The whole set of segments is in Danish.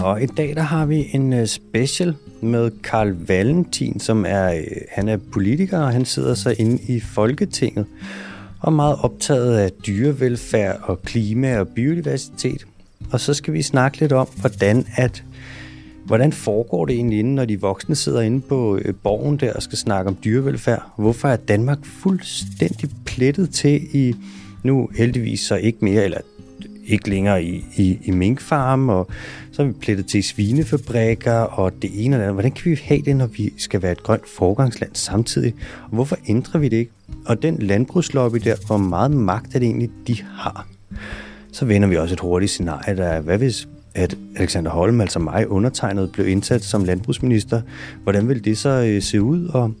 Nå, i dag der har vi en øh, special med Karl Valentin, som er, øh, han er politiker, og han sidder så inde i Folketinget og er meget optaget af dyrevelfærd og klima og biodiversitet. Og så skal vi snakke lidt om, hvordan at Hvordan foregår det egentlig inden, når de voksne sidder inde på øh, borgen der og skal snakke om dyrevelfærd? Hvorfor er Danmark fuldstændig plettet til i, nu heldigvis så ikke mere, eller ikke længere i, i, i minkfarm, og så er vi plettet til svinefabrikker, og det ene eller andet. Hvordan kan vi have det, når vi skal være et grønt forgangsland samtidig? Og hvorfor ændrer vi det ikke? Og den landbrugslobby der, hvor meget magt er det egentlig, de har? Så vender vi også et hurtigt scenarie, der er, hvad hvis at Alexander Holm, altså mig, undertegnet, blev indsat som landbrugsminister. Hvordan vil det så øh, se ud? Og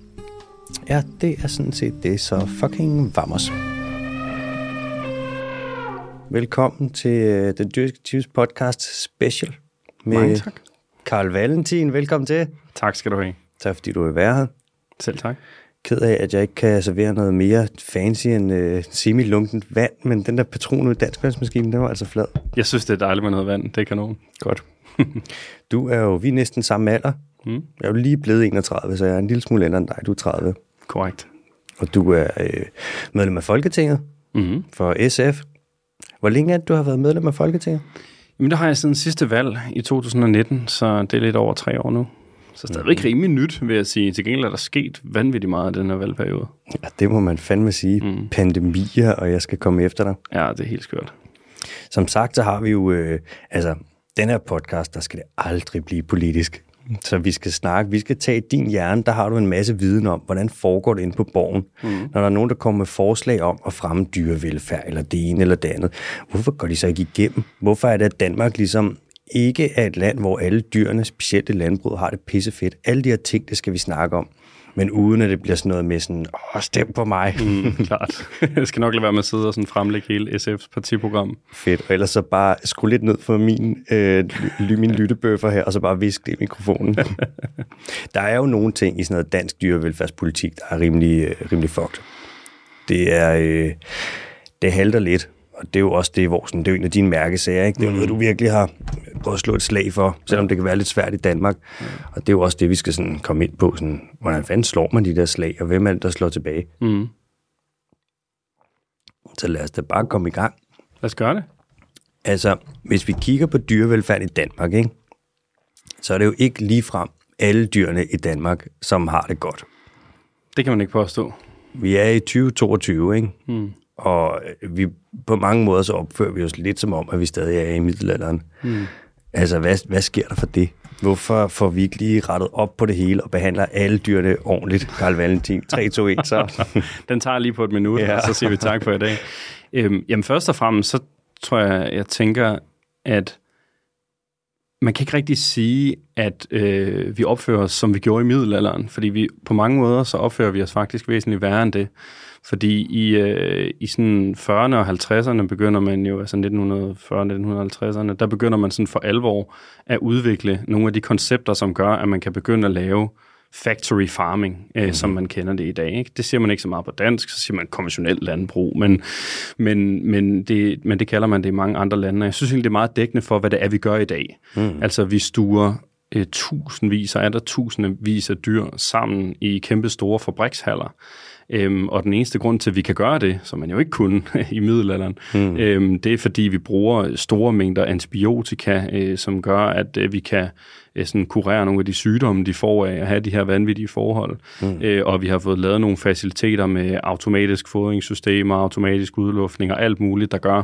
ja, det er sådan set det, så fucking vamos. Velkommen til øh, den dyrske Tips podcast special med Mange tak. Karl Valentin. Velkommen til. Tak skal du have. Tak fordi du vil være her. Selv tak. Ked af, at jeg ikke kan servere noget mere fancy end øh, semi-lunkent vand, men den der patron ud danskvandsmaskine, den var altså flad. Jeg synes, det er dejligt med noget vand. Det er kanon. Godt. du er jo, vi er næsten samme alder. Mm. Jeg er jo lige blevet 31, så jeg er en lille smule ældre end dig. Du er 30. Korrekt. Og du er øh, medlem af Folketinget Mm-hmm. for SF. Hvor længe er det, du har været medlem af Folketinget? Jamen, det har jeg siden sidste valg i 2019, så det er lidt over tre år nu. Så stadigvæk rimelig nyt, vil jeg sige. Til gengæld er der sket vanvittigt meget i den her valgperiode. Ja, det må man fandme sige. Mm. Pandemier, og jeg skal komme efter dig. Ja, det er helt skørt. Som sagt, så har vi jo, øh, altså, den her podcast, der skal det aldrig blive politisk. Så vi skal snakke, vi skal tage din hjerne, der har du en masse viden om, hvordan foregår det inde på borgen. Mm. Når der er nogen, der kommer med forslag om at fremme dyrevelfærd, eller det ene eller det andet. Hvorfor går de så ikke igennem? Hvorfor er det, at Danmark ligesom ikke er et land, hvor alle dyrene, specielt landbruget, har det pissefedt? Alle de her ting, det skal vi snakke om. Men uden at det bliver sådan noget med sådan, åh, stem på mig. Mm, klart. Jeg skal nok lade være med at sidde og sådan fremlægge hele SF's partiprogram. Fedt. Og ellers så bare skrue lidt ned for min, øh, ly, min lyttebøffer her, og så bare viske det i mikrofonen. der er jo nogle ting i sådan noget dansk dyrevelfærdspolitik, der er rimelig, øh, rimelig fucked. Det er, øh, det halter lidt, og det er jo også det, hvor sådan, det er jo en af dine mærkesager, ikke? Det er jo noget, du virkelig har prøvet at slå et slag for, selvom det kan være lidt svært i Danmark. Og det er jo også det, vi skal sådan komme ind på, sådan, hvordan fanden slår man de der slag, og hvem er det, der slår tilbage? Mm. Så lad os da bare komme i gang. Lad os gøre det. Altså, hvis vi kigger på dyrevelfærd i Danmark, ikke, så er det jo ikke ligefrem alle dyrene i Danmark, som har det godt. Det kan man ikke påstå. Vi er i 2022, ikke? Mm. Og vi, på mange måder så opfører vi os lidt som om, at vi stadig er i middelalderen. Mm. Altså, hvad, hvad sker der for det? Hvorfor får vi ikke lige rettet op på det hele og behandler alle dyrene ordentligt, Karl Valentin? 3, 2, 1, så. Den tager lige på et minut, Ja. ja. og så siger vi tak for i dag. Øhm, jamen først og fremmest, så tror jeg, jeg tænker, at man kan ikke rigtig sige, at øh, vi opfører os, som vi gjorde i middelalderen, fordi vi på mange måder, så opfører vi os faktisk væsentligt værre end det. Fordi i, øh, i sådan 40'erne og 50'erne begynder man jo, altså 1940'erne, 1950'erne, der begynder man sådan for alvor at udvikle nogle af de koncepter, som gør, at man kan begynde at lave factory farming, øh, mm. som man kender det i dag. Ikke? Det siger man ikke så meget på dansk, så siger man konventionelt landbrug, men, men, men, det, men det kalder man det i mange andre lande. Jeg synes egentlig, det er meget dækkende for, hvad det er, vi gør i dag. Mm. Altså, vi stuer øh, tusindvis, og er der tusindvis af dyr sammen i kæmpe store fabrikshaller. Øhm, og den eneste grund til, at vi kan gøre det, som man jo ikke kunne i middelalderen, mm. øhm, det er fordi, vi bruger store mængder antibiotika, øh, som gør, at øh, vi kan sådan kurere nogle af de sygdomme, de får af at have de her vanvittige forhold. Mm. Øh, og vi har fået lavet nogle faciliteter med automatisk fodringssystemer, automatisk udluftning og alt muligt, der gør,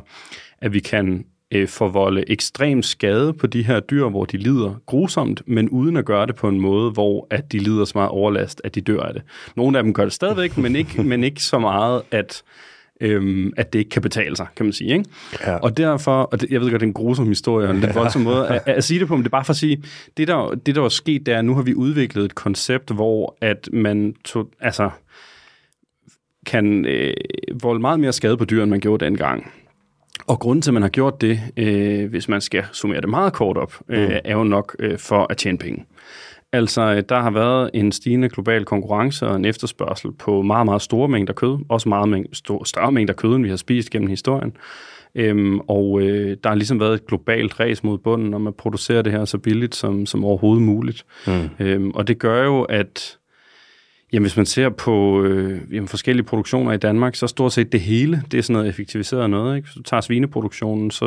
at vi kan øh, forvolde ekstrem skade på de her dyr, hvor de lider grusomt, men uden at gøre det på en måde, hvor at de lider så meget overlast, at de dør af det. Nogle af dem gør det stadigvæk, men ikke, men ikke så meget, at øhm, at det ikke kan betale sig, kan man sige. Ikke? Ja. Og derfor, og det, jeg ved godt, det er en grusom historie, og en lidt voldsom måde at, at sige det på, men det er bare for at sige, det der, det der var sket, det er, at nu har vi udviklet et koncept, hvor at man tog, altså, kan øh, volde meget mere skade på dyr, end man gjorde dengang. Og grunden til, at man har gjort det, øh, hvis man skal summere det meget kort op, øh, er jo nok øh, for at tjene penge. Altså, øh, der har været en stigende global konkurrence og en efterspørgsel på meget, meget store mængder kød. Også meget mængde, stor, større mængder kød, end vi har spist gennem historien. Øhm, og øh, der har ligesom været et globalt ræs mod bunden om at producere det her så billigt som, som overhovedet muligt. Mm. Øhm, og det gør jo, at Jamen, hvis man ser på øh, jamen, forskellige produktioner i Danmark, så stort set det hele, det er sådan noget effektiviseret noget. Ikke? Hvis du tager svineproduktionen, så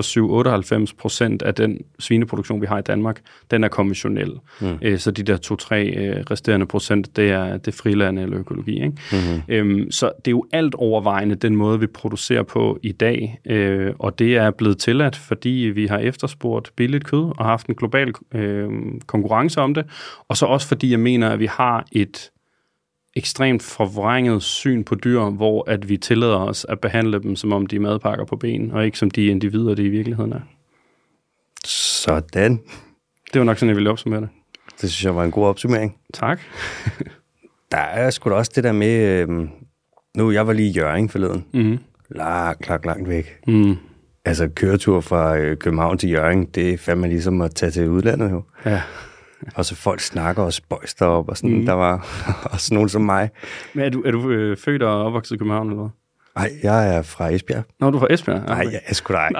7-98 procent af den svineproduktion, vi har i Danmark, den er konventionel. Mm. Øh, så de der 2-3 øh, resterende procent, det er det friland eller økologi. Ikke? Mm-hmm. Øhm, så det er jo alt overvejende den måde, vi producerer på i dag. Øh, og det er blevet tilladt, fordi vi har efterspurgt billigt kød og haft en global øh, konkurrence om det. Og så også fordi jeg mener, at vi har et ekstremt forvrænget syn på dyr, hvor at vi tillader os at behandle dem, som om de er madpakker på ben, og ikke som de individer, de i virkeligheden er. Sådan. Det var nok sådan, jeg ville opsummere det. Det synes jeg var en god opsummering. Tak. der er sgu da også det der med... Øh, nu, jeg var lige i Jørgen forleden. Mm-hmm. Langt, langt, langt væk. Mm. Altså, køretur fra øh, København til Jørgen, det er fandme ligesom at tage til udlandet jo. Ja. Og så folk snakker og spøjs derop, og sådan, mm. der var også nogen som mig. Men er du, er du øh, født og opvokset i København, eller? Nej, jeg er fra Esbjerg. Nå, du er fra Esbjerg? Nej, jeg er sgu da ikke.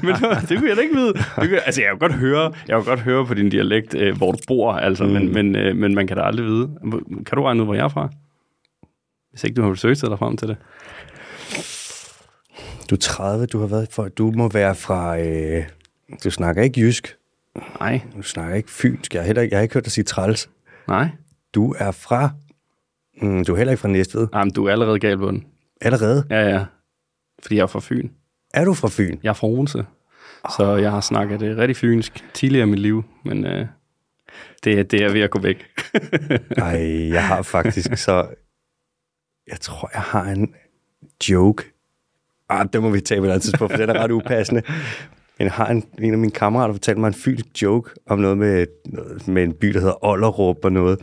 men det, kunne jeg da ikke vide. Det kunne, altså, jeg kan godt høre, jeg kan godt høre på din dialekt, øh, hvor du bor, altså, mm. men, men, øh, men man kan da aldrig vide. Kan du regne ud, hvor jeg er fra? Hvis ikke du har søgt dig frem til det. Du er 30, du har været for, du må være fra, øh, du snakker ikke jysk. Nej. Du snakker ikke fynsk. Jeg har, heller ikke, jeg har ikke hørt dig sige træls. Nej. Du er fra... Mm, du er heller ikke fra Næstved. Jamen, du er allerede galt på den. Allerede? Ja, ja. Fordi jeg er fra Fyn. Er du fra Fyn? Jeg er fra Odense. Oh. Så jeg har snakket det rigtig fynsk tidligere i mit liv, men øh, det, det er ved at gå væk. Ej, jeg har faktisk så... Jeg tror, jeg har en joke. Ah, det må vi tage på et tidspunkt, for den er ret upassende. Jeg har en, en af mine kammerater fortalt mig en fynsk joke om noget med, med en by, der hedder Ollerup og noget.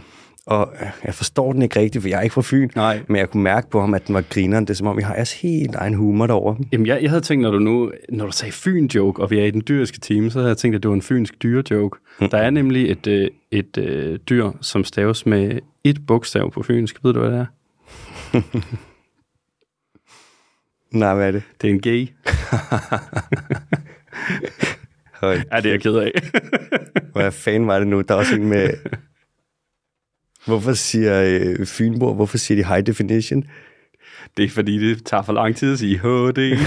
Og jeg forstår den ikke rigtigt, for jeg er ikke fra Fyn. Nej. Men jeg kunne mærke på ham, at den var grineren. Det er som om, vi har jeres helt egen humor derovre. Jamen, jeg, jeg havde tænkt, når du nu når du sagde Fyn-joke, og vi er i den dyriske time, så havde jeg tænkt, at det var en fynsk dyre-joke. Mm. Der er nemlig et, øh, et, et øh, dyr, som staves med et bogstav på fynsk. Ved du, hvad det er? Nej, hvad er det? Det er en gay. Høj. Ja, det er jeg ked af. Hvad fanden var det nu? Der er også en med... Hvorfor siger øh, Fynborg, hvorfor siger de high definition? Det er fordi, det tager for lang tid at sige HD.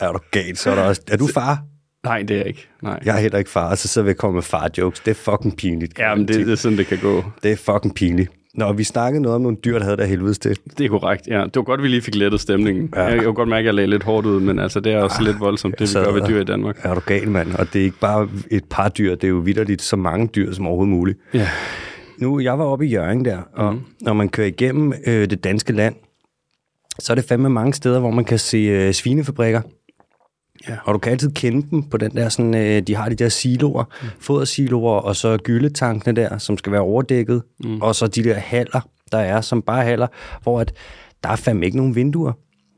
er du galt, så er der også... Er du far? Nej, det er jeg ikke. Nej. Jeg er heller ikke far, så så vil jeg komme med far-jokes. Det er fucking pinligt. Ja, men det, det er sådan, det kan gå. Det er fucking pinligt. Nå, vi snakkede noget om nogle dyr, der havde der helvedes til. Det er korrekt, ja. Det var godt, vi lige fik lettet stemningen. Ja. Jeg, jeg kunne godt mærke, at jeg lagde lidt hårdt ud, men altså, det er også ja, lidt voldsomt, det vi gør ved dyr i Danmark. Er du gal, mand? Og det er ikke bare et par dyr, det er jo vidderligt så mange dyr som overhovedet muligt. Ja. Nu, jeg var oppe i Jørgen der, og mm. når man kører igennem øh, det danske land, så er det fandme mange steder, hvor man kan se øh, svinefabrikker. Ja. Og du kan altid kende dem på den der sådan, øh, de har de der siloer, mm. fodersiloer, og så gyldetankene der, som skal være overdækket, mm. og så de der haller, der er, som bare haller, hvor at, der er fandme ikke nogen vinduer.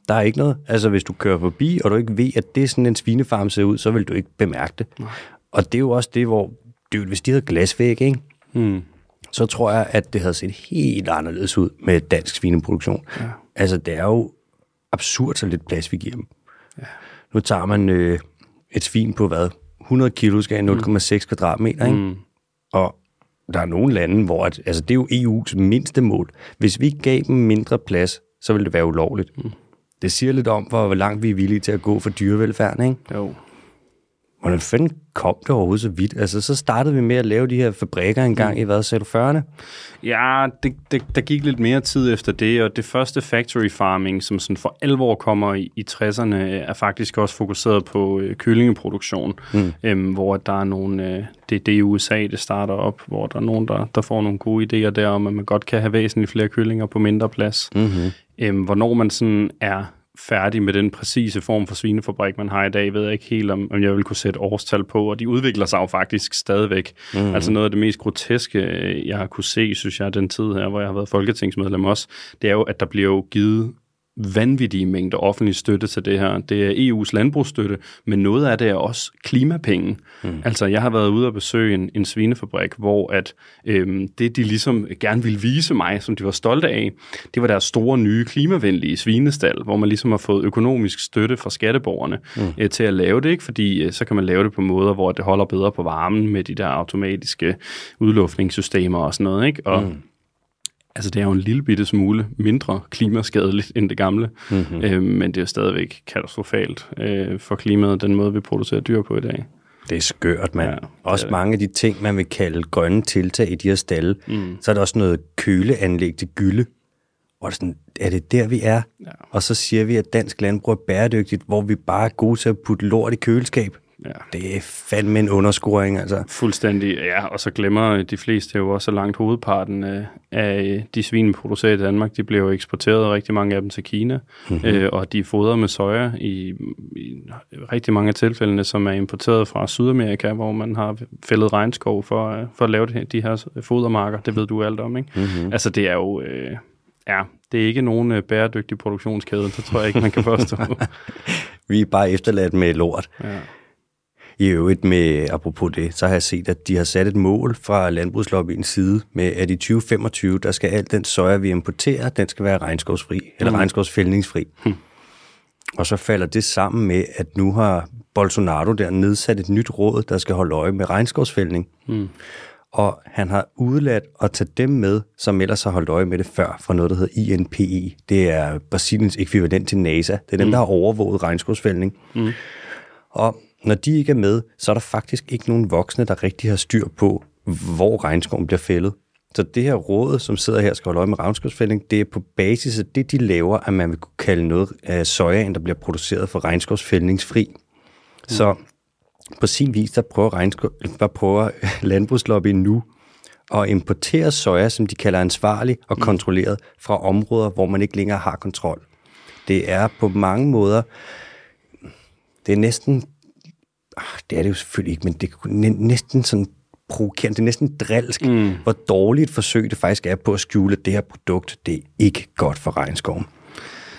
Der er ikke noget. Altså, hvis du kører forbi, og du ikke ved, at det er sådan en svinefarm ser ud, så vil du ikke bemærke det. Nej. Og det er jo også det, hvor, det, hvis de havde glasvæg, ikke? Mm. så tror jeg, at det havde set helt anderledes ud med dansk svineproduktion. Ja. Altså, det er jo absurd, så lidt plads vi giver dem. Ja. Nu tager man øh, et svin på hvad? 100 kilo skal 0,6 kvadratmeter, ikke? Mm. Og der er nogle lande, hvor at, altså det er jo EU's mindste mål. Hvis vi gav dem mindre plads, så ville det være ulovligt. Mm. Det siger lidt om, hvor langt vi er villige til at gå for dyrevelfærden, ikke? Jo. Hvordan fanden kom det overhovedet så vidt? Altså, så startede vi med at lave de her fabrikker engang mm. i, hvad sagde du, 40'erne? Ja, det, det, der gik lidt mere tid efter det, og det første factory farming, som sådan for alvor kommer i, i 60'erne, er faktisk også fokuseret på øh, kyllingeproduktion, Mm. øhm, hvor der er nogle, øh, det, det er i USA, det starter op, hvor der er nogen, der, der får nogle gode idéer der, om at man godt kan have væsentligt flere kyllinger på mindre plads. Mm-hmm. Øhm, hvornår man sådan er færdig med den præcise form for svinefabrik, man har i dag, ved jeg ikke helt, om, om jeg vil kunne sætte årstal på, og de udvikler sig jo faktisk stadigvæk. Mhm. Altså noget af det mest groteske, øh, jeg har kunne se, synes jeg, den tid her, hvor jeg har været folketingsmedlem også, det er jo, at der bliver jo givet vanvittige mængder offentlig støtte til det her. Det er EU's landbrugsstøtte, men noget af det er også klimapenge. Mm. Altså, jeg har været ude og besøge en, en svinefabrik, hvor at øhm, det, de ligesom gerne ville vise mig, som de var stolte af, det var deres store nye klimavenlige svinestal, hvor man ligesom har fået økonomisk støtte fra skatteborgerne mm. øh, til at lave det, ikke? fordi øh, så kan man lave det på måder, hvor det holder bedre på varmen med de der automatiske udluftningssystemer og sådan noget. Ikke? Og mm Altså, det er jo en lille bitte smule mindre klimaskadeligt end det gamle, mm-hmm. øh, men det er stadigvæk katastrofalt øh, for klimaet, den måde, vi producerer dyr på i dag. Det er skørt, mand. Ja, også det. mange af de ting, man vil kalde grønne tiltag i de her stalle. Mm. Så er der også noget køleanlæg til gylde. Og det er, sådan, er det der, vi er? Ja. Og så siger vi, at dansk landbrug er bæredygtigt, hvor vi bare er gode til at putte lort i køleskab. Ja. Det er fandme en underscoring, altså. Fuldstændig, ja. Og så glemmer de fleste jo også, så langt hovedparten af, af de svin, vi producerer i Danmark, de bliver jo eksporteret, rigtig mange af dem til Kina. Mm-hmm. Øh, og de er fodret med soja i, i rigtig mange af tilfældene, som er importeret fra Sydamerika, hvor man har fældet regnskov for, for at lave de her fodermarker. Det ved du alt om, ikke? Mm-hmm. Altså, det er jo... Øh, ja, det er ikke nogen øh, bæredygtig produktionskæde, det tror jeg ikke, man kan forstå. vi er bare efterladt med lort. Ja. I øvrigt med, apropos det, så har jeg set, at de har sat et mål fra landbrugslobbyens side med, at i 2025, der skal alt den soja, vi importerer, den skal være regnskovsfri, eller mm. regnskovsfældningsfri. Mm. Og så falder det sammen med, at nu har Bolsonaro der nedsat et nyt råd, der skal holde øje med regnskovsfældning. Mm. Og han har udladt at tage dem med, som ellers har holdt øje med det før, fra noget, der hedder INPI. Det er Brasiliens ekvivalent til NASA. Det er dem, mm. der har overvåget regnskovsfældning. Mm. Og når de ikke er med, så er der faktisk ikke nogen voksne, der rigtig har styr på, hvor regnskoven bliver fældet. Så det her råd, som sidder her og skal holde øje med regnskovsfældning, det er på basis af det, de laver, at man vil kunne kalde noget af sojaen, der bliver produceret for regnskovsfældningsfri. Mm. Så på sin vis, der prøver, regnskov, der prøver landbrugslobbyen nu at importere soja, som de kalder ansvarlig og mm. kontrolleret, fra områder, hvor man ikke længere har kontrol. Det er på mange måder, det er næsten Ah, det er det jo selvfølgelig ikke, men det er næsten sådan provokerende, det er næsten drilsk, mm. hvor dårligt et forsøg det faktisk er på at skjule, at det her produkt, det er ikke godt for regnskoven.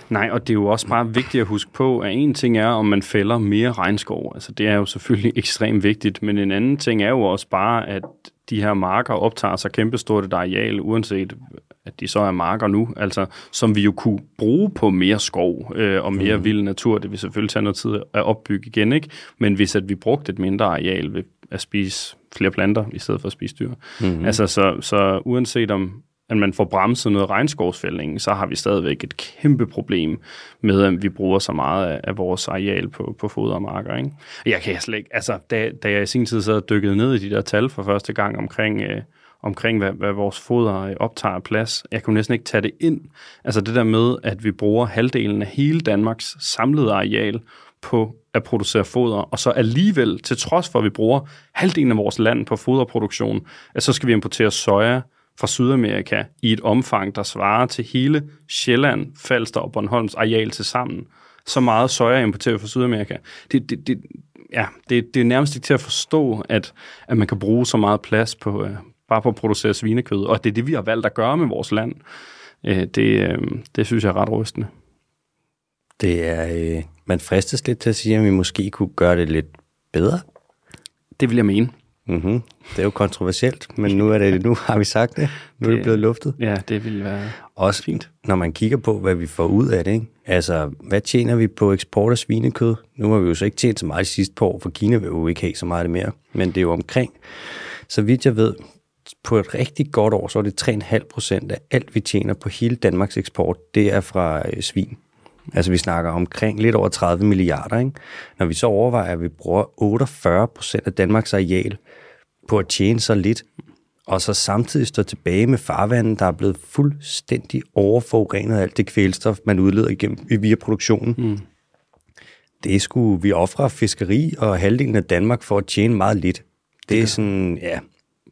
Nej, og det er jo også bare vigtigt at huske på, at en ting er, om man fælder mere regnskov. Altså det er jo selvfølgelig ekstremt vigtigt, men en anden ting er jo også bare, at de her marker optager sig kæmpestort et areal, uanset at de så er marker nu, altså som vi jo kunne bruge på mere skov øh, og mere mm. vild natur. Det vil selvfølgelig tage noget tid at opbygge igen, ikke? Men hvis at vi brugte et mindre areal ved at spise flere planter, i stedet for at spise dyr. Mm. Altså så, så uanset om at man får bremset noget regnskovsfældning, så har vi stadigvæk et kæmpe problem med, at vi bruger så meget af, af vores areal på, på fodermarker. Ikke? Jeg kan slet ikke, altså, da, da jeg i sin tid sad og dykkede ned i de der tal for første gang omkring, øh, omkring hvad, hvad vores foder øh, optager plads, jeg kunne næsten ikke tage det ind. Altså det der med, at vi bruger halvdelen af hele Danmarks samlede areal på at producere foder, og så alligevel, til trods for, at vi bruger halvdelen af vores land på foderproduktion, at så skal vi importere soja, fra Sydamerika i et omfang, der svarer til hele Sjælland, Falster og Bornholms areal til sammen. Så meget soja importeret fra Sydamerika. Det, det, det, ja, det, det er nærmest ikke til at forstå, at, at man kan bruge så meget plads på, uh, bare på at producere svinekød, og det er det, vi har valgt at gøre med vores land. Uh, det, uh, det synes jeg er ret rystende. Det er, uh, man fristes lidt til at sige, at vi måske kunne gøre det lidt bedre. Det vil jeg mene. Mm-hmm. Det er jo kontroversielt, men nu, er det, nu har vi sagt det. Nu det, er det blevet luftet. Ja, det vil være Også fint. Når man kigger på, hvad vi får ud af det. Ikke? Altså, hvad tjener vi på eksport af svinekød? Nu har vi jo så ikke tjent så meget sidste par år, for Kina vil jo ikke have så meget det mere. Men det er jo omkring, så vidt jeg ved, på et rigtig godt år, så er det 3,5 procent af alt, vi tjener på hele Danmarks eksport, det er fra øh, svin. Altså vi snakker omkring lidt over 30 milliarder. Ikke? Når vi så overvejer, at vi bruger 48 procent af Danmarks areal på at tjene så lidt, og så samtidig stå tilbage med farvandet, der er blevet fuldstændig overforurenet af alt det kvælstof, man udleder igennem, via produktionen. Mm. Det skulle vi ofre fiskeri og halvdelen af Danmark for at tjene meget lidt. Det er sådan, ja.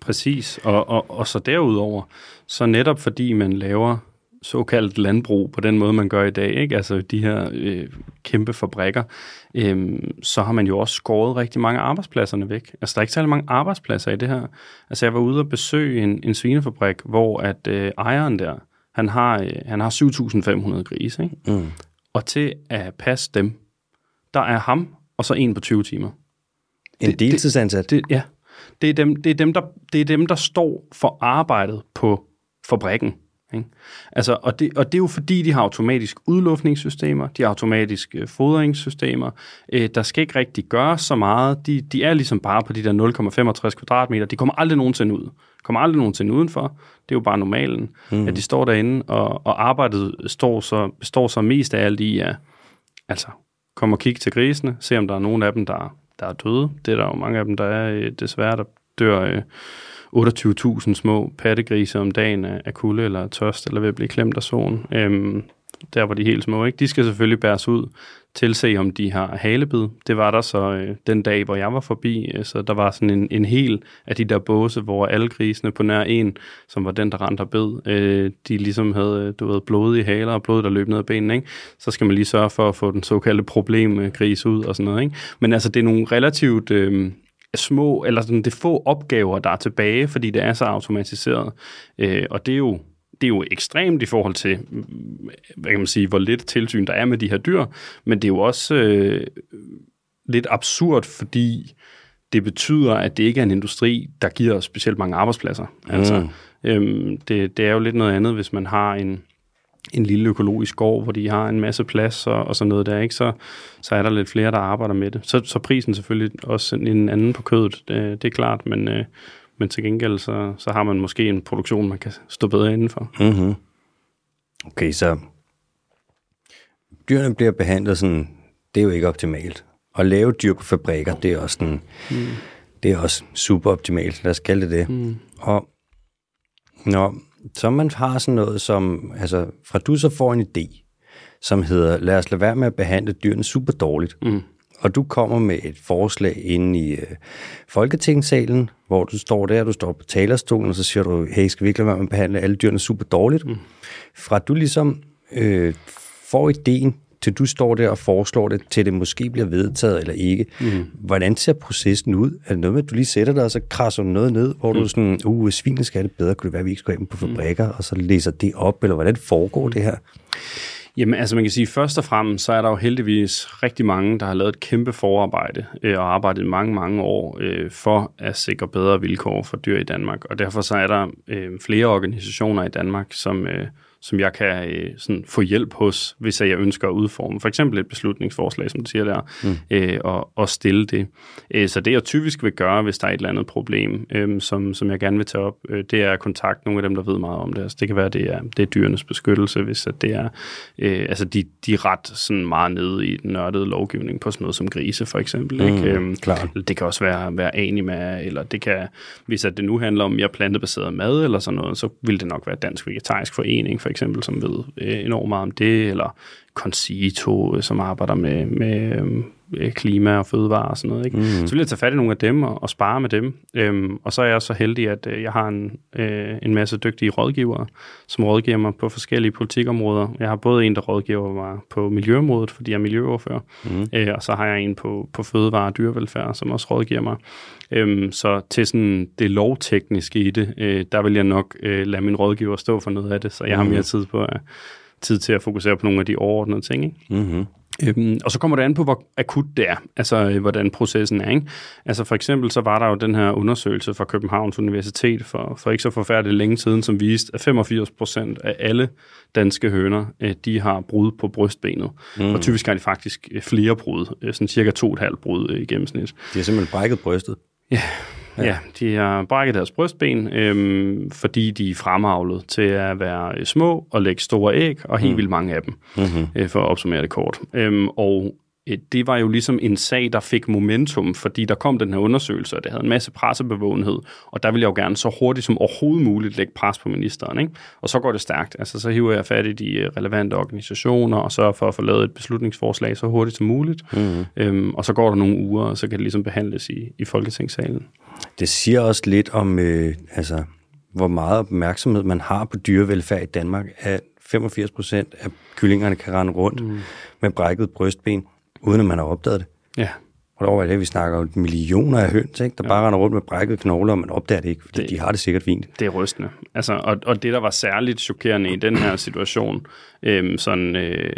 Præcis, og, og, og så derudover, så netop fordi man laver såkaldt landbrug på den måde, man gør i dag, ikke? altså de her øh, kæmpe fabrikker, øh, så har man jo også skåret rigtig mange arbejdspladserne væk. Altså der er ikke særlig mange arbejdspladser i det her. Altså jeg var ude og besøge en, en svinefabrik, hvor at øh, ejeren der, Han har, øh, han har 7.500 grise, ikke? Mm. Og til at passe dem, der er ham og så en på 20 timer. En Det- deltidsansat? Det, ja, det er, dem, det, er dem, der, det er dem, der står for arbejdet på fabrikken. Ikke? Altså, og, det, og det er jo fordi, de har automatisk udluftningssystemer, de har automatisk øh, fodringssystemer. Øh, der skal ikke rigtig gøre så meget. De, de er ligesom bare på de der 0,65 kvadratmeter. De kommer aldrig nogensinde ud. Kommer aldrig nogensinde udenfor. Det er jo bare normalen, mm. at de står derinde, og, og arbejdet står så, består så mest af alt i, at altså, kom og kig til grisene, se om der er nogen af dem, der, der er døde. Det er der jo mange af dem, der er øh, desværre, der dør øh, 28.000 små pattegrise om dagen af, af kulde eller tørst, eller ved at blive klemt af solen. Øhm, der var de helt små, ikke? De skal selvfølgelig bæres ud, tilse om de har halebid. Det var der så øh, den dag, hvor jeg var forbi, øh, så der var sådan en, en hel af de der båse, hvor alle grisene på nær en, som var den, der rent og bed, øh, de ligesom havde, øh, du ved, blod i haler og blod, der løb ned ad benene, ikke? Så skal man lige sørge for at få den såkaldte problemgris ud og sådan noget, ikke? Men altså, det er nogle relativt... Øh, små, eller sådan det er få opgaver, der er tilbage, fordi det er så automatiseret. Øh, og det er jo det er jo ekstremt i forhold til, mm, hvad kan man sige, hvor lidt tilsyn der er med de her dyr, men det er jo også øh, lidt absurd, fordi det betyder, at det ikke er en industri, der giver specielt mange arbejdspladser. Mm. Altså, øhm, det, det er jo lidt noget andet, hvis man har en, en lille økologisk gård, hvor de har en masse plads og, og sådan noget der, ikke? Så, så er der lidt flere, der arbejder med det. Så, så prisen selvfølgelig også en anden på kødet, det, det er klart, men, øh, men til gengæld så, så har man måske en produktion, man kan stå bedre indenfor. Mm-hmm. Okay, så dyrene bliver behandlet sådan, det er jo ikke optimalt. At lave dyr på fabrikker, det er også sådan, mm. det er også super optimalt, lad os kalde det det. Mm. Og når så man har sådan noget som, altså fra du så får en idé, som hedder, lad os lade være med at behandle dyrene super dårligt. Mm. Og du kommer med et forslag inde i øh, Folketingssalen, hvor du står der, du står på talerstolen, og så siger du, hey, skal vi ikke lade være med at behandle alle dyrene super dårligt? Mm. Fra du ligesom øh, får ideen, til du står der og foreslår det, til det måske bliver vedtaget eller ikke. Mm. Hvordan ser processen ud? Er det noget med, at du lige sætter dig, og så krasser noget ned, hvor mm. du er sådan, uh, svinene skal have det bedre, kunne det være, at vi ikke skulle have dem på fabrikker, mm. og så læser det op, eller hvordan foregår det her? Jamen, altså man kan sige, først og fremmest, så er der jo heldigvis rigtig mange, der har lavet et kæmpe forarbejde øh, og arbejdet mange, mange år øh, for at sikre bedre vilkår for dyr i Danmark. Og derfor så er der øh, flere organisationer i Danmark, som, øh, som jeg kan øh, sådan få hjælp hos, hvis jeg ønsker at udforme for eksempel et beslutningsforslag, som du siger der, mm. øh, og, og stille det. Øh, så det jeg typisk vil gøre, hvis der er et eller andet problem, øh, som, som jeg gerne vil tage op, øh, det er at kontakte nogle af dem, der ved meget om det. Altså, det kan være, det er, det er dyrenes beskyttelse, hvis at det er, øh, altså de, de er ret sådan meget nede i den nørdede lovgivning på sådan noget som grise for eksempel. Mm, ikke? Øhm, klart. det kan også være, være anima, eller det kan, hvis at det nu handler om mere plantebaseret mad eller sådan noget, så vil det nok være Dansk Vegetarisk Forening for eksempel, som ved øh, enormt meget om det, eller Concito, øh, som arbejder med, med øh, klima og fødevare og sådan noget. Ikke? Mm. Så vil jeg tage fat i nogle af dem og, og spare med dem. Øhm, og så er jeg så heldig, at øh, jeg har en, øh, en masse dygtige rådgivere, som rådgiver mig på forskellige politikområder. Jeg har både en, der rådgiver mig på miljøområdet, fordi jeg er miljøordfører, mm. øh, og så har jeg en på, på fødevare og dyrevelfærd, som også rådgiver mig. Øhm, så til sådan det lovtekniske i det, øh, der vil jeg nok øh, lade min rådgiver stå for noget af det, så jeg mm. har mere tid på at tid til at fokusere på nogle af de overordnede ting. Ikke? Mm-hmm. Øhm, og så kommer det an på, hvor akut det er, altså øh, hvordan processen er. Ikke? Altså for eksempel så var der jo den her undersøgelse fra Københavns Universitet for, for ikke så forfærdeligt længe siden, som viste, at 85 procent af alle danske høner, øh, de har brud på brystbenet. Mm. Og typisk har de faktisk øh, flere brud, øh, sådan cirka to og et halvt brud øh, i gennemsnit. De har simpelthen brækket brystet. Ja, Ja. ja, de har brækket deres brystben, øhm, fordi de er fremavlet til at være øh, små og lægge store æg, og helt mm. vildt mange af dem, mm-hmm. øh, for at opsummere det kort. Øhm, og det var jo ligesom en sag, der fik momentum, fordi der kom den her undersøgelse, og det havde en masse pressebevågenhed, og der ville jeg jo gerne så hurtigt som overhovedet muligt lægge pres på ministeren. Ikke? Og så går det stærkt. Altså, så hiver jeg fat i de øh, relevante organisationer, og sørger for at få lavet et beslutningsforslag så hurtigt som muligt. Mm. Øhm, og så går der nogle uger, og så kan det ligesom behandles i, i Folketingssalen. Det siger også lidt om, øh, altså, hvor meget opmærksomhed man har på dyrevelfærd i Danmark, at 85 procent af kyllingerne kan rende rundt mm. med brækket brystben, uden at man har opdaget det. Ja. Prøv over, det vi snakker om millioner af høns, ikke, der ja. bare render rundt med brækket knogler, og man opdager det ikke, fordi det, de har det sikkert fint. Det er rystende. Altså, og, og det, der var særligt chokerende i den her situation, øhm, sådan, øh,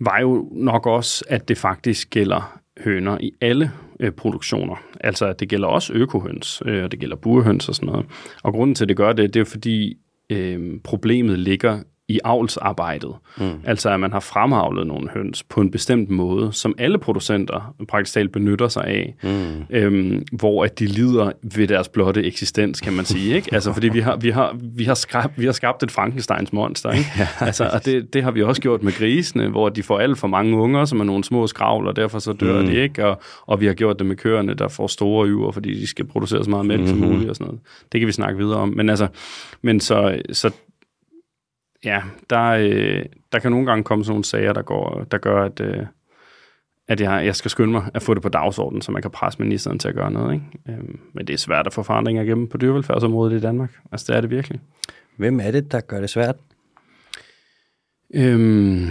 var jo nok også, at det faktisk gælder høner i alle øh, produktioner. Altså, at det gælder også økohøns, øh, og det gælder burhøns og sådan noget. Og grunden til, at det gør det, det er fordi, øh, problemet ligger i avlsarbejdet. Mm. Altså at man har fremavlet nogle høns på en bestemt måde, som alle producenter praktisk talt benytter sig af, mm. øhm, hvor at de lider ved deres blotte eksistens, kan man sige. Ikke? Altså fordi vi har, vi har, vi har, skabt, vi har skabt et Frankensteins monster. Ikke? Altså, og det, det har vi også gjort med grisene, hvor de får alt for mange unger, som er nogle små skravl, og derfor så dør mm. de ikke. Og, og vi har gjort det med køerne, der får store yver, fordi de skal producere så meget mælk mm-hmm. som muligt og sådan noget. Det kan vi snakke videre om. Men altså, men så, så ja, der, øh, der kan nogle gange komme sådan nogle sager, der, går, der gør, at, øh, at jeg, jeg skal skynde mig at få det på dagsordenen, så man kan presse ministeren til at gøre noget. Ikke? Øh, men det er svært at få forandringer igennem på dyrevelfærdsområdet i Danmark. Altså, det er det virkelig. Hvem er det, der gør det svært? Øhm,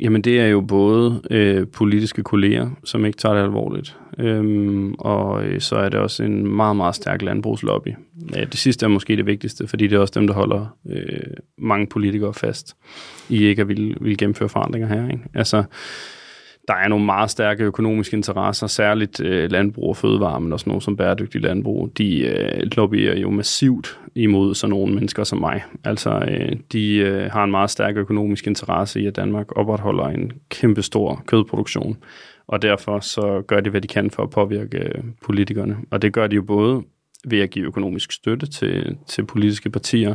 jamen det er jo både øh, politiske kolleger, som ikke tager det alvorligt, øhm, og øh, så er det også en meget, meget stærk landbrugslobby. Ja, det sidste er måske det vigtigste, fordi det er også dem, der holder øh, mange politikere fast i ikke at ville, ville gennemføre forandringer her. Ikke? Altså, der er nogle meget stærke økonomiske interesser, særligt øh, landbrug og fødevare, men også nogle som bæredygtig landbrug. De øh, lobbyer jo massivt imod sådan nogle mennesker som mig. Altså, øh, de øh, har en meget stærk økonomisk interesse i, at Danmark opretholder en kæmpe stor kødproduktion. Og derfor så gør de, hvad de kan for at påvirke øh, politikerne. Og det gør de jo både ved at give økonomisk støtte til, til politiske partier,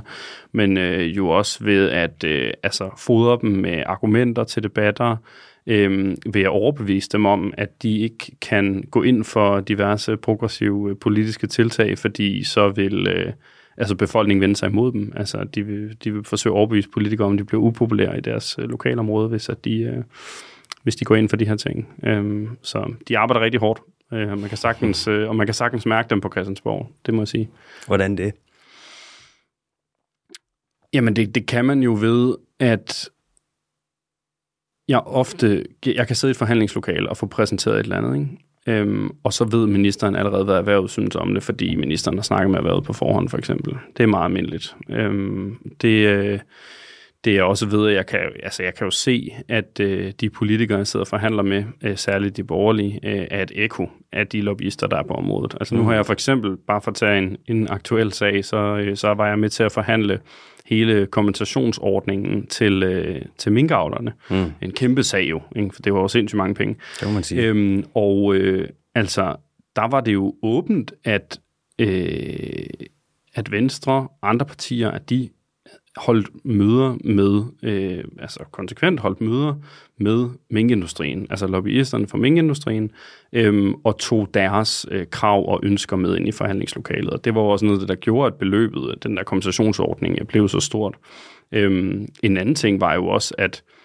men øh, jo også ved at øh, altså, fodre dem med argumenter til debatter, øh, ved at overbevise dem om, at de ikke kan gå ind for diverse progressive politiske tiltag, fordi så vil øh, altså befolkningen vende sig imod dem. Altså de vil, de vil forsøge at overbevise politikere om, de bliver upopulære i deres øh, lokalområde, hvis, at de, øh, hvis de går ind for de her ting. Øh, så de arbejder rigtig hårdt, øh, man kan sagtens, øh, og man kan sagtens mærke dem på Christiansborg, det må jeg sige. Hvordan det? Jamen det, det kan man jo ved, at jeg ofte, jeg kan sidde i et forhandlingslokale og få præsenteret et eller andet, ikke? Øhm, og så ved ministeren allerede, hvad erhvervet synes om det, fordi ministeren har snakket med erhvervet på forhånd, for eksempel. Det er meget almindeligt. Øhm, det, øh, det er også ved, at jeg kan, altså jeg kan jo se, at øh, de politikere, jeg sidder og forhandler med, øh, særligt de borgerlige, øh, er et ekko af de lobbyister, der er på området. Altså nu har jeg for eksempel, bare for at tage en, en aktuel sag, så, øh, så var jeg med til at forhandle hele kompensationsordningen til, øh, til minkavlerne. Mm. En kæmpe sag jo, ikke? for det var jo sindssygt mange penge. Det må man sige. Øhm, og øh, altså, der var det jo åbent, at, øh, at Venstre og andre partier, at de holdt møder med, øh, altså konsekvent holdt møder med minkindustrien, altså lobbyisterne for minkindustrien, øh, og tog deres øh, krav og ønsker med ind i forhandlingslokalet. Og det var også noget, der gjorde, at beløbet, den der kompensationsordning, øh, blev så stort. Øh, en anden ting var jo også, at øh,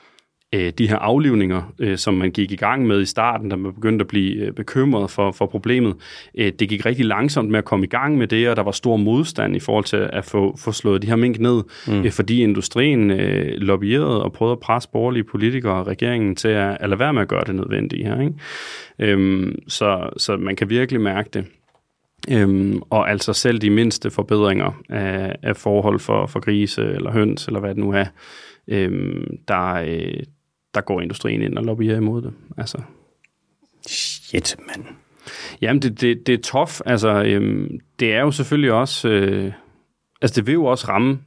de her aflivninger, øh, som man gik i gang med i starten, da man begyndte at blive øh, bekymret for, for problemet, øh, det gik rigtig langsomt med at komme i gang med det, og der var stor modstand i forhold til at få, få slået de her mink ned, mm. øh, fordi industrien øh, lobbyerede og prøvede at presse borgerlige politikere og regeringen til at, at lade være med at gøre det nødvendige her. Ikke? Øhm, så, så man kan virkelig mærke det. Øhm, og altså selv de mindste forbedringer af, af forhold for, for grise eller høns, eller hvad det nu er, øhm, der, øh, der går industrien ind og lobbyer imod det. Altså. Shit, mand. Jamen, det, det, det er tof. Altså, øhm, det er jo selvfølgelig også... Øh, altså, det vil jo også ramme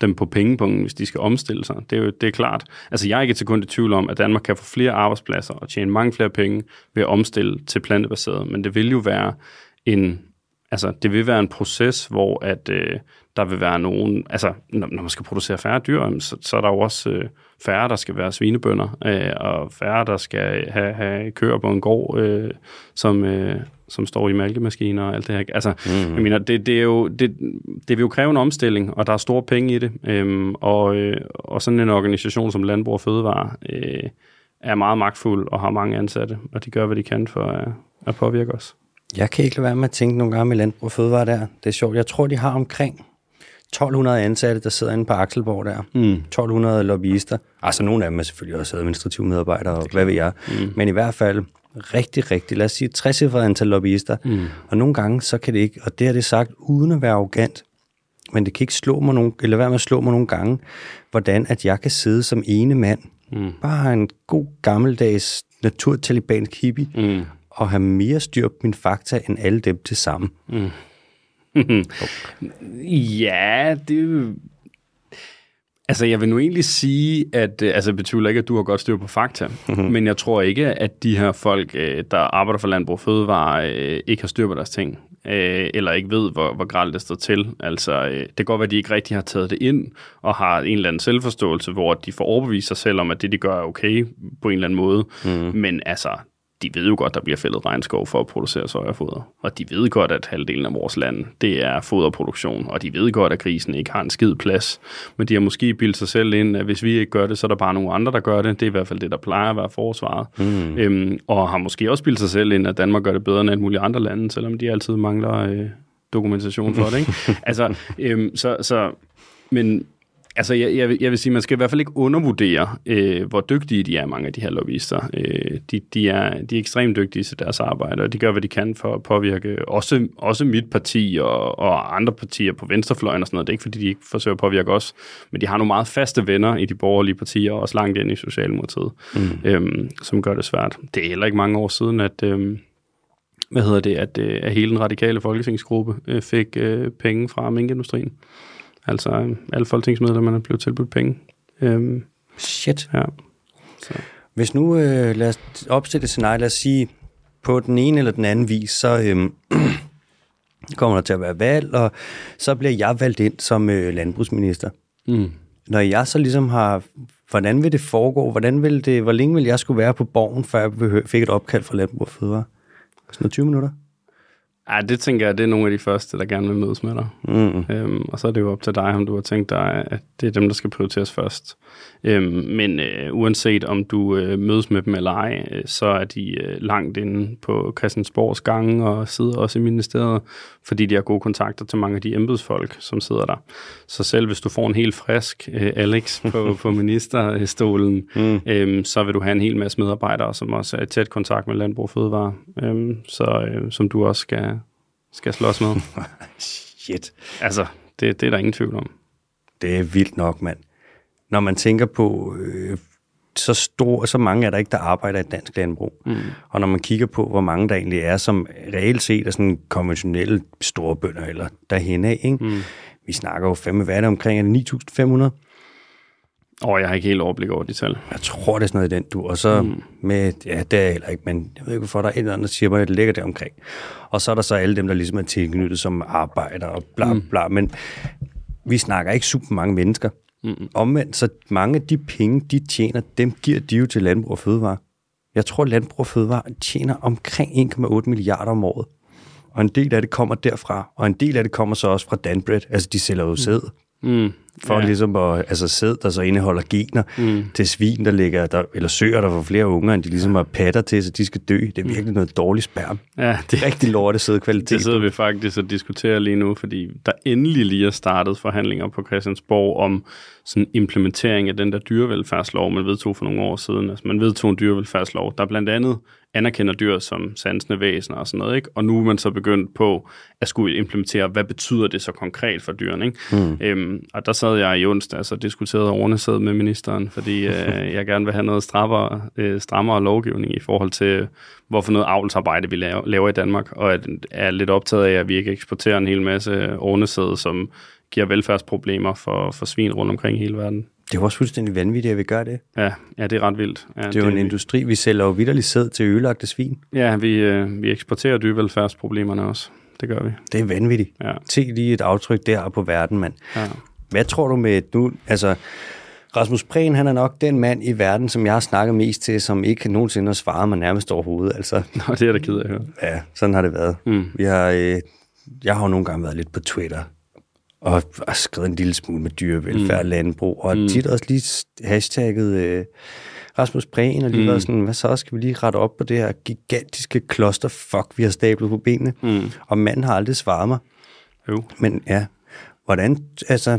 dem på pengepunkten, hvis de skal omstille sig. Det er jo det er klart. Altså, jeg er ikke til kun i tvivl om, at Danmark kan få flere arbejdspladser og tjene mange flere penge ved at omstille til plantebaseret, men det vil jo være en altså, det vil være en proces, hvor at, øh, der vil være nogen, altså når, når man skal producere færre dyr, så, så er der jo også øh, færre, der skal være svinebønder, øh, og færre, der skal have, have køer på en gård, øh, som, øh, som står i mælkemaskiner og alt det her. Altså, mm-hmm. jeg mener, det, det, er jo, det, det vil jo kræve en omstilling, og der er store penge i det, øh, og, øh, og sådan en organisation som Landbrug og Fødevare øh, er meget magtfuld og har mange ansatte, og de gør, hvad de kan for at, at påvirke os. Jeg kan ikke lade være med at tænke nogle gange med Landbrug og Fødevare der. Det er sjovt. Jeg tror, de har omkring 1200 ansatte, der sidder inde på Akselborg der. Mm. 1200 lobbyister. Altså nogle af dem er selvfølgelig også administrative medarbejdere, og hvad ved jeg. Mm. Men i hvert fald rigtig, rigtig, lad os sige, 60 antal lobbyister. Mm. Og nogle gange, så kan det ikke, og det har det sagt uden at være arrogant, men det kan ikke slå mig nogen, eller være med at slå mig nogle gange, hvordan at jeg kan sidde som ene mand, mm. bare en god gammeldags naturtalibansk hippie, mm. og have mere styr på mine fakta end alle dem til sammen. Mm. ja, det Altså, jeg vil nu egentlig sige, at øh, altså, jeg betvivler ikke, at du har godt styr på fakta, mm-hmm. men jeg tror ikke, at de her folk, øh, der arbejder for Landbrug og Fødevare, øh, ikke har styr på deres ting, eller ikke ved, hvor, hvor gralt det står til. Altså, det kan godt være, at de ikke rigtig har taget det ind, og har en eller anden selvforståelse, hvor de får overbevist sig selv om, at det, de gør, er okay på en eller anden måde. Mm. Men altså, de ved jo godt, der bliver fældet regnskov for at producere sojafoder. Og de ved godt, at halvdelen af vores land, det er foderproduktion. Og de ved godt, at grisen ikke har en skid plads. Men de har måske bildt sig selv ind, at hvis vi ikke gør det, så er der bare nogle andre, der gør det. Det er i hvert fald det, der plejer at være forsvaret. Mm. Øhm, og har måske også bildt sig selv ind, at Danmark gør det bedre end alle mulige andre lande, selvom de altid mangler øh, dokumentation for det. Ikke? altså, øhm, så, så, men Altså, jeg, jeg, vil, jeg vil sige, man skal i hvert fald ikke undervurdere, øh, hvor dygtige de er, mange af de her lobbyister. Øh, de, de, er, de er ekstremt dygtige til deres arbejde, og de gør, hvad de kan for at påvirke også, også mit parti og, og andre partier på venstrefløjen og sådan noget. Det er ikke, fordi de ikke forsøger at påvirke os, men de har nogle meget faste venner i de borgerlige partier, og også langt ind i Socialdemokratiet, mm. øhm, som gør det svært. Det er heller ikke mange år siden, at... Øhm, hvad hedder det, at, øh, at hele den radikale folketingsgruppe øh, fik øh, penge fra minkindustrien. Altså øh, alle folketingsmedlemmer er blevet tilbudt penge. Øhm, Shit. Ja. Så. Hvis nu, øh, lad os opstille et scenarie, lad os sige, på den ene eller den anden vis, så øhm, kommer der til at være valg, og så bliver jeg valgt ind som øh, landbrugsminister. Mm. Når jeg så ligesom har, hvordan vil det foregå? Hvordan vil det, hvor længe vil jeg skulle være på borgen, før jeg fik et opkald fra Landbrug og Fødevare? Sådan noget 20 minutter? Ja, det tænker jeg, det er nogle af de første, der gerne vil mødes med dig. Mm. Øhm, og så er det jo op til dig, om du har tænkt dig, at det er dem, der skal prioriteres først. Øhm, men øh, uanset om du øh, mødes med dem eller ej, øh, så er de øh, langt inde på Christiansborgs gange og sidder også i ministeriet, fordi de har gode kontakter til mange af de embedsfolk, som sidder der. Så selv hvis du får en helt frisk øh, Alex på, på ministerstolen, mm. øhm, så vil du have en hel masse medarbejdere, som også er i tæt kontakt med Landbrug og Fødevare, øhm, så, øh, som du også skal, skal slås med. Shit. Altså, det, det er der ingen tvivl om. Det er vildt nok, mand når man tænker på, øh, så, stor, så mange er der ikke, der arbejder i dansk landbrug. Mm. Og når man kigger på, hvor mange der egentlig er, som reelt set er sådan konventionelle storebønder eller derhen af, ikke? Mm. vi snakker jo fem, hvad er det omkring, er det 9.500? Og jeg har ikke helt overblik over de tal. Jeg tror, det er sådan noget i den du. Og så mm. med, ja, det er heller ikke, men jeg ved ikke, hvorfor der er et eller andet, der siger mig, at det ligger der omkring. Og så er der så alle dem, der ligesom er tilknyttet som arbejder og bla mm. bla. Men vi snakker ikke super mange mennesker. Mm-hmm. Omvendt, så mange af de penge, de tjener, dem giver de jo til Landbrug og Fødevare. Jeg tror, Landbrug og Fødevare tjener omkring 1,8 milliarder om året. Og en del af det kommer derfra, og en del af det kommer så også fra Danbred. Altså, de sælger jo sæd. Mm for ja. ligesom at altså sæd, der så indeholder gener mm. til svin, der ligger, der, eller søer, der får flere unger, end de ligesom har patter til, så de skal dø. Det er virkelig mm. noget dårligt sperm. Ja, det er rigtig lortet kvalitet. Det sidder vi faktisk og diskuterer lige nu, fordi der endelig lige er startet forhandlinger på Christiansborg om sådan implementering af den der dyrevelfærdslov, man vedtog for nogle år siden. Altså man vedtog en dyrevelfærdslov, der blandt andet anerkender dyr som sansende væsener og sådan noget, ikke? Og nu er man så begyndt på at skulle implementere, hvad betyder det så konkret for dyrene, ikke? Mm. Øhm, og der sad jeg i onsdag og diskuterede ordnesæd med ministeren, fordi øh, jeg gerne vil have noget strammere, øh, strammere lovgivning i forhold til, hvorfor noget avlsarbejde vi laver, laver i Danmark, og at er lidt optaget af, at vi ikke eksporterer en hel masse ordnesæd, som giver velfærdsproblemer for, for svin rundt omkring i hele verden. Det er også fuldstændig vanvittigt, at vi gør det. Ja, ja det er ret vildt. Ja, det er jo en vi... industri, vi sælger jo vidderligt sæd til ødelagte svin. Ja, vi, øh, vi eksporterer dyrevelfærdsproblemerne også. Det gør vi. Det er vanvittigt. Ja. Se lige et aftryk der på verden, mand. Ja. Hvad tror du med nu, altså Rasmus Prehn, han er nok den mand i verden, som jeg har snakket mest til, som ikke nogensinde har svaret mig nærmest overhovedet. Altså, Nå, det er da ked af at høre. Ja, sådan har det været. Mm. Vi har, øh, jeg har jo nogle gange været lidt på Twitter, og har skrevet en lille smule med dyrevelfærd, mm. landbrug, og mm. tit også lige hashtagget øh, Rasmus Prehn, og lige mm. været sådan, hvad så, skal vi lige rette op på det her gigantiske kloster fuck, vi har stablet på benene. Mm. Og manden har aldrig svaret mig. Jo. Men ja, hvordan, altså,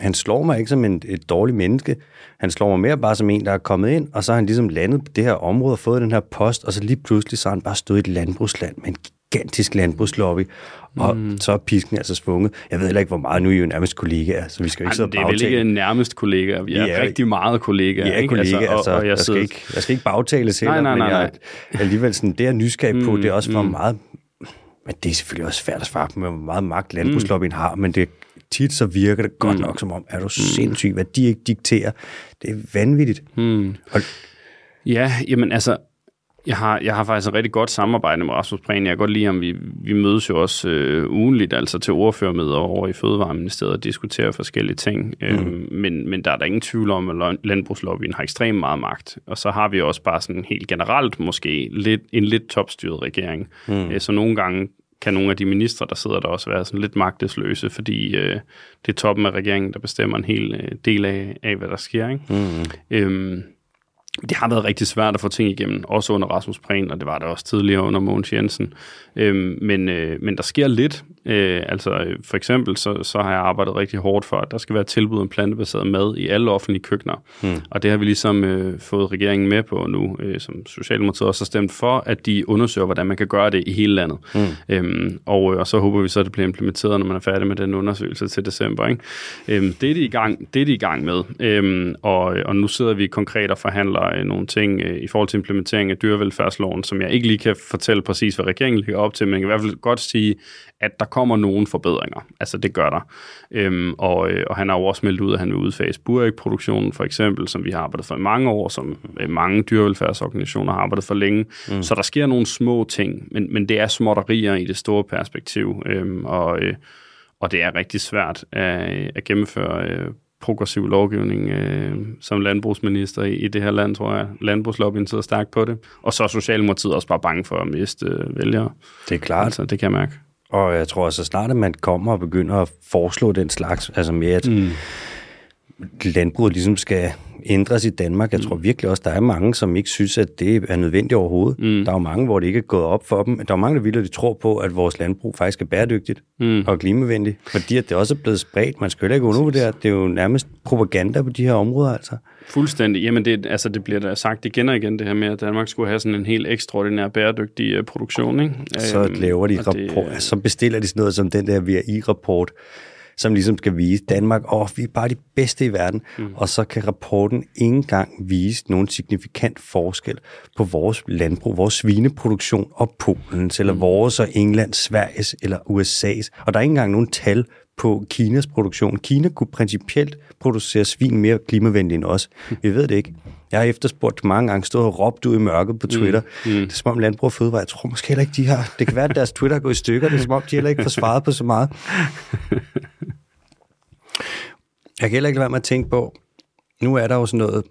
han slår mig ikke som en, et dårligt menneske. Han slår mig mere bare som en, der er kommet ind, og så har han ligesom landet på det her område og fået den her post, og så lige pludselig så har han bare stået i et landbrugsland med en gigantisk landbrugslobby, og mm. så er pisken altså svunget. Jeg ved heller ikke, hvor meget nu er I jo nærmest kollegaer, så vi skal jo ikke sidde og Det er vel ikke nærmest kollegaer, vi er, er rigtig meget kollegaer. Vi er ikke? kollegaer, altså, altså, og, og jeg, jeg, skal ikke, jeg skal ikke bagtale selv, nej, nej, nej, men jeg, alligevel sådan, det er nysgerrig på, mm, det er også for mm. meget men det er selvfølgelig også svært at svare på, hvor meget magt landbrugslobbyen mm. har, men det tit så virker det godt mm. nok som om, er du mm. sindssyg, hvad de ikke dikterer. Det er vanvittigt. Mm. Og, ja, jamen altså, jeg har, jeg har faktisk et rigtig godt samarbejde med Rasmus Prehn. Jeg kan godt lide ham. Vi, vi mødes jo også øh, ugenligt, altså til ordførermøder over i Fødevareministeriet og diskuterer forskellige ting. Mm. Øhm, men, men der er der ingen tvivl om, at landbrugslobbyen har ekstremt meget magt. Og så har vi også bare sådan helt generelt måske lidt, en lidt topstyret regering. Mm. Øh, så nogle gange kan nogle af de ministre, der sidder der også være sådan lidt magtesløse, fordi øh, det er toppen af regeringen, der bestemmer en hel øh, del af, af, hvad der sker. Ikke? Mm. Øhm, det har været rigtig svært at få ting igennem, også under Rasmus Prehn, og det var det også tidligere under Mogens Jensen. Øhm, men, øh, men der sker lidt. Øh, altså for eksempel, så, så har jeg arbejdet rigtig hårdt for, at der skal være tilbud om plantebaseret mad i alle offentlige køkkener. Hmm. Og det har vi ligesom øh, fået regeringen med på nu, øh, som Socialdemokratiet også har stemt for, at de undersøger, hvordan man kan gøre det i hele landet. Hmm. Øhm, og, øh, og så håber vi så, at det bliver implementeret, når man er færdig med den undersøgelse til december. Ikke? Øhm, det, er de i gang, det er de i gang med. Øhm, og, og nu sidder vi konkret og forhandler øh, nogle ting øh, i forhold til implementering af dyrevelfærdsloven, som jeg ikke lige kan fortælle præcis, hvad regeringen ligger op til, men jeg kan i hvert fald godt sige, at der kommer nogle forbedringer. Altså det gør der. Øhm, og, øh, og han har jo også meldt ud, at han vil udfase burægproduktionen for eksempel, som vi har arbejdet for i mange år, som øh, mange dyrevelfærdsorganisationer har arbejdet for længe. Mm. Så der sker nogle små ting, men, men det er småtterier i det store perspektiv. Øhm, og, øh, og det er rigtig svært at, at gennemføre øh, progressiv lovgivning øh, som landbrugsminister i, i det her land, tror jeg. Landbrugslobbyen sidder stærkt på det. Og så er Socialdemokratiet også bare bange for at miste øh, vælgere. Det er klart. Altså, det kan jeg mærke. Og jeg tror, at så snart at man kommer og begynder at foreslå den slags, altså med at mm. landbruget ligesom skal ændres i Danmark. Jeg mm. tror virkelig også, der er mange, som ikke synes, at det er nødvendigt overhovedet. Mm. Der er jo mange, hvor det ikke er gået op for dem. Der er mange, der vil, at de tror på, at vores landbrug faktisk er bæredygtigt mm. og klimavenligt, fordi at det også er blevet spredt. Man skal jo ikke undervurdere, det er jo nærmest propaganda på de her områder, altså. Fuldstændig. Jamen, det, altså, det bliver da sagt igen og igen, det her med, at Danmark skulle have sådan en helt ekstraordinær bæredygtig uh, produktion. Ikke? Så øhm, laver de rapport, det, så bestiller de sådan noget som den der VRI-rapport, som ligesom skal vise Danmark, åh, vi er bare de bedste i verden, mm. og så kan rapporten ikke engang vise nogen signifikant forskel på vores landbrug, vores svineproduktion og Polens, eller mm. vores og Englands, Sveriges eller USA's. Og der er ikke engang nogen tal på Kinas produktion. Kina kunne principielt producere svin mere klimavenligt end os. Vi ved det ikke. Jeg har efterspurgt mange gange, stået og råbt ud i mørket på Twitter. Mm. Mm. Det er som om Landbrug og Fødevare, jeg tror måske heller ikke, de har... Det kan være, at deres Twitter går i stykker. Det er som om, de heller ikke får svaret på så meget. Jeg kan heller ikke lade være med at tænke på, nu er der jo sådan noget,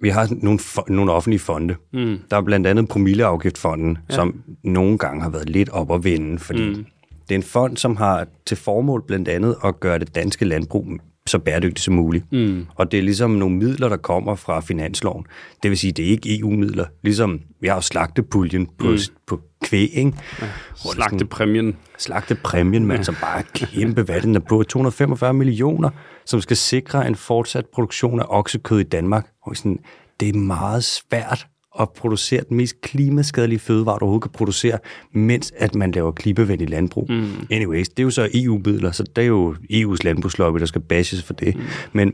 vi har nogle, nogle offentlige fonde. Mm. Der er blandt andet Promilleafgiftfonden, ja. som nogle gange har været lidt op at vinde, fordi mm. det er en fond, som har til formål blandt andet at gøre det danske landbrug så bæredygtigt som muligt. Mm. Og det er ligesom nogle midler, der kommer fra finansloven. Det vil sige, det er ikke EU-midler. Ligesom vi har jo slagtepuljen på, mm. på kvæg, ikke? Ja, slagtepræmien. Slagtepræmien, man, ja. som bare er kæmpe, hvad den er på. 245 millioner, som skal sikre en fortsat produktion af oksekød i Danmark. Og sådan, det er meget svært at producere den mest klimaskadelige fødevare, du overhovedet kan producere, mens at man laver klimavenlig landbrug. Mm. Anyways, det er jo så EU-midler, så det er jo EU's landbrugslobby, der skal bashes for det. Mm. Men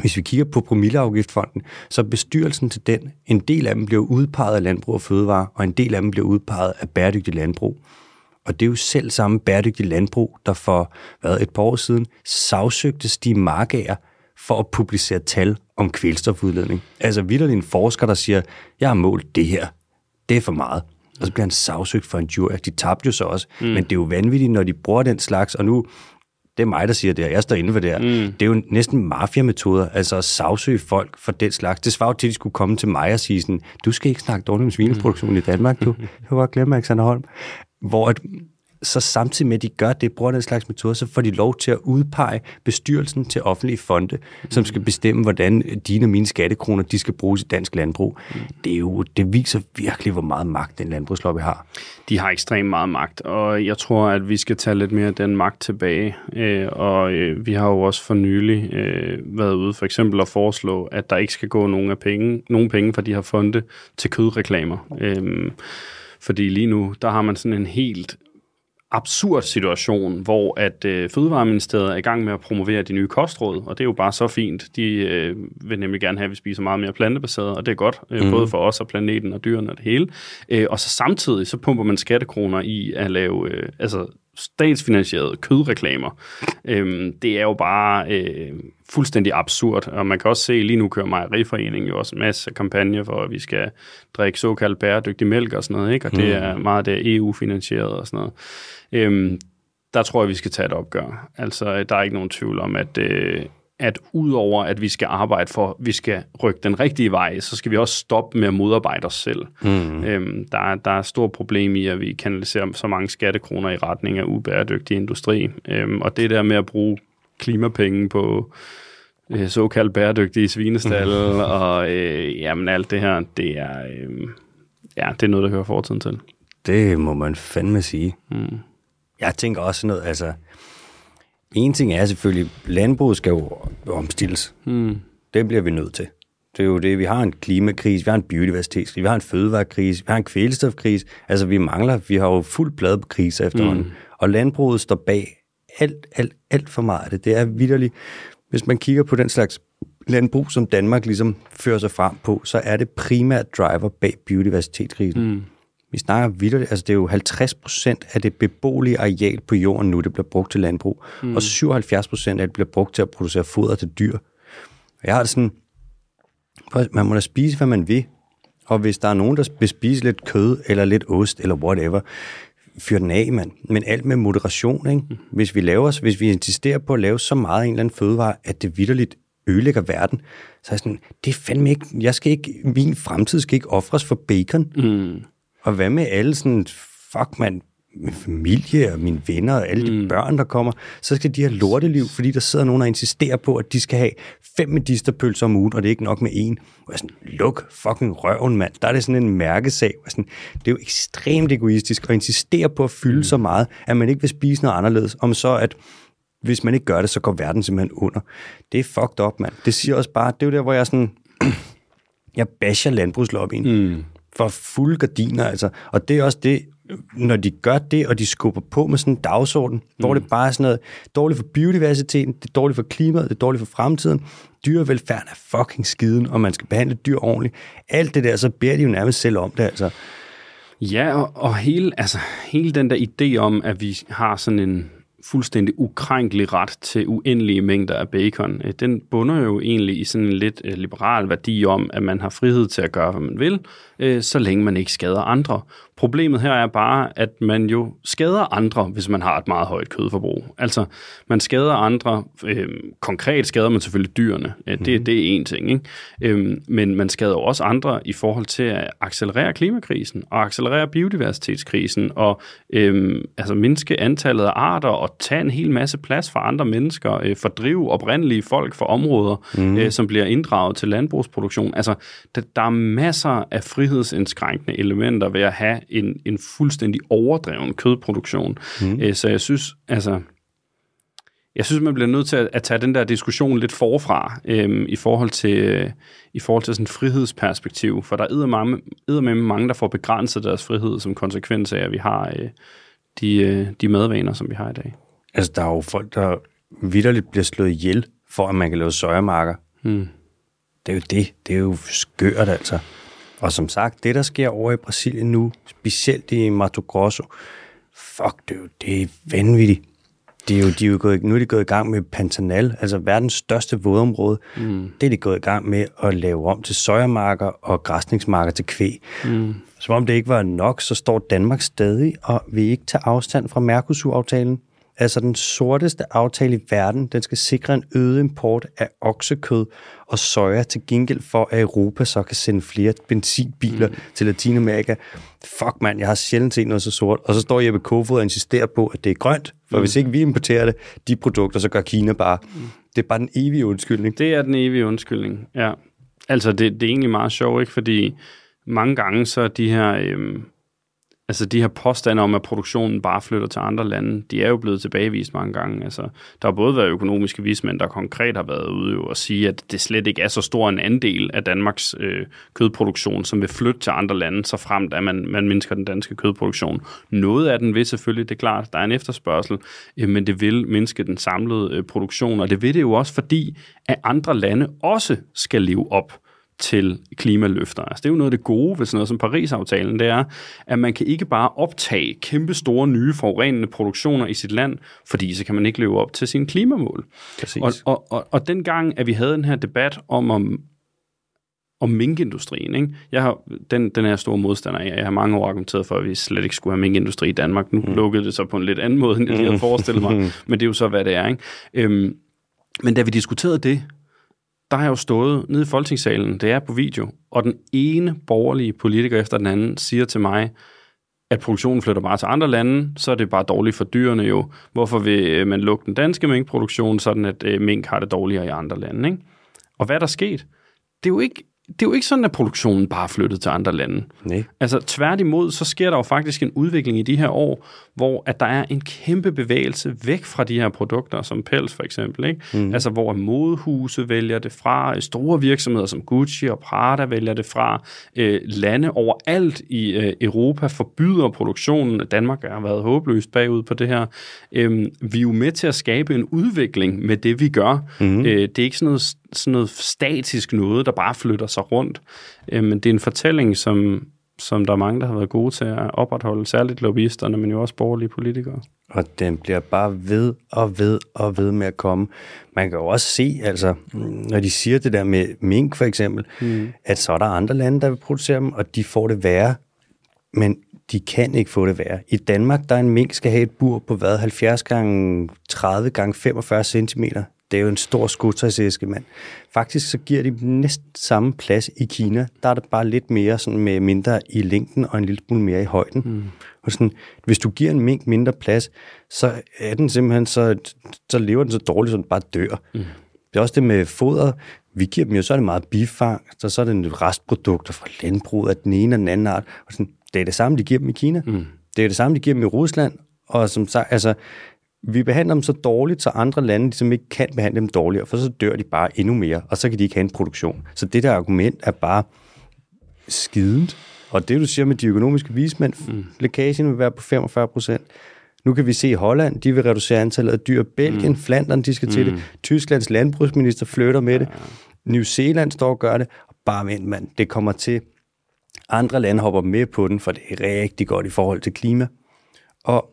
hvis vi kigger på promilleafgiftfonden, så bestyrelsen til den, en del af dem bliver udpeget af landbrug og fødevare, og en del af dem bliver udpeget af bæredygtig landbrug. Og det er jo selv samme bæredygtige landbrug, der for hvad, et par år siden sagsøgte Stig Markager for at publicere tal om kvælstofudledning. Altså vidderlig en forsker, der siger, jeg har målt det her. Det er for meget. Og så bliver han sagsøgt for en jury. De tabte jo så også. Mm. Men det er jo vanvittigt, når de bruger den slags. Og nu, det er mig, der siger det her. Jeg står inde for det her. Mm. Det er jo næsten mafiametoder, altså at sagsøge folk for den slags. Det svarer til, at de skulle komme til mig og sige sådan, du skal ikke snakke dårligt om svineproduktion mm. i Danmark, du. Jeg var glemme Alexander Holm. Hvor at, så samtidig med, at de gør det, bruger den slags metoder, så får de lov til at udpege bestyrelsen til offentlige fonde, mm. som skal bestemme, hvordan dine og mine skattekroner, de skal bruges i dansk landbrug. Mm. Det, er jo, det viser virkelig, hvor meget magt den landbrugslobby har. De har ekstremt meget magt, og jeg tror, at vi skal tage lidt mere af den magt tilbage. Øh, og øh, vi har jo også for nylig øh, været ude for eksempel at foreslå, at der ikke skal gå nogen, af penge, nogen penge fra de her fonde til kødreklamer. Fordi lige nu, der har man sådan en helt absurd situation, hvor at øh, Fødevareministeriet er i gang med at promovere de nye kostråd, og det er jo bare så fint. De øh, vil nemlig gerne have, at vi spiser meget mere plantebaseret, og det er godt, øh, mm. både for os og planeten og dyrene og det hele. Øh, og så samtidig, så pumper man skattekroner i at lave øh, altså statsfinansierede kødreklamer. Øhm, det er jo bare øh, fuldstændig absurd, og man kan også se, lige nu kører Mejeriforeningen jo også en masse kampagner for, at vi skal drikke såkaldt bæredygtig mælk og sådan noget, ikke? og det mm. er meget det EU-finansieret og sådan noget. Øhm, der tror jeg, vi skal tage et opgør. Altså, der er ikke nogen tvivl om, at, øh, at udover at vi skal arbejde for, at vi skal rykke den rigtige vej, så skal vi også stoppe med at modarbejde os selv. Mm. Øhm, der, er, der er stort problem i, at vi kanaliserer så mange skattekroner i retning af ubæredygtig industri. Øhm, og det der med at bruge klimapenge på øh, såkaldt bæredygtige svinestal mm. og øh, jamen alt det her, det er, øh, ja, det er noget, der hører fortiden til. Det må man fandme sige. Mm. Jeg tænker også noget, altså en ting er selvfølgelig, landbruget skal jo omstilles. Mm. Det bliver vi nødt til. Det er jo det, vi har en klimakrise, vi har en biodiversitetskrise, vi har en fødevarekrise, vi har en kvælstofkrise. Altså vi mangler, vi har jo fuld plade på kriser efterhånden. Mm. Og landbruget står bag alt, alt, alt for meget af det. Det er vidderligt. Hvis man kigger på den slags landbrug, som Danmark ligesom fører sig frem på, så er det primært driver bag biodiversitetskrisen. Mm. Vi snakker vildt, altså det er jo 50 procent af det beboelige areal på jorden nu, det bliver brugt til landbrug, mm. og 77 procent af det bliver brugt til at producere foder til dyr. Jeg har det sådan, man må da spise, hvad man vil, og hvis der er nogen, der vil spise lidt kød, eller lidt ost, eller whatever, fyr den af, mand. Men alt med moderation, ikke? Mm. Hvis vi laver, hvis vi insisterer på at lave så meget en eller anden fødevare, at det vidderligt ødelægger verden, så er jeg sådan, det er fandme ikke, jeg skal ikke, min fremtid skal ikke ofres for bacon. Mm. Og hvad med alle sådan, fuck man, min familie og mine venner og alle mm. de børn, der kommer, så skal de have lorteliv, fordi der sidder nogen og insisterer på, at de skal have fem medisterpølser om ugen, og det er ikke nok med en. Og jeg sådan, luk fucking røven, mand. Der er det sådan en mærkesag. Og sådan, det er jo ekstremt egoistisk at insistere på at fylde mm. så meget, at man ikke vil spise noget anderledes, om så at hvis man ikke gør det, så går verden simpelthen under. Det er fucked up, mand. Det siger også bare, det er jo der, hvor jeg sådan, jeg basher landbrugslobbyen. Mm for fulde gardiner. Altså. Og det er også det, når de gør det, og de skubber på med sådan en dagsorden, mm. hvor det bare er sådan noget dårligt for biodiversiteten, det er dårligt for klimaet, det er dårligt for fremtiden, dyrevelfærden er fucking skiden, og man skal behandle dyr ordentligt. Alt det der, så beder de jo nærmest selv om det, altså. Ja, og, og hele, altså, hele den der idé om, at vi har sådan en, fuldstændig ukrænkelig ret til uendelige mængder af bacon, øh, den bunder jo egentlig i sådan en lidt øh, liberal værdi om, at man har frihed til at gøre, hvad man vil, øh, så længe man ikke skader andre. Problemet her er bare, at man jo skader andre, hvis man har et meget højt kødforbrug. Altså, man skader andre. Øh, konkret skader man selvfølgelig dyrene. Det, mm. det er en ting. Ikke? Øh, men man skader også andre i forhold til at accelerere klimakrisen og accelerere biodiversitetskrisen og øh, altså mindske antallet af arter og tage en hel masse plads for andre mennesker, øh, fordrive oprindelige folk fra områder, mm. øh, som bliver inddraget til landbrugsproduktion. Altså, der, der er masser af frihedsindskrænkende elementer ved at have en, en fuldstændig overdreven kødproduktion. Mm. Øh, så jeg synes, altså, jeg synes, man bliver nødt til at, at tage den der diskussion lidt forfra øh, i forhold til, øh, i forhold til sådan et frihedsperspektiv, for der er med mange, der får begrænset deres frihed som konsekvens af, at vi har øh, de, øh, de madvaner, som vi har i dag. Altså, der er jo folk, der vidderligt bliver slået ihjel, for at man kan lave søjermarker. Mm. Det er jo det. Det er jo skørt, altså. Og som sagt, det der sker over i Brasilien nu, specielt i Mato Grosso, fuck, det er jo det er vanvittigt. De er jo, de er jo gået, nu er de gået i gang med Pantanal, altså verdens største vådområde. Mm. Det er de gået i gang med at lave om til søjermarker og græsningsmarker til kvæg. Mm. Som om det ikke var nok, så står Danmark stadig og vil ikke tage afstand fra Mercosur-aftalen. altså den sorteste aftale i verden, den skal sikre en øget import af oksekød og soja til gengæld for, at Europa så kan sende flere benzinbiler mm. til Latinamerika. Fuck mand, jeg har sjældent set noget så sort. Og så står Jeppe Kofod og insisterer på, at det er grønt, for mm. hvis ikke vi importerer det, de produkter, så gør Kina bare. Mm. Det er bare den evige undskyldning. Det er den evige undskyldning, ja. Altså, det, det er egentlig meget sjovt, ikke? Fordi mange gange så de her... Øhm Altså de her påstande om, at produktionen bare flytter til andre lande, de er jo blevet tilbagevist mange gange. Altså, der har både været økonomiske vismænd, der konkret har været ude og sige, at det slet ikke er så stor en andel af Danmarks øh, kødproduktion, som vil flytte til andre lande, så fremt at man, man mindsker den danske kødproduktion. Noget af den vil selvfølgelig, det er klart, der er en efterspørgsel, øh, men det vil mindske den samlede øh, produktion, og det vil det jo også, fordi at andre lande også skal leve op til klimaløfter. Altså, det er jo noget af det gode ved sådan noget som Paris-aftalen, det er, at man kan ikke bare optage kæmpe store nye forurenende produktioner i sit land, fordi så kan man ikke leve op til sine klimamål. Og, og, og, og dengang, at vi havde den her debat om, om om minkindustrien. Ikke? Jeg har, den, den er stor modstander af. Jeg har mange år argumenteret for, at vi slet ikke skulle have minkindustri i Danmark. Nu mm. lukkede det så på en lidt anden måde, end jeg havde forestillet mig. Men det er jo så, hvad det er. Ikke? Øhm, men da vi diskuterede det, der har jeg jo stået nede i Folketingssalen, det er på video, og den ene borgerlige politiker efter den anden siger til mig, at produktionen flytter bare til andre lande, så er det bare dårligt for dyrene jo. Hvorfor vil øh, man lukke den danske minkproduktion, sådan at øh, mink har det dårligere i andre lande? Ikke? Og hvad er der sket? Det er jo ikke det er jo ikke sådan, at produktionen bare er flyttet til andre lande. Nej. Altså tværtimod, så sker der jo faktisk en udvikling i de her år, hvor at der er en kæmpe bevægelse væk fra de her produkter, som pels for eksempel. Ikke? Mm. Altså hvor modehuse vælger det fra, store virksomheder som Gucci og Prada vælger det fra, øh, lande overalt i øh, Europa forbyder produktionen. Danmark har været håbløst bagud på det her. Øh, vi er jo med til at skabe en udvikling med det, vi gør. Mm. Øh, det er ikke sådan noget sådan noget statisk noget, der bare flytter sig rundt. Øh, men det er en fortælling, som, som der er mange, der har været gode til at opretholde, særligt lobbyisterne, men jo også borgerlige politikere. Og den bliver bare ved og ved og ved med at komme. Man kan jo også se, altså, når de siger det der med mink for eksempel, mm. at så er der andre lande, der vil producere dem, og de får det værre. Men de kan ikke få det værre. I Danmark, der er en mink skal have et bur på hvad? 70 gange 30 gange 45 cm det er jo en stor skotøjsæske, mand. Faktisk så giver de næsten samme plads i Kina. Der er det bare lidt mere sådan med mindre i længden og en lille smule mere i højden. Mm. Og sådan, hvis du giver en mink mindre plads, så er den simpelthen så, så lever den så dårligt, så den bare dør. Mm. Det er også det med foder. Vi giver dem jo, så er det meget bifang, så, så er det restprodukter fra landbruget af den ene og den anden art. Og sådan, det er det samme, de giver dem i Kina. Mm. Det er det samme, de giver dem i Rusland. Og som sagt, altså, vi behandler dem så dårligt, så andre lande ligesom ikke kan behandle dem dårligere, for så dør de bare endnu mere, og så kan de ikke have en produktion. Så det der argument er bare skidende. Og det, du siger med de økonomiske vismænd, mm. lækagen vil være på 45 procent. Nu kan vi se, Holland, de vil reducere antallet af dyr. Belgien, mm. Flandern, de skal mm. til det. Tysklands landbrugsminister flytter med det. New Zealand står og gør det. Og bare vent, mand, det kommer til. Andre lande hopper med på den, for det er rigtig godt i forhold til klima. Og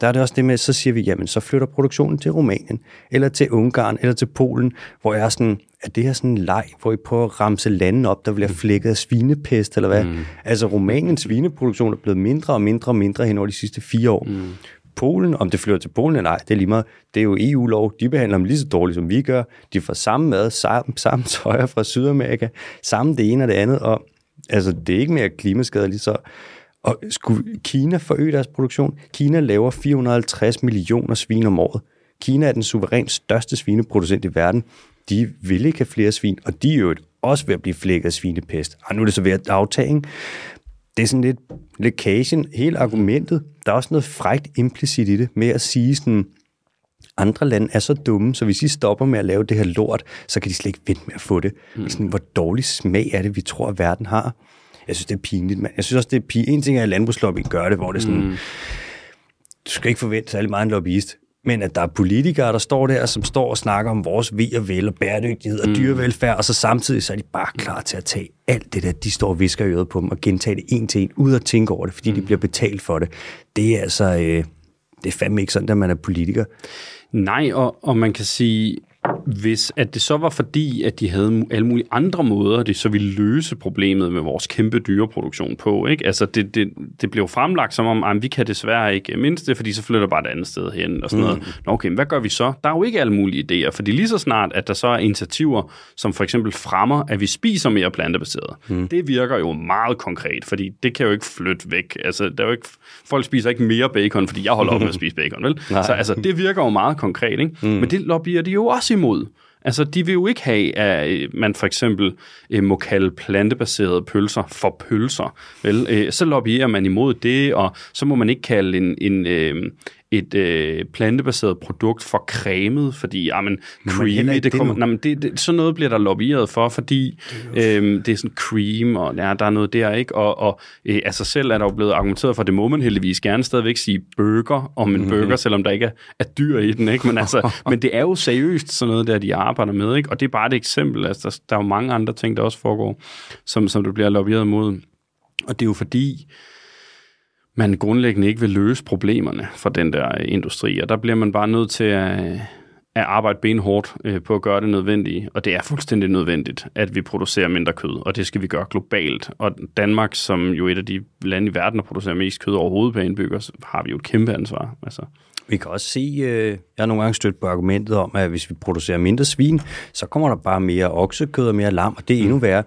der er det også det med, så siger vi, jamen så flytter produktionen til Rumænien, eller til Ungarn, eller til Polen, hvor jeg er sådan, er det her sådan en leg, hvor I prøver at ramse landene op, der bliver flækket af svinepest, eller hvad? Mm. Altså Rumæniens svineproduktion er blevet mindre og mindre og mindre hen over de sidste fire år. Mm. Polen, om det flytter til Polen eller nej, det er lige meget. Det er jo EU-lov. De behandler dem lige så dårligt, som vi gør. De får samme mad, samme, samme tøjer fra Sydamerika, samme det ene og det andet, og altså, det er ikke mere klimaskadeligt, så og skulle Kina forøge deres produktion? Kina laver 450 millioner svin om året. Kina er den suverænt største svineproducent i verden. De vil ikke have flere svin, og de er jo også ved at blive flækket af svinepest. Og nu er det så ved at aftage, ikke? Det er sådan lidt lækagen, hele argumentet. Der er også noget frægt implicit i det, med at sige sådan, andre lande er så dumme, så hvis I stopper med at lave det her lort, så kan de slet ikke vente med at få det. Mm. Sådan, hvor dårlig smag er det, vi tror, at verden har. Jeg synes, det er pinligt. Men jeg synes også, det er pinligt. En ting er, at landbrugslobby gør det, hvor det er sådan, mm. du skal ikke forvente særlig meget en lobbyist. Men at der er politikere, der står der, som står og snakker om vores ved og vel og bæredygtighed og mm. dyrevelfærd, og så samtidig så er de bare klar til at tage alt det der, de står og visker i øret på dem, og gentage det en til en, ud og tænke over det, fordi mm. de bliver betalt for det. Det er altså, øh, det er fandme ikke sådan, at man er politiker. Nej, og, og man kan sige, hvis at det så var fordi, at de havde alle mulige andre måder, de så ville løse problemet med vores kæmpe dyreproduktion på. Ikke? Altså det, det, det blev fremlagt som om, at vi kan desværre ikke mindst det, fordi så flytter bare et andet sted hen og sådan mm. noget. Nå, okay, men hvad gør vi så? Der er jo ikke alle mulige idéer, fordi lige så snart, at der så er initiativer, som for eksempel fremmer, at vi spiser mere plantebaseret, mm. det virker jo meget konkret, fordi det kan jo ikke flytte væk. Altså, der er jo ikke, folk spiser ikke mere bacon, fordi jeg holder op med at spise bacon, vel? Nej. Så altså, det virker jo meget konkret, ikke? Mm. Men det lobbyer de jo også imod. Altså, de vil jo ikke have, at øh, man for eksempel øh, må kalde plantebaserede pølser for pølser. Vel? Øh, så lobbyerer man imod det, og så må man ikke kalde en, en, øh, et øh, plantebaseret produkt for cremet, fordi jamen, creamy, det, det kommer, nej, men det, det, sådan noget bliver der lobbyeret for, fordi det er, øhm, det er sådan cream, og ja, der er noget der, ikke? Og, og øh, altså selv er der jo blevet argumenteret for, det må man heldigvis gerne stadigvæk sige burger om en mm. burger, selvom der ikke er, er dyr i den, ikke? Men, altså, men det er jo seriøst sådan noget der, de arbejder med, ikke? Og det er bare et eksempel, altså der, der er jo mange andre ting, der også foregår, som, som du bliver lobbyeret mod. Og det er jo fordi, man grundlæggende ikke vil løse problemerne for den der industri, og der bliver man bare nødt til at, at arbejde benhårdt øh, på at gøre det nødvendige, og det er fuldstændig nødvendigt, at vi producerer mindre kød, og det skal vi gøre globalt. Og Danmark, som jo et af de lande i verden, der producerer mest kød overhovedet per indbygger, så har vi jo et kæmpe ansvar. Altså. Vi kan også se, øh, jeg har nogle gange stødt på argumentet om, at hvis vi producerer mindre svin, så kommer der bare mere oksekød og mere lam, og det er endnu mm. værre,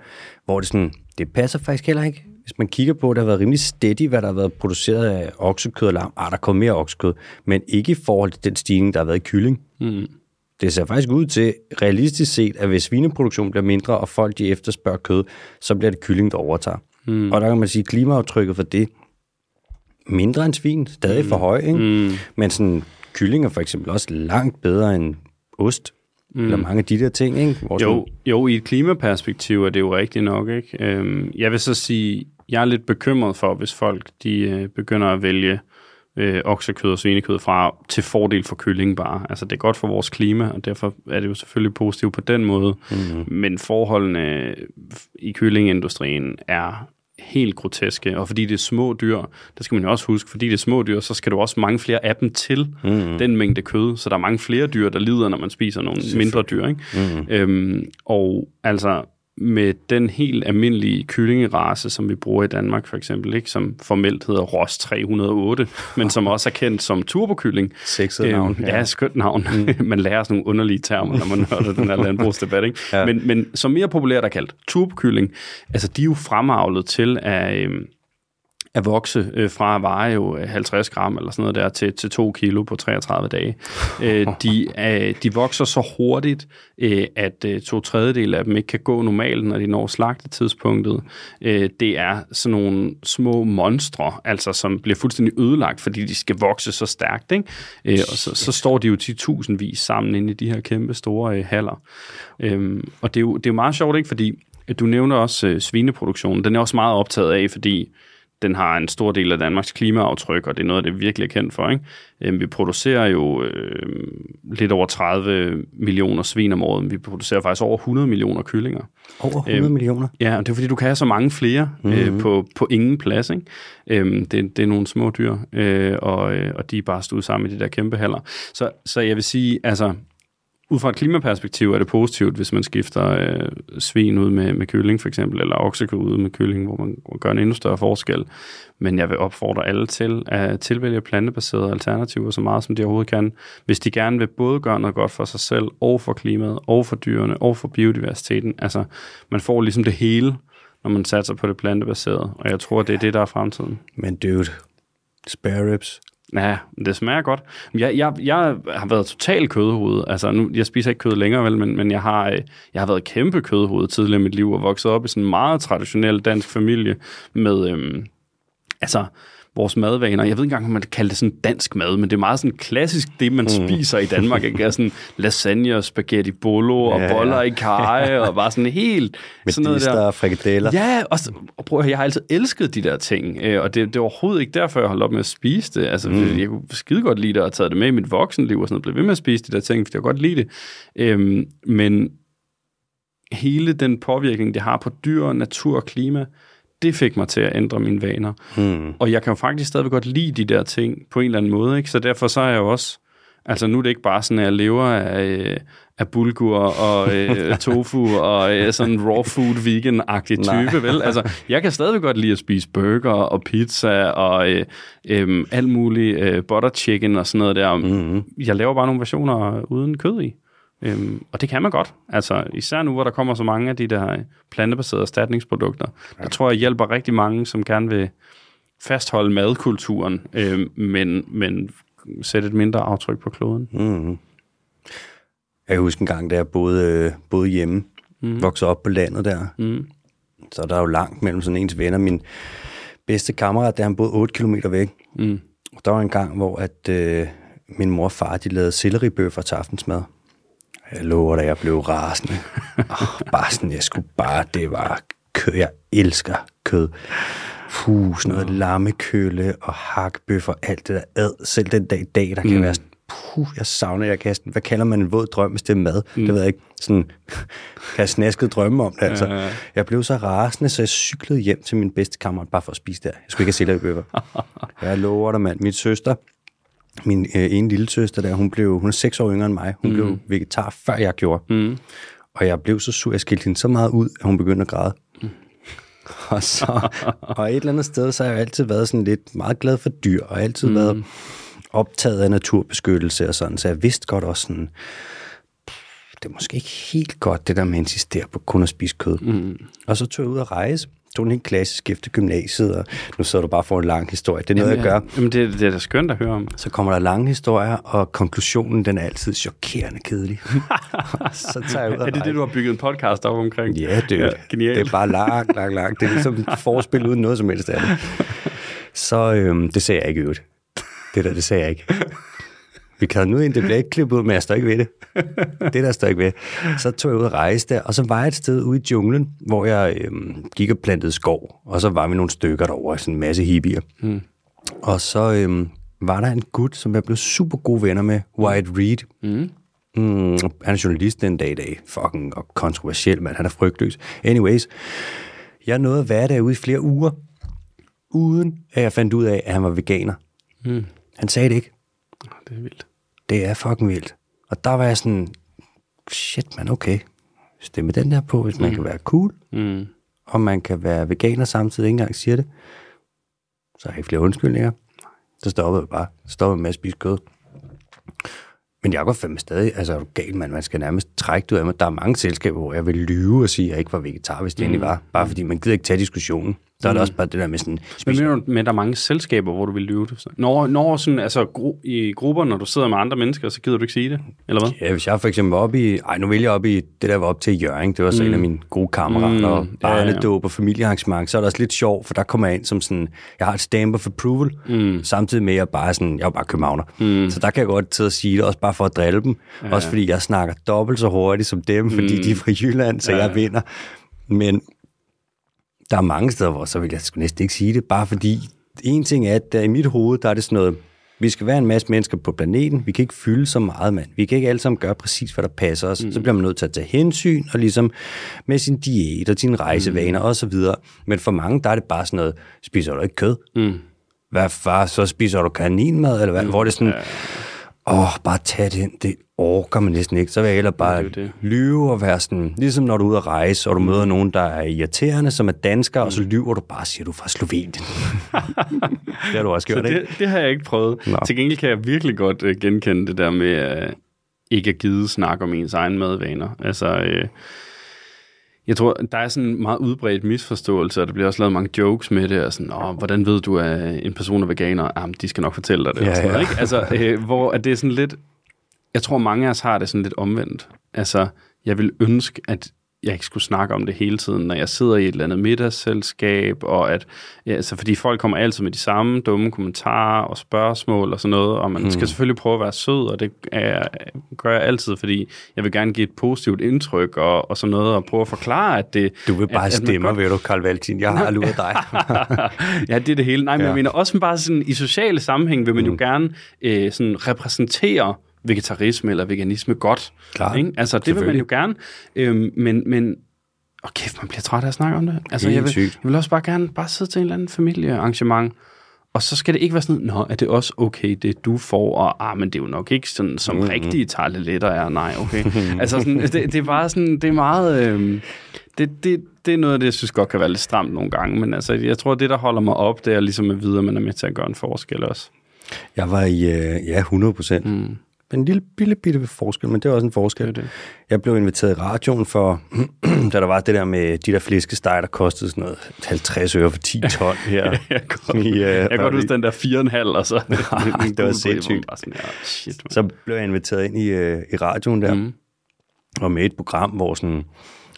hvor det sådan, det passer faktisk heller ikke hvis man kigger på, det har været rimelig steady, hvad der har været produceret af oksekød og lam. Ah, der kommer mere oksekød, men ikke i forhold til den stigning, der har været i kylling. Mm. Det ser faktisk ud til, realistisk set, at hvis svineproduktion bliver mindre, og folk de efterspørger kød, så bliver det kylling, der overtager. Mm. Og der kan man sige, at klimaaftrykket for det, mindre end svin, stadig mm. for høj, ikke? Mm. men sådan, kylling er for eksempel også langt bedre end ost, Mm. Eller mange af de der ting, ikke? Jo, jo, i et klimaperspektiv er det jo rigtigt nok, ikke? Øhm, jeg vil så sige, jeg er lidt bekymret for, hvis folk de øh, begynder at vælge øh, oksekød og svinekød fra til fordel for kylling bare. Altså det er godt for vores klima, og derfor er det jo selvfølgelig positivt på den måde. Mm. Men forholdene i kyllingindustrien er helt groteske, og fordi det er små dyr, det skal man jo også huske, fordi det er små dyr, så skal du også mange flere af dem til mm. den mængde kød, så der er mange flere dyr, der lider, når man spiser nogle mindre dyr. Ikke? Mm. Øhm, og altså, med den helt almindelige kyllingerace, som vi bruger i Danmark for eksempel, ikke? som formelt hedder Ross 308, men som også er kendt som turbokylling. Sexet øhm, navn. Ja, ja skønt navn. Mm. man lærer sådan nogle underlige termer, når man hører den her landbrugsdebat. Ikke? Ja. Men, men som mere populært er kaldt turbokylling, altså de er jo fremavlet til at... Øhm, at vokse øh, fra at veje jo 50 øh, gram eller sådan noget der til, til 2 kilo på 33 dage. øh, de, øh, de vokser så hurtigt, øh, at øh, to tredjedel af dem ikke kan gå normalt, når de når slagtetidspunktet. Øh, det er sådan nogle små monstre, altså som bliver fuldstændig ødelagt, fordi de skal vokse så stærkt. Ikke? Øh, og så, så står de jo 10.000 vis sammen inde i de her kæmpe store øh, haller. Øh, og det er, jo, det er jo meget sjovt, ikke? fordi du nævner også øh, svineproduktionen. Den er også meget optaget af, fordi den har en stor del af Danmarks klimaaftryk, og det er noget, det er virkelig er kendt for. Ikke? Øhm, vi producerer jo øh, lidt over 30 millioner svin om året. Vi producerer faktisk over 100 millioner kyllinger. Over 100 øhm, millioner? Ja, og det er fordi, du kan have så mange flere mm-hmm. øh, mhm. på, på ingen plads. Ikke? Øhm, det, det er nogle små dyr, øh, og, øh, og de er bare stået sammen i de der kæmpe haller. Så, så jeg vil sige, altså ud fra et klimaperspektiv er det positivt, hvis man skifter øh, svin ud med, med kylling for eksempel, eller oksekød ud med kylling, hvor man gør en endnu større forskel. Men jeg vil opfordre alle til at tilvælge plantebaserede alternativer så meget, som de overhovedet kan, hvis de gerne vil både gøre noget godt for sig selv, og for klimaet, og for dyrene, og for biodiversiteten. Altså, man får ligesom det hele, når man satser på det plantebaserede, og jeg tror, det er det, der er fremtiden. Men dude, spare ribs, Ja, det smager godt. Jeg, jeg, jeg har været total kødhoved. Altså, nu, jeg spiser ikke kød længere, vel, men, men jeg, har, øh, jeg har været kæmpe kødhoved tidligere i mit liv og vokset op i sådan en meget traditionel dansk familie med, øhm, altså, vores madvaner. Jeg ved ikke engang, om man kan kalde det sådan dansk mad, men det er meget sådan klassisk det, man mm. spiser i Danmark. Ikke? Er sådan lasagne og spaghetti bolo og ja, boller ja. i kaj og bare sådan helt... Med sådan noget der. og frikadeller. Ja, og, og prøv, jeg har altid elsket de der ting, øh, og det, det er overhovedet ikke derfor, jeg holdt op med at spise det. Altså, mm. jeg kunne skide godt lide det og taget det med i mit voksenliv og sådan noget. Blev ved med at spise de der ting, fordi jeg godt lide det. Øhm, men hele den påvirkning, det har på dyr, natur og klima, det fik mig til at ændre mine vaner. Hmm. Og jeg kan jo faktisk stadig godt lide de der ting på en eller anden måde, ikke? så derfor så er jeg jo også Altså nu er det ikke bare sådan, at jeg lever af, øh, af bulgur og øh, tofu og øh, sådan en raw food vegan-agtig type, vel? Altså, jeg kan stadig godt lide at spise burger og pizza og øh, øh, alt muligt øh, butter chicken og sådan noget der. Mm-hmm. Jeg laver bare nogle versioner uden kød i. Øhm, og det kan man godt. Altså, især nu, hvor der kommer så mange af de der plantebaserede erstatningsprodukter. Ja. Der tror jeg hjælper rigtig mange, som gerne vil fastholde madkulturen, øh, men, men sætte et mindre aftryk på kloden. Mm. Jeg kan huske en gang, da jeg boede, boede hjemme, mm. voksede op på landet der, mm. så der er jo langt mellem sådan ens venner. Min bedste kammerat, der han boede 8 km væk. Mm. Og der var en gang, hvor at, øh, min mor og far, de lavede selleribøffer til aftensmad. Jeg lover dig, jeg blev rasende. oh, bare sådan, jeg skulle bare, det var kød. Jeg elsker kød. Sådan noget lammekølle og hakbøffer, alt det der ad. Selv den dag i dag, der kan mm. være sådan, puh, jeg savner, jeg kan, hvad kalder man en våd drøm, hvis det er mad? Mm. Det ved jeg ikke. Sådan, kan jeg snasket drømme om det, altså. Ja, ja. Jeg blev så rasende, så jeg cyklede hjem til min bedste kammerat, bare for at spise der. Jeg skulle ikke have bøffer. jeg lover dig, mand. Min søster, min øh, ene lille søster der, hun, blev, hun er seks år yngre end mig. Hun mm. blev vegetar, før jeg gjorde. Mm. Og jeg blev så sur, jeg skilte hende så meget ud, at hun begyndte at græde. Mm. og, så, og et eller andet sted, så har jeg altid været sådan lidt meget glad for dyr, og altid mm. været optaget af naturbeskyttelse og sådan, så jeg vidste godt også sådan, det er måske ikke helt godt, det der med at insistere på kun at spise kød. Mm. Og så tog jeg ud at rejse, tog en helt klassisk efter gymnasiet, og nu sidder du bare for en lang historie. Det er noget, jamen, jeg gør. Jamen, det, det er da skønt at høre om. Så kommer der lange historier, og konklusionen, den er altid chokerende kedelig. så tager jeg ud Er det det, du har bygget en podcast op omkring? Ja, det, ja, genialt. det er bare langt, langt, langt. Det er ligesom forspil uden noget som helst af det. Så øhm, det sagde jeg ikke øvrigt. Det der, det sagde jeg ikke. Vi kan nu ind, det bliver ikke klippet ud, men jeg står ikke ved det. Det der står ikke ved. Så tog jeg ud og rejse der, og så var jeg et sted ude i junglen, hvor jeg øhm, gik og plantede skov, og så var vi nogle stykker derovre, sådan en masse hippier. Mm. Og så øhm, var der en gut, som jeg blev super gode venner med, White Reed. Mm. Mm, han er journalist den dag i dag. Fucking og kontroversiel, men han er frygtløs. Anyways, jeg nåede at være derude i flere uger, uden at jeg fandt ud af, at han var veganer. Mm. Han sagde det ikke. Det er vildt. Det er fucking vildt. Og der var jeg sådan, shit man, okay. Stemme den der på, hvis man mm. kan være cool, mm. og man kan være veganer samtidig, ikke engang siger det. Så har jeg ikke flere undskyldninger. Så stoppede jeg bare. Så stoppede med at spise kød. Men jeg går fandme stadig, altså er du gal, man, man skal nærmest trække det ud af mig. Der er mange selskaber, hvor jeg vil lyve og sige, at jeg ikke var vegetar, hvis det mm. endelig var. Bare fordi man gider ikke tage diskussionen. Så er det mm. også bare det der med sådan... Men mener du, med der er mange selskaber, hvor du vil lyve det? Når, når sådan, altså gru, i grupper, når du sidder med andre mennesker, så gider du ikke sige det, eller hvad? Ja, hvis jeg for eksempel var oppe i... Ej, nu vil jeg op i det der var op til Jørgen. Det var så mm. en af mine gode kammerater. Mm. Barnedåb ja, ja. og familiearrangement. Så er det også lidt sjovt, for der kommer jeg ind som sådan... Jeg har et stamp of approval, mm. samtidig med, at jeg bare sådan... Jeg er bare københavner. Mm. Så der kan jeg godt til at sige det, også bare for at drille dem. Ja, også fordi jeg snakker dobbelt så hurtigt som dem, fordi mm. de er fra Jylland, så ja. jeg vinder. Men der er mange steder, hvor så vil jeg sgu næsten ikke sige det, bare fordi en ting er, at der i mit hoved, der er det sådan noget, vi skal være en masse mennesker på planeten, vi kan ikke fylde så meget, mand. Vi kan ikke alle sammen gøre præcis, hvad der passer os. Mm. Så bliver man nødt til at tage hensyn, og ligesom med sin diæt og sine rejsevaner mm. og så videre. Men for mange, der er det bare sådan noget, spiser du ikke kød? Mm. Hvad far, så spiser du kaninmad, eller hvad? Mm. Hvor det sådan, ja åh, oh, bare tag det ind, det orker man næsten ikke. Så vil jeg heller bare det det. lyve og være sådan, ligesom når du er ude at rejse, og du møder nogen, der er irriterende, som er danskere, mm. og så lyver du bare og siger, du er fra Slovenien. det har du også gjort, det, ikke? det har jeg ikke prøvet. Nå. Til gengæld kan jeg virkelig godt uh, genkende det der med uh, ikke at give snak om ens egen madvaner. Altså, uh, jeg tror, der er sådan en meget udbredt misforståelse, og der bliver også lavet mange jokes med det, og sådan, Åh, hvordan ved du, at en person er veganer? Jamen, de skal nok fortælle dig det. Ja, sådan, ja. Ikke? Altså, øh, hvor at det er sådan lidt, jeg tror, mange af os har det sådan lidt omvendt. Altså, jeg vil ønske, at jeg ikke skulle snakke om det hele tiden, når jeg sidder i et eller andet middagsselskab, og at, ja, altså, fordi folk kommer altid med de samme dumme kommentarer og spørgsmål og sådan noget, og man mm. skal selvfølgelig prøve at være sød, og det er, gør jeg altid, fordi jeg vil gerne give et positivt indtryk og, og sådan noget, og prøve at forklare, at det... Du vil bare at, stemme, at ved du, Carl Valtin, jeg har luret dig. ja, det er det hele. Nej, men ja. jeg mener også bare sådan, i sociale sammenhæng vil man mm. jo gerne øh, sådan repræsentere vegetarisme eller veganisme godt. Klar, ikke? Altså, det vil man jo gerne. Øhm, men, men åh kæft, man bliver træt af at snakke om det. Altså, jeg vil, jeg vil også bare gerne bare sidde til en eller anden familiearrangement, Og så skal det ikke være sådan, nå, er det også okay, det du får, og ah, men det er jo nok ikke sådan, som mm-hmm. rigtige tarteletter er, nej, okay. altså sådan, det, det er bare sådan, det er meget, øh, det, det, det er noget af det, jeg synes godt kan være lidt stramt nogle gange, men altså, jeg tror, det, der holder mig op, det er ligesom at vide, at man er med til at gøre en forskel også. Jeg var i, øh, ja, 100 procent. Mm en lille, lille bitte forskel, men det er også en forskel. Det det. Jeg blev inviteret i radioen for, da der var det der med de der flæskesteg, der kostede sådan noget 50 øre for 10 ton her. jeg kan godt, uh, jeg godt huske den der 4,5, og så... det var sindssygt. Sådan, ja, shit, så blev jeg inviteret ind i, uh, i radioen der, mm. og med et program, hvor sådan,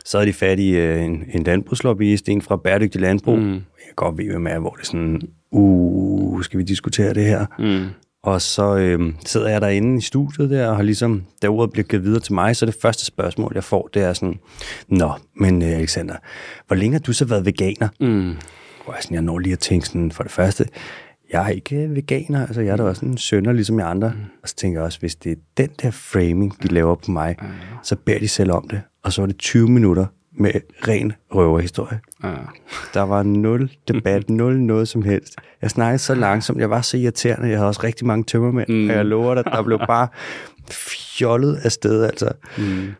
så havde de fat i uh, en, en landbrugslobbyist, en fra Bæredygtig Landbrug. Mm. Jeg kan godt ved, hvem er, hvor det er sådan, uh, skal vi diskutere det her? Mm. Og så øh, sidder jeg derinde i studiet der, og har ligesom, da ordet bliver givet videre til mig, så det første spørgsmål, jeg får, det er sådan, Nå, men øh, Alexander, hvor længe har du så været veganer? Mm. Og jeg, sådan, jeg når lige at tænke sådan, for det første, jeg er ikke veganer, altså jeg er da også en sønder, ligesom jeg andre. Mm. Og så tænker jeg også, hvis det er den der framing, de laver på mig, mm. så beder de selv om det. Og så er det 20 minutter med ren røverhistorie. Ja. Der var nul debat, nul noget som helst. Jeg snakkede så langsomt, jeg var så irriterende, jeg havde også rigtig mange tømmermænd, mm. og jeg lover dig, der blev bare fjollet af sted, altså. Mm.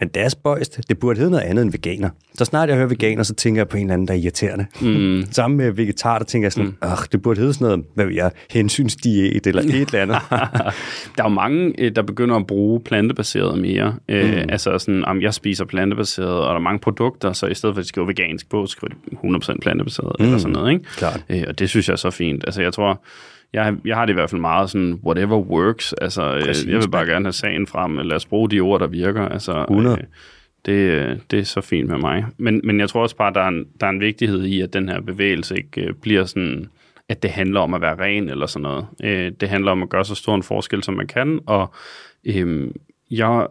Men det er spøjst. Det burde hedde noget andet end veganer. Så snart jeg hører veganer, så tænker jeg på en eller anden, der er irriterende. Mm. Sammen med vegetar, der tænker jeg sådan, mm. det burde hedde sådan noget, hvad vil jeg, hensynsdiæt eller et eller andet. der er jo mange, øh, der begynder at bruge plantebaseret mere. Øh, mm. altså sådan, om jeg spiser plantebaseret, og der er mange produkter, så i stedet for at skrive vegansk på, skriver de 100% plantebaseret mm. eller sådan noget. Ikke? Klart. Øh, og det synes jeg er så fint. Altså jeg tror, jeg, jeg har det i hvert fald meget sådan, whatever works. Altså, Præcis, jeg, vil bare gerne have sagen frem. Lad os bruge de ord, der virker. Altså, 100. Øh, det, det er så fint med mig. Men, men jeg tror også bare, der er, en, der er en vigtighed i, at den her bevægelse ikke øh, bliver sådan, at det handler om at være ren eller sådan noget. Øh, det handler om at gøre så stor en forskel, som man kan. Og øh, jeg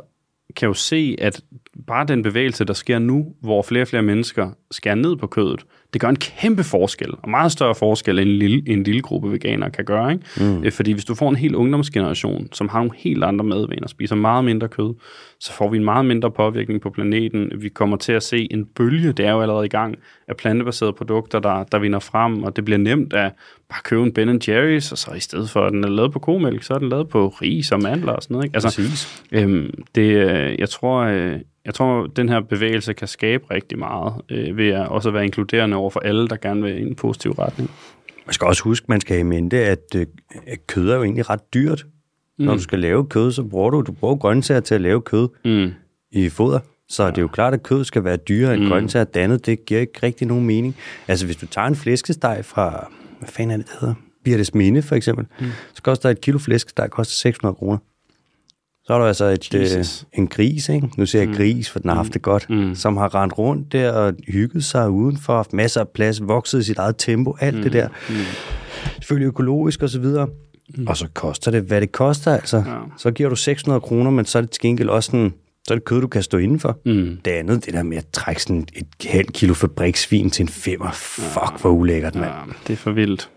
kan jo se, at bare den bevægelse, der sker nu, hvor flere og flere mennesker skærer ned på kødet, det gør en kæmpe forskel, og meget større forskel, end en lille, en lille gruppe veganere kan gøre. Ikke? Mm. Øh, fordi hvis du får en hel ungdomsgeneration, som har nogle helt andre madvaner, spiser meget mindre kød, så får vi en meget mindre påvirkning på planeten. Vi kommer til at se en bølge, det er jo allerede i gang, af plantebaserede produkter, der, der vinder frem, og det bliver nemt at bare købe en Ben Jerry's, og så i stedet for, at den er lavet på komælk, så er den lavet på ris og mandler og sådan noget. Ikke? Altså, Præcis. Øhm, det, øh, jeg tror, øh, jeg tror, den her bevægelse kan skabe rigtig meget øh, ved at også være inkluderende over for alle, der gerne vil i en positiv retning. Man skal også huske, man skal have i mente, at, øh, at kød er jo egentlig ret dyrt. Mm. Når du skal lave kød, så bruger du, du bruger grøntsager til at lave kød mm. i foder. Så det er jo klart, at kød skal være dyrere end mm. grøntsager dannet. Det giver ikke rigtig nogen mening. Altså, hvis du tager en flæskesteg fra, hvad fanden er det, det hedder? Birtes Mine, for eksempel, mm. så koster et kilo flæskesteg koster 600 kroner. Så er der altså et, øh, en gris, ikke? nu siger jeg mm. gris, for den har haft det godt, mm. som har rendt rundt der og hygget sig udenfor, haft masser af plads, vokset i sit eget tempo, alt mm. det der. Mm. Selvfølgelig økologisk og så videre. Mm. Og så koster det, hvad det koster, altså. Ja. Så giver du 600 kroner, men så er det til gengæld også sådan, så er det kød, du kan stå indenfor. Mm. Det andet, det der med at trække sådan et halvt kilo fabriksvin til en femmer, fuck, ja. hvor ulækkert, mand. Ja, det er for vildt.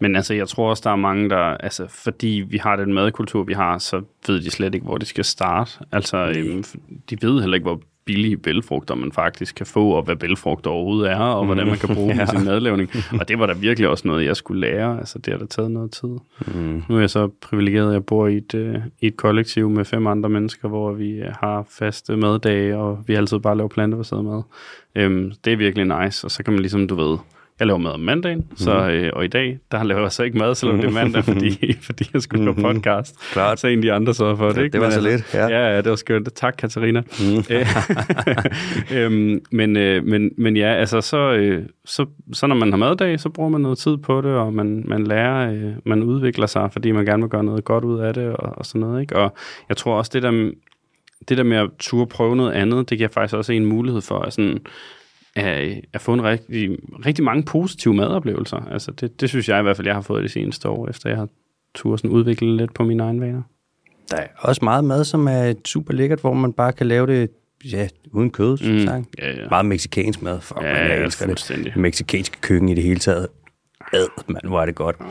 Men altså, jeg tror også, der er mange, der... Altså, fordi vi har den madkultur, vi har, så ved de slet ikke, hvor de skal starte. Altså, øhm, de ved heller ikke, hvor billige bælfrugter man faktisk kan få, og hvad bælfrugter overhovedet er, og hvordan man kan bruge mm. ja. dem i sin madlavning. Og det var da virkelig også noget, jeg skulle lære. Altså, det har da taget noget tid. Mm. Nu er jeg så privilegeret, at jeg bor i et, uh, i et kollektiv med fem andre mennesker, hvor vi uh, har faste maddage, og vi altid bare laver plantebaseret mad. Um, det er virkelig nice, og så kan man ligesom, du ved, jeg laver mad om mandagen, så, mhm. øh, og i dag, der laver jeg så ikke mad, selvom det er mandag, fordi, fordi jeg skulle på mhm. podcast. Klart. Så en af de andre så for det. Ikke? Det var men, så altså, lidt, ja. Ja, ja, det var skønt. Tak, Katarina. Mm. øhm, men, øh, men, men ja, altså så, øh, så, så når man har maddag, så bruger man noget tid på det, og man, man lærer, øh, man udvikler sig, fordi man gerne vil gøre noget godt ud af det, og, og sådan noget. Ikke? Og jeg tror også, det der, det der med at turde prøve noget andet, det giver faktisk også en mulighed for at sådan, at, at få en rigtig, rigtig mange positive madoplevelser. Altså det, det synes jeg i hvert fald, jeg har fået det seneste år, efter jeg har tur sådan udvikle lidt på mine egne vaner. Der er også meget mad, som er super lækkert, hvor man bare kan lave det ja, uden kød, mm, sagt. Ja, ja. Meget meksikansk mad. for ja, jeg elsker det. Meksikanske køkken i det hele taget. Ad, mand, hvor er det godt. Jeg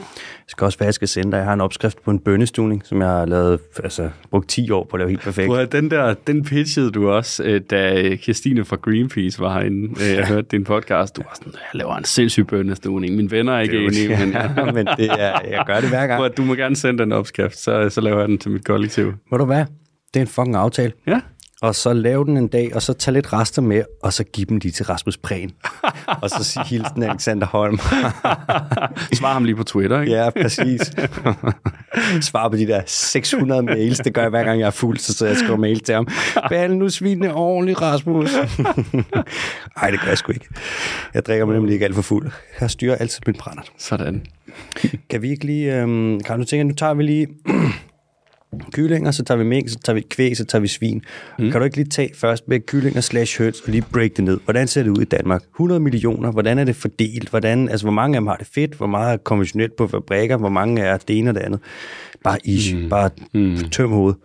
skal også være, jeg skal sende dig. Jeg har en opskrift på en bønnestuning, som jeg har lavet, altså, brugt 10 år på at lave helt perfekt. Prøv, den der, den pitchede du også, øh, da Christine fra Greenpeace var herinde. Øh, jeg hørte din podcast. Du var sådan, jeg laver en sindssyg bønnestuning. Mine venner er ikke enige, men... Ja, men det er, jeg gør det hver gang. Prøv, du må gerne sende den opskrift, så, så laver jeg den til mit kollektiv. Må du hvad? Det er en fucking aftale. Ja og så lave den en dag, og så tage lidt rester med, og så give dem lige til Rasmus Prehn. og så sige hilsen Alexander Holm. Svar ham lige på Twitter, ikke? Ja, præcis. Svar på de der 600 mails, det gør jeg hver gang jeg er fuld, så, så jeg skriver mail til ham. Behandle nu svinene ordentligt, Rasmus. Nej, det gør jeg sgu ikke. Jeg drikker mig nemlig ikke alt for fuld. Jeg styrer altid min brænder. Sådan. kan vi ikke lige... Øhm, kan du tænke, nu tager vi lige kyllinger, så tager vi mink, så tager vi kvæg, så tager vi svin. Mm. Kan du ikke lige tage først med kyllinger slash høns og lige break det ned? Hvordan ser det ud i Danmark? 100 millioner, hvordan er det fordelt? Hvordan, altså, hvor mange af dem har det fedt? Hvor meget er konventionelt på fabrikker? Hvor mange er det ene og det andet? Bare ish, mm. bare mm. tøm hovedet.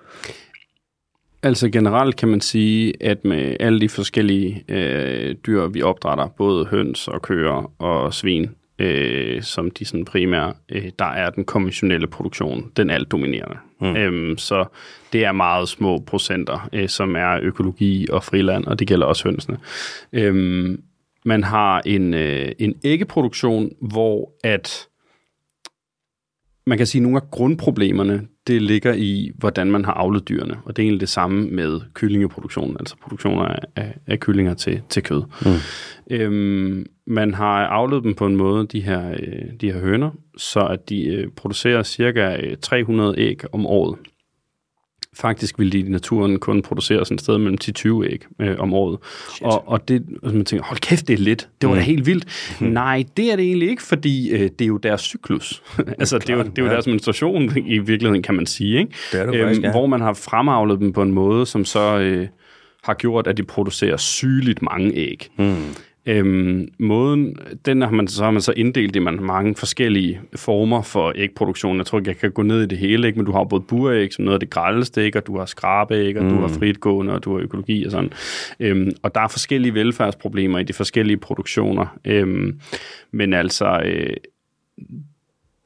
Altså generelt kan man sige, at med alle de forskellige øh, dyr, vi opdrætter, både høns og køer og svin, øh, som de sådan primære, øh, der er den konventionelle produktion, den alt dominerende. Mm. Øhm, så det er meget små procenter, øh, som er økologi og friland, og det gælder også hønsene. Øhm, man har en, øh, en æggeproduktion, hvor at man kan sige, at nogle af grundproblemerne, det ligger i, hvordan man har avlet dyrene. Og det er egentlig det samme med kyllingeproduktionen, altså produktioner af, af, af kyllinger til, til kød. Mm. Øhm, man har avlet dem på en måde, de her, øh, de her høner, så at de øh, producerer cirka 300 øh, æg om året. Faktisk vil de i naturen kun producere sådan et sted mellem 10-20 æg øh, om året. Og, og det, og man tænker, hold kæft, det er lidt. Det var mm. da helt vildt. Mm. Nej, det er det egentlig ikke, fordi øh, det er jo deres cyklus. altså, det er, jo, det er jo ja. deres menstruation i virkeligheden, kan man sige. Ikke? Det er det øhm, faktisk, ja. Hvor man har fremavlet dem på en måde, som så øh, har gjort, at de producerer sygeligt mange æg. Mm. Øhm, måden, den har man, så har man så inddelt i man mange forskellige former for ægproduktion. Jeg tror ikke, jeg kan gå ned i det hele, ikke? men du har både buræg som noget af det grældeste æg, og du har skrabeæg, og mm. du har mm. fritgående, og du har økologi og sådan. Øhm, og der er forskellige velfærdsproblemer i de forskellige produktioner. Øhm, men altså... Øh,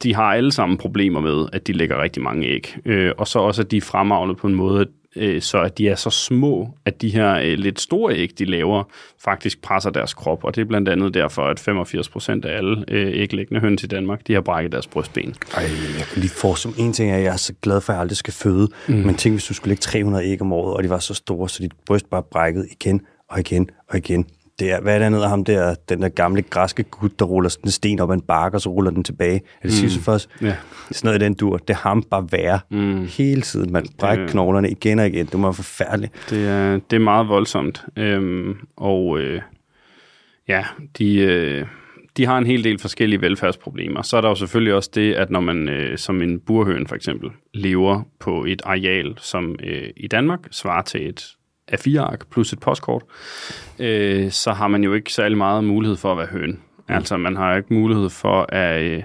de har alle sammen problemer med, at de lægger rigtig mange æg. Øh, og så også, at de er fremavlet på en måde, øh, så at de er så små, at de her øh, lidt store æg, de laver, faktisk presser deres krop. Og det er blandt andet derfor, at 85 procent af alle øh, æglæggende høns i Danmark, de har brækket deres brystben. Ej, jeg kan lige få som en ting, at jeg er så glad for, at jeg aldrig skal føde. Mm. Men tænk, hvis du skulle lægge 300 æg om året, og de var så store, så dit bryst bare brækket igen og igen og igen det er, hvad er det andet af ham der, den der gamle græske gut, der ruller sådan en sten op ad en bakke, og så ruller den tilbage. Er det mm. Sisyphos? Ja. Sådan noget i den dur. Det er ham bare være mm. hele tiden. Man brækker det, knoglerne igen og igen. Det være forfærdeligt. Det er, det er meget voldsomt. Øhm, og øh, ja, de... Øh, de har en hel del forskellige velfærdsproblemer. Så er der jo selvfølgelig også det, at når man øh, som en burhøn for eksempel lever på et areal, som øh, i Danmark svarer til et A4-ark plus et postkort, øh, så har man jo ikke særlig meget mulighed for at være høn. Mm. Altså, man har ikke mulighed for at, øh,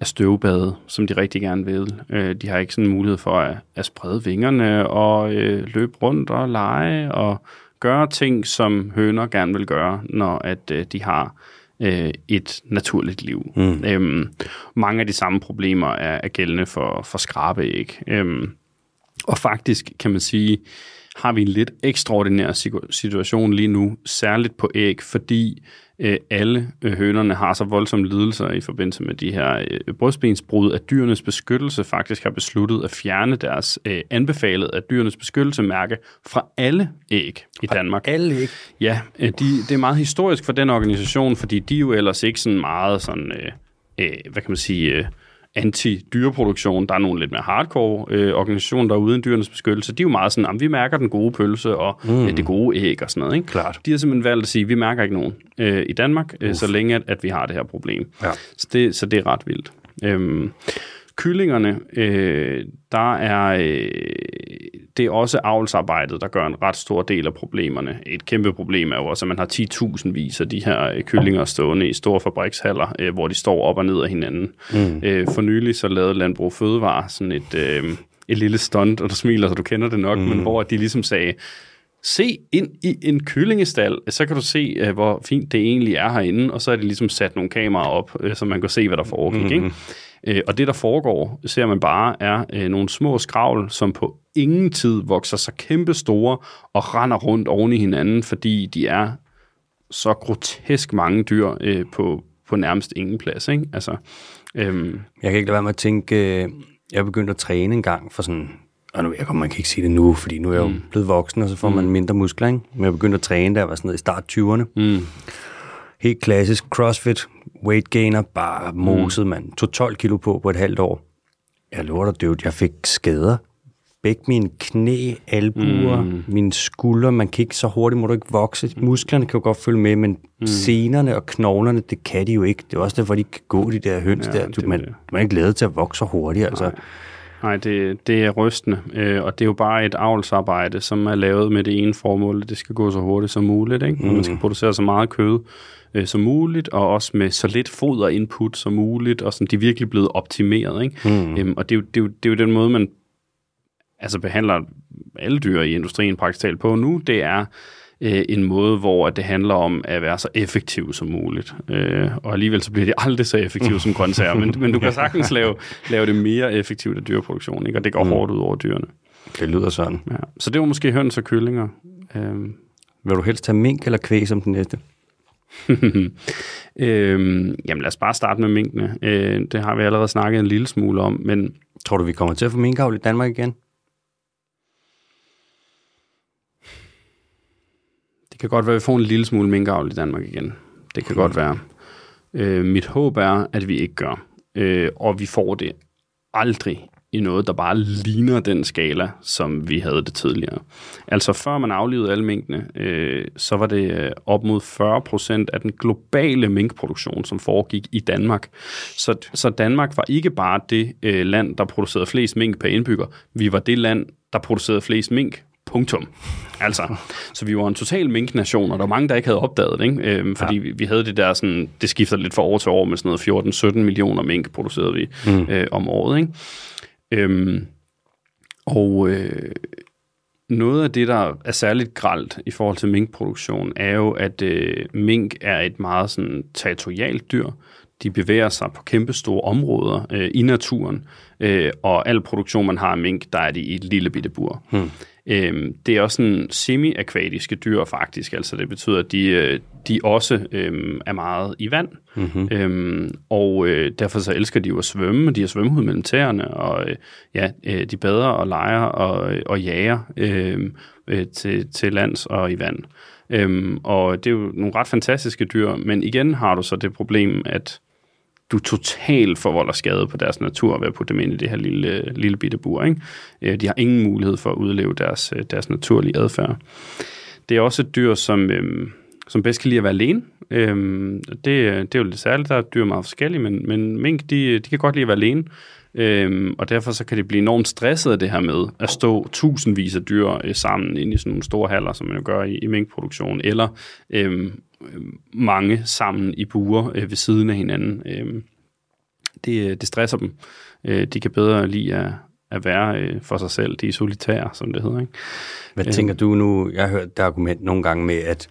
at støvbade, som de rigtig gerne vil. Øh, de har ikke sådan mulighed for at, at sprede vingerne og øh, løbe rundt og lege og gøre ting, som høner gerne vil gøre, når at øh, de har øh, et naturligt liv. Mm. Øhm, mange af de samme problemer er, er gældende for, for skrabeæg. Øhm, og faktisk kan man sige, har vi en lidt ekstraordinær situation lige nu, særligt på æg, fordi øh, alle øh, hønerne har så voldsomme lidelser i forbindelse med de her øh, brystbensbrud, at dyrenes beskyttelse faktisk har besluttet at fjerne deres øh, anbefalet af dyrenes beskyttelsesmærke fra alle æg i Danmark. Alle æg? Ja, øh, de, det er meget historisk for den organisation, fordi de jo ellers ikke sådan meget sådan, øh, øh, hvad kan man sige... Øh, anti-dyreproduktion. Der er nogle lidt mere hardcore øh, organisationer, der er uden dyrenes beskyttelse. De er jo meget sådan, at vi mærker den gode pølse og mm. øh, det gode æg og sådan noget. Ikke? Klart. De har simpelthen valgt at sige, at vi mærker ikke nogen øh, i Danmark, øh, så længe at, at vi har det her problem. Ja. Så, det, så det er ret vildt. Øhm, kyllingerne, øh, der er øh, det er også avlsarbejdet, der gør en ret stor del af problemerne. Et kæmpe problem er jo også, at man har 10.000 vis af de her øh, kyllinger stående i store fabrikshaller, øh, hvor de står op og ned af hinanden. Mm. Øh, for nylig så lavede Landbrug Fødevare sådan et, øh, et lille stunt, og du smiler, så du kender det nok, mm. men hvor de ligesom sagde, se ind i en kyllingestal, så kan du se, øh, hvor fint det egentlig er herinde, og så er det ligesom sat nogle kameraer op, øh, så man kan se, hvad der foregik. Mm-hmm. Ikke? Øh, og det, der foregår, ser man bare, er nogle små skravl, som på ingen tid vokser så kæmpe store og render rundt oven i hinanden, fordi de er så grotesk mange dyr på, på nærmest ingen plads. Ikke? Altså, øhm, jeg kan ikke lade være med at tænke, jeg begyndte at træne en gang for sådan og nu, jeg kommer, man kan ikke sige det nu, fordi nu er jeg jo mm. blevet voksen, og så får mm. man mindre muskler, ikke? Men jeg begyndte at træne, da jeg var sådan noget i start 20'erne. Mm. Helt klassisk CrossFit, weight gainer, bare moset, mm. man. Tog 12 kilo på på et halvt år. Jeg lover dig, dude, jeg fik skader. Begge mine knæ, albuer, mm. mine skuldre, man kan ikke så hurtigt, må du ikke vokse. Musklerne kan jo godt følge med, men mm. senerne og knoglerne, det kan de jo ikke. Det er også derfor, de kan gå, de der høns ja, der. Du, man, man er ikke lavet til at vokse så hurtigt, altså. Nej. Nej, det, det er rystende, øh, og det er jo bare et avlsarbejde, som er lavet med det ene formål, at det skal gå så hurtigt som muligt, ikke? Mm. Man skal producere så meget kød øh, som muligt, og også med så lidt foderinput som muligt, og sådan, de er virkelig blevet optimeret, ikke? Mm. Øhm, og det er, jo, det, er jo, det er jo den måde, man altså behandler alle dyr i industrien praktisk talt på nu, det er øh, en måde, hvor det handler om at være så effektiv som muligt. Øh, og alligevel så bliver det aldrig så effektivt som grøntsager, men, men du kan sagtens lave, lave det mere effektivt af dyreproduktion, ikke? og det går mm. hårdt ud over dyrene. Det lyder sådan. Ja. Så det var måske høns og kyllinger. Øh. Vil du helst have mink eller kvæg som den næste? øhm, jamen lad os bare starte med minkene. Øh, det har vi allerede snakket en lille smule om, men... Tror du, vi kommer til at få minkavl i Danmark igen? Kan godt være, at vi får en lille smule minkavl i Danmark igen. Det kan mm. godt være. Øh, mit håb er, at vi ikke gør. Øh, og vi får det aldrig i noget, der bare ligner den skala, som vi havde det tidligere. Altså før man aflevede alle minkene, øh, så var det øh, op mod 40 procent af den globale minkproduktion, som foregik i Danmark. Så, så Danmark var ikke bare det øh, land, der producerede flest mink per indbygger. Vi var det land, der producerede flest mink Punktum. Altså, så vi var en total minknation, og der var mange, der ikke havde opdaget det, ikke? Øhm, fordi ja. vi, vi havde det der sådan, det skifter lidt fra år til år med sådan noget 14-17 millioner mink producerede vi mm. øh, om året, ikke? Øhm, og øh, noget af det, der er særligt gralt i forhold til minkproduktion, er jo, at øh, mink er et meget sådan territorialt dyr. De bevæger sig på kæmpe store områder øh, i naturen, øh, og al produktion, man har af mink, der er de i et lille bitte bur. Hmm. Øhm, det er også sådan semi-akvatiske dyr faktisk, altså det betyder, at de, øh, de også øhm, er meget i vand, mm-hmm. øhm, og øh, derfor så elsker de jo at svømme, de har svømmehud mellem tæerne, og øh, ja, øh, de bader og leger og, og jager øh, øh, til, til lands og i vand. Øhm, og det er jo nogle ret fantastiske dyr, men igen har du så det problem, at du totalt forvolder skade på deres natur ved at putte dem ind i det her lille, lille bitte bur. Ikke? Øh, de har ingen mulighed for at udleve deres, øh, deres naturlige adfærd. Det er også et dyr, som, øhm, som bedst kan lide at være alene. Øhm, det, det er jo lidt særligt, der er dyr meget forskellige, men, men mink, de, de kan godt lide at være alene. Øhm, og derfor så kan det blive enormt stresset af det her med at stå tusindvis af dyr øh, sammen ind i sådan nogle store haller, som man jo gør i, i minkproduktion, eller øhm, mange sammen i buer øh, ved siden af hinanden. Øh, det, det stresser dem. Øh, de kan bedre lide at, at være øh, for sig selv. De er solitære, som det hedder. Ikke? Hvad øh, tænker du nu? Jeg har hørt det argument nogle gange med, at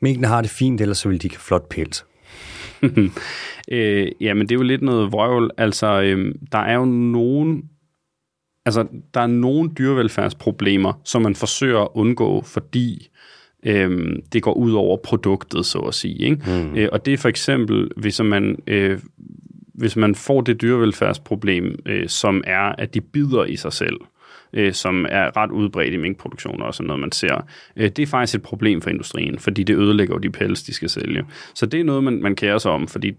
minkene har det fint, ellers så vil de ikke flot pels. øh, jamen, det er jo lidt noget vrøvl. Altså, øh, der er jo nogen altså, der er nogle dyrevelfærdsproblemer, som man forsøger at undgå, fordi øh, det går ud over produktet, så at sige. Ikke? Mm. Øh, og det er for eksempel, hvis man, øh, hvis man får det dyrevelfærdsproblem, øh, som er, at de bider i sig selv, øh, som er ret udbredt i minkproduktion og sådan noget, man ser. Øh, det er faktisk et problem for industrien, fordi det ødelægger jo de pels, de skal sælge. Så det er noget, man, man kærer sig om, fordi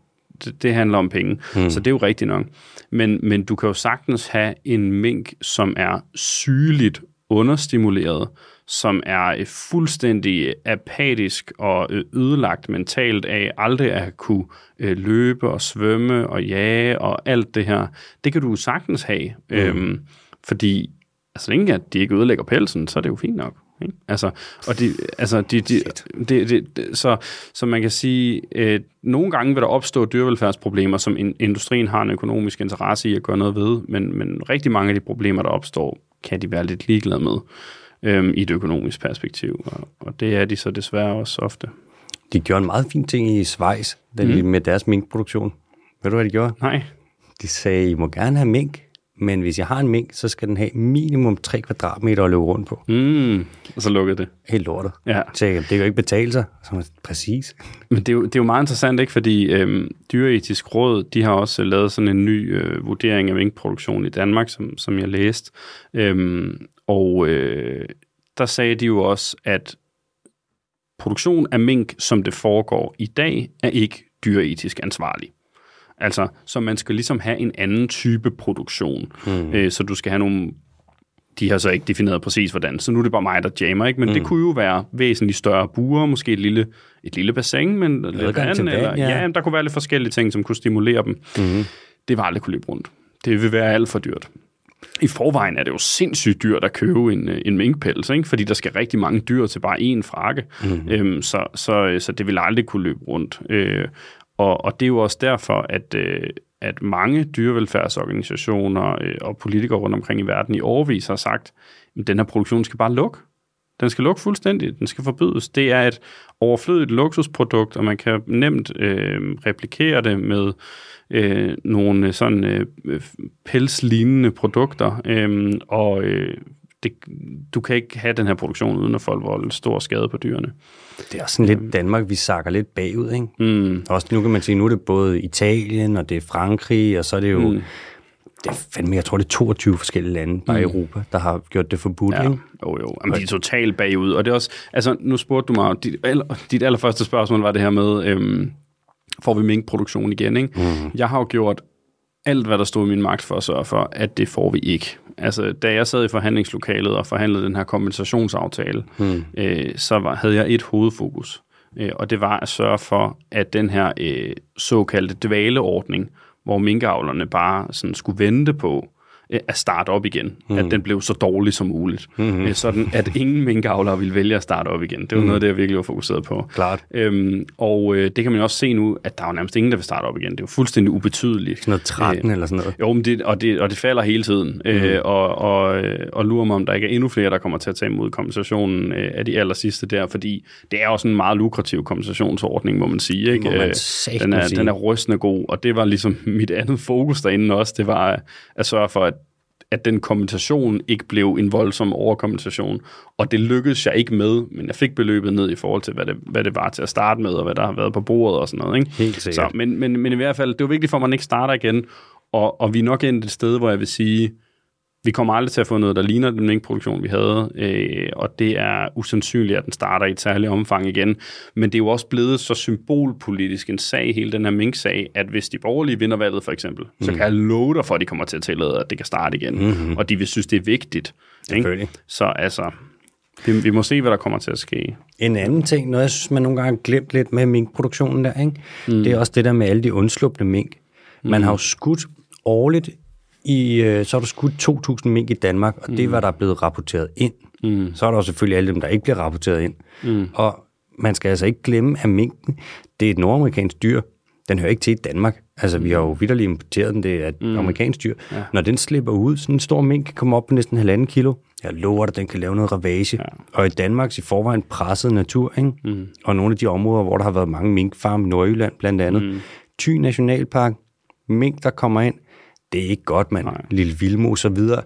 det, det handler om penge. Mm. Så det er jo rigtigt nok. Men, men du kan jo sagtens have en mink, som er sygeligt understimuleret, som er fuldstændig apatisk og øh, ødelagt mentalt af aldrig at kunne øh, løbe og svømme og jage og alt det her. Det kan du sagtens have, mm. øhm, fordi altså længe at de ikke ødelægger pelsen, så er det jo fint nok. Ikke? Altså, og de, altså, de, de, de, de, de, så, så man kan sige, øh, nogle gange vil der opstå dyrevelfærdsproblemer, som in, industrien har en økonomisk interesse i at gøre noget ved, men, men rigtig mange af de problemer, der opstår, kan de være lidt ligeglade med. Øhm, i et økonomisk perspektiv. Og, og det er de så desværre også ofte. De gjorde en meget fin ting i Schweiz den, mm. med deres minkproduktion. Ved du, hvad de gjorde? Nej. De sagde, I må gerne have mink, men hvis jeg har en mink, så skal den have minimum 3 kvadratmeter at løbe rundt på. Mm, og så lukkede det. Helt lortet. Ja. Så det kan jo ikke betale sig. Så, præcis. Men det er, jo, det er jo meget interessant, ikke? Fordi øhm, Dyreetisk Råd, de har også lavet sådan en ny øh, vurdering af minkproduktion i Danmark, som, som jeg læste. Øhm, og øh, der sagde de jo også, at produktion af mink, som det foregår i dag, er ikke dyreetisk ansvarlig. Altså, så man skal ligesom have en anden type produktion. Mm. Øh, så du skal have nogle... De har så ikke defineret præcis, hvordan. Så nu er det bare mig, der jammer, ikke? Men mm. det kunne jo være væsentligt større buer, måske et lille, et lille bassin, men lidt vand, vand, eller, ja. ja, der kunne være lidt forskellige ting, som kunne stimulere dem. Mm. Det var aldrig kunne løbe rundt. Det vil være alt for dyrt. I forvejen er det jo sindssygt dyrt at købe en, øh, en minkpels, ikke? fordi der skal rigtig mange dyr til bare én frakke. Mm. Øhm, så, så, så det vil aldrig kunne løbe rundt. Øh, og, og det er jo også derfor, at, øh, at mange dyrevelfærdsorganisationer øh, og politikere rundt omkring i verden i overvis har sagt, at den her produktion skal bare lukke. Den skal lukke fuldstændig. Den skal forbydes. Det er et overflødigt luksusprodukt, og man kan nemt øh, replikere det med øh, nogle sådan øh, pelslignende produkter. Øh, og øh, det, du kan ikke have den her produktion, uden at folk volde stor skade på dyrene. Det er også sådan lidt Danmark, vi sakker lidt bagud, ikke? Mm. Også nu kan man sige, nu er det både Italien, og det er Frankrig, og så er det jo... Mm. Det er fandme, jeg tror, det er 22 forskellige lande, bare i Europa, der har gjort det forbudt, Ja, ikke? jo jo. Jamen, de er totalt bagud. Og det er også, altså nu spurgte du mig, dit, aller, dit allerførste spørgsmål var det her med, øhm, får vi minkproduktion igen, ikke? Mm. Jeg har jo gjort alt, hvad der stod i min magt for at sørge for, at det får vi ikke. Altså, da jeg sad i forhandlingslokalet og forhandlede den her kompensationsaftale, mm. øh, så var, havde jeg et hovedfokus, øh, og det var at sørge for, at den her øh, såkaldte dvaleordning, hvor minkavlerne bare sådan skulle vente på, øh, at starte op igen. Mm. At den blev så dårlig som muligt. Mm-hmm. Sådan at ingen minkavlere ville vælge at starte op igen. Det var mm. noget af det, jeg virkelig var fokuseret på. Klart. Øhm, og øh, det kan man jo også se nu, at der er jo nærmest ingen, der vil starte op igen. Det er jo fuldstændig ubetydeligt. Sådan noget 13 øh, eller sådan noget. Jo, men det, og, det, og det falder hele tiden. Mm. Øh, og, og, øh, og lurer mig, om der ikke er endnu flere, der kommer til at tage imod kompensationen øh, af de aller sidste der, fordi det er også en meget lukrativ kompensationsordning, må man sige. Ikke? Må man Øh, den, er, sige. den er rystende god, og det var ligesom mit andet fokus derinde også, det var at sørge for, at at den kompensation ikke blev en voldsom overkompensation. Og det lykkedes jeg ikke med, men jeg fik beløbet ned i forhold til, hvad det, hvad det var til at starte med, og hvad der har været på bordet og sådan noget. Ikke? Helt sikkert. Så, men, men, men i hvert fald, det var vigtigt for, at man ikke starter igen. Og, og vi er nok endt et sted, hvor jeg vil sige, vi kommer aldrig til at få noget, der ligner den minkproduktion, vi havde, øh, og det er usandsynligt, at den starter i et særligt omfang igen. Men det er jo også blevet så symbolpolitisk en sag, hele den her mink-sag, at hvis de borgerlige vinder valget for eksempel, mm. så kan jeg love dig for, at de kommer til at tillade, at det kan starte igen. Mm-hmm. Og de vil synes, det er vigtigt. Ikke? Så altså, vi, vi må se, hvad der kommer til at ske. En anden ting, noget jeg synes, man nogle gange har glemt lidt med minkproduktionen der, ikke? Mm. det er også det der med alle de undslupne mink. Man har jo skudt årligt, i, øh, så har du skudt 2.000 mink i Danmark, og mm. det er, hvad der er blevet rapporteret ind. Mm. Så er der jo selvfølgelig alle dem, der ikke bliver rapporteret ind. Mm. Og man skal altså ikke glemme, at minken, det er et nordamerikansk dyr. Den hører ikke til i Danmark. Altså, vi har jo vidderligt importeret den, det er et mm. amerikansk dyr. Ja. Når den slipper ud, sådan en stor mink kan komme op på næsten halvanden kilo. Jeg lover dig, den kan lave noget ravage. Ja. Og i Danmarks i forvejen presset natur, ikke? Mm. og nogle af de områder, hvor der har været mange minkfarme, Nordjylland blandt andet. Mm. Thy Nationalpark, mink, der kommer ind, det er ikke godt, mand. Lille Vilmo og så videre.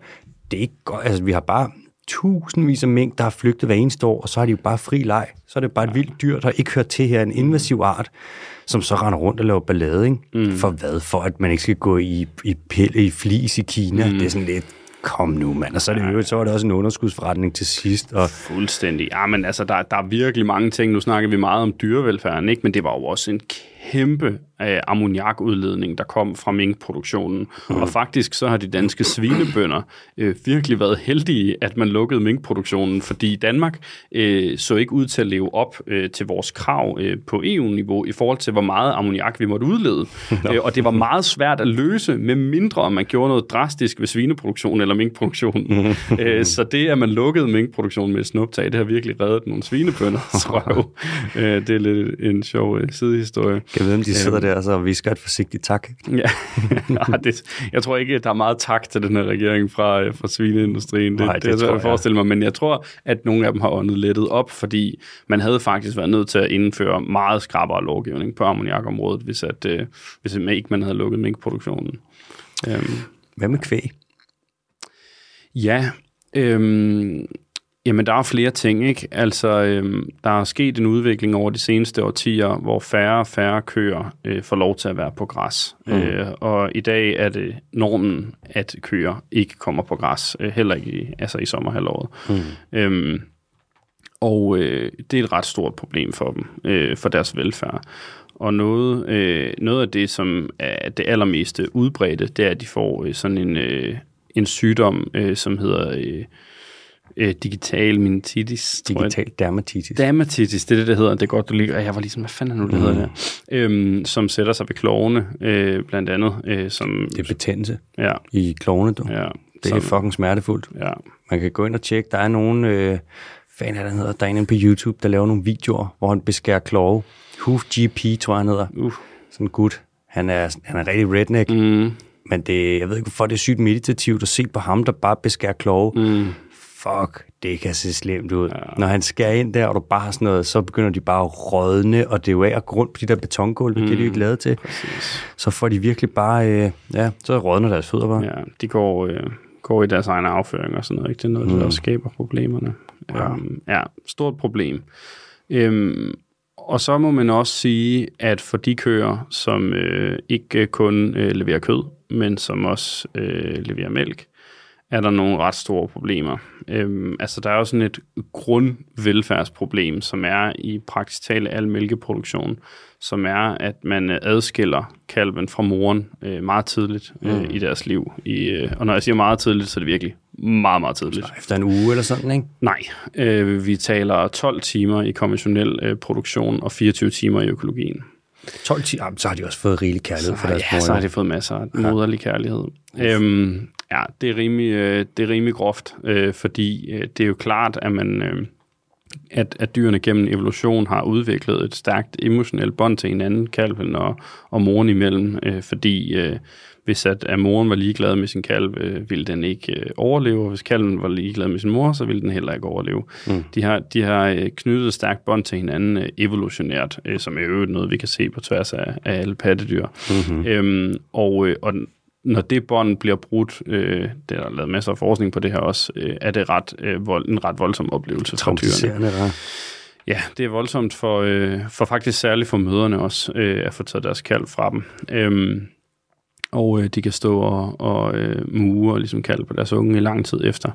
Det er ikke godt. Altså, vi har bare tusindvis af mink, der har flygtet hver eneste år, og så har de jo bare fri leg. Så er det bare et vildt dyr, der ikke hører til her, en invasiv art, som så render rundt og laver ballade. Ikke? Mm. For hvad? For at man ikke skal gå i, i pille, i flis i Kina. Mm. Det er sådan lidt, kom nu, mand. Og så, er det, jo, så var det også en underskudsforretning til sidst. Og Fuldstændig. Ja, men altså, der, der er virkelig mange ting. Nu snakker vi meget om dyrevelfærden, ikke? men det var jo også en kæmpe øh, ammoniakudledning, der kom fra minkproduktionen. Mm. Og faktisk så har de danske svinebønder øh, virkelig været heldige, at man lukkede minkproduktionen, fordi Danmark øh, så ikke ud til at leve op øh, til vores krav øh, på EU-niveau i forhold til, hvor meget ammoniak vi måtte udlede. øh, og det var meget svært at løse, med mindre om man gjorde noget drastisk ved svineproduktion eller minkproduktionen. øh, så det, at man lukkede minkproduktionen med et snuptag, det har virkelig reddet nogle svinebønders røv. øh, det er lidt en sjov øh, sidehistorie. Kan vide, om de sidder der og så visker et forsigtigt tak. Ja, ja det, jeg tror ikke, der er meget tak til den her regering fra, fra svineindustrien. Det, Nej, det, det er tror jeg. forestille mig, men jeg tror, at nogle af dem har åndet lettet op, fordi man havde faktisk været nødt til at indføre meget skrappere lovgivning på ammoniakområdet, hvis, at, øh, hvis ikke man havde lukket minkproduktionen. Øhm, Hvad med kvæg? Ja, øhm, jamen der er flere ting, ikke? Altså, øhm, der er sket en udvikling over de seneste årtier, hvor færre og færre køer øh, får lov til at være på græs. Mm. Øh, og i dag er det normen, at køer ikke kommer på græs, øh, heller ikke i, altså i sommerhalvåret. Mm. Øhm, og øh, det er et ret stort problem for dem, øh, for deres velfærd. Og noget, øh, noget af det, som er det allermest udbredte, det er, at de får øh, sådan en, øh, en sygdom, øh, som hedder øh, øh, digital meningitis. jeg. Digital dermatitis. Dermatitis, det er det, det hedder. Det er godt, du lige... Jeg var ligesom, hvad fanden er nu, det hedder der? Øhm, som sætter sig ved klovene, øh, blandt andet. Øh, som, Det er betændelse ja, i klovene, du. ja, Det er fucking smertefuldt. ja, Man kan gå ind og tjekke. Der er nogen, øh, fan af den hedder, der er en på YouTube, der laver nogle videoer, hvor han beskærer klove. Hoof GP, tror jeg, han hedder. uh, Sådan en gut. Han er, han er rigtig redneck, mm, men det, jeg ved ikke, hvorfor det er sygt meditativt at se på ham, der bare beskærer klove. mm, Fuck, det kan se slemt ud. Ja. Når han skærer ind der, og du bare har sådan noget, så begynder de bare at rådne, og det er jo af at gå rundt på de der betongulve, mm. det er de jo ikke lavet til. præcis. Så får de virkelig bare, øh, ja, så rådner deres fødder bare. Ja. De går, øh, går i deres egen afføring og sådan noget. Ikke? Det er noget, mm. der skaber problemerne. Ja. Øhm, ja, stort problem. Øhm, og så må man også sige, at for de køer, som øh, ikke kun øh, leverer kød, men som også øh, leverer mælk, er der nogle ret store problemer. Øhm, altså, der er jo sådan et grundvelfærdsproblem, som er i praktisk tale al mælkeproduktion, som er, at man øh, adskiller kalven fra moren øh, meget tidligt øh, i deres liv. I, øh, og når jeg siger meget tidligt, så er det virkelig meget, meget tidligt. Efter en uge eller sådan, ikke? Nej, øh, vi taler 12 timer i konventionel øh, produktion og 24 timer i økologien. 12 timer, jamen, så har de også fået rigelig kærlighed for deres ja, mor. så har de fået masser af moderlig kærlighed. Øhm, ja, det er rimelig, øh, det er rimelig groft, øh, fordi øh, det er jo klart, at man... Øh, at, at dyrene gennem evolution har udviklet et stærkt emotionelt bånd til hinanden, kalven og, og moren imellem, øh, fordi øh, hvis at, at moren var ligeglad med sin kalv, øh, ville den ikke øh, overleve, og hvis kalven var ligeglad med sin mor, så ville den heller ikke overleve. Mm. De har, de har øh, knyttet et stærkt bånd til hinanden øh, evolutionært, øh, som er jo noget, vi kan se på tværs af, af alle pattedyr. Mm-hmm. Øhm, og, øh, og når det bånd bliver brudt, øh, det er der lavet masser af forskning på det her også, øh, er det ret, øh, vold, en ret voldsom oplevelse for dyrene. Der. Ja, det er voldsomt for, øh, for faktisk særligt for møderne også, øh, at få taget deres kalv fra dem. Øhm, og øh, de kan stå og, og øh, mue og ligesom kalde på deres unge i lang tid efter.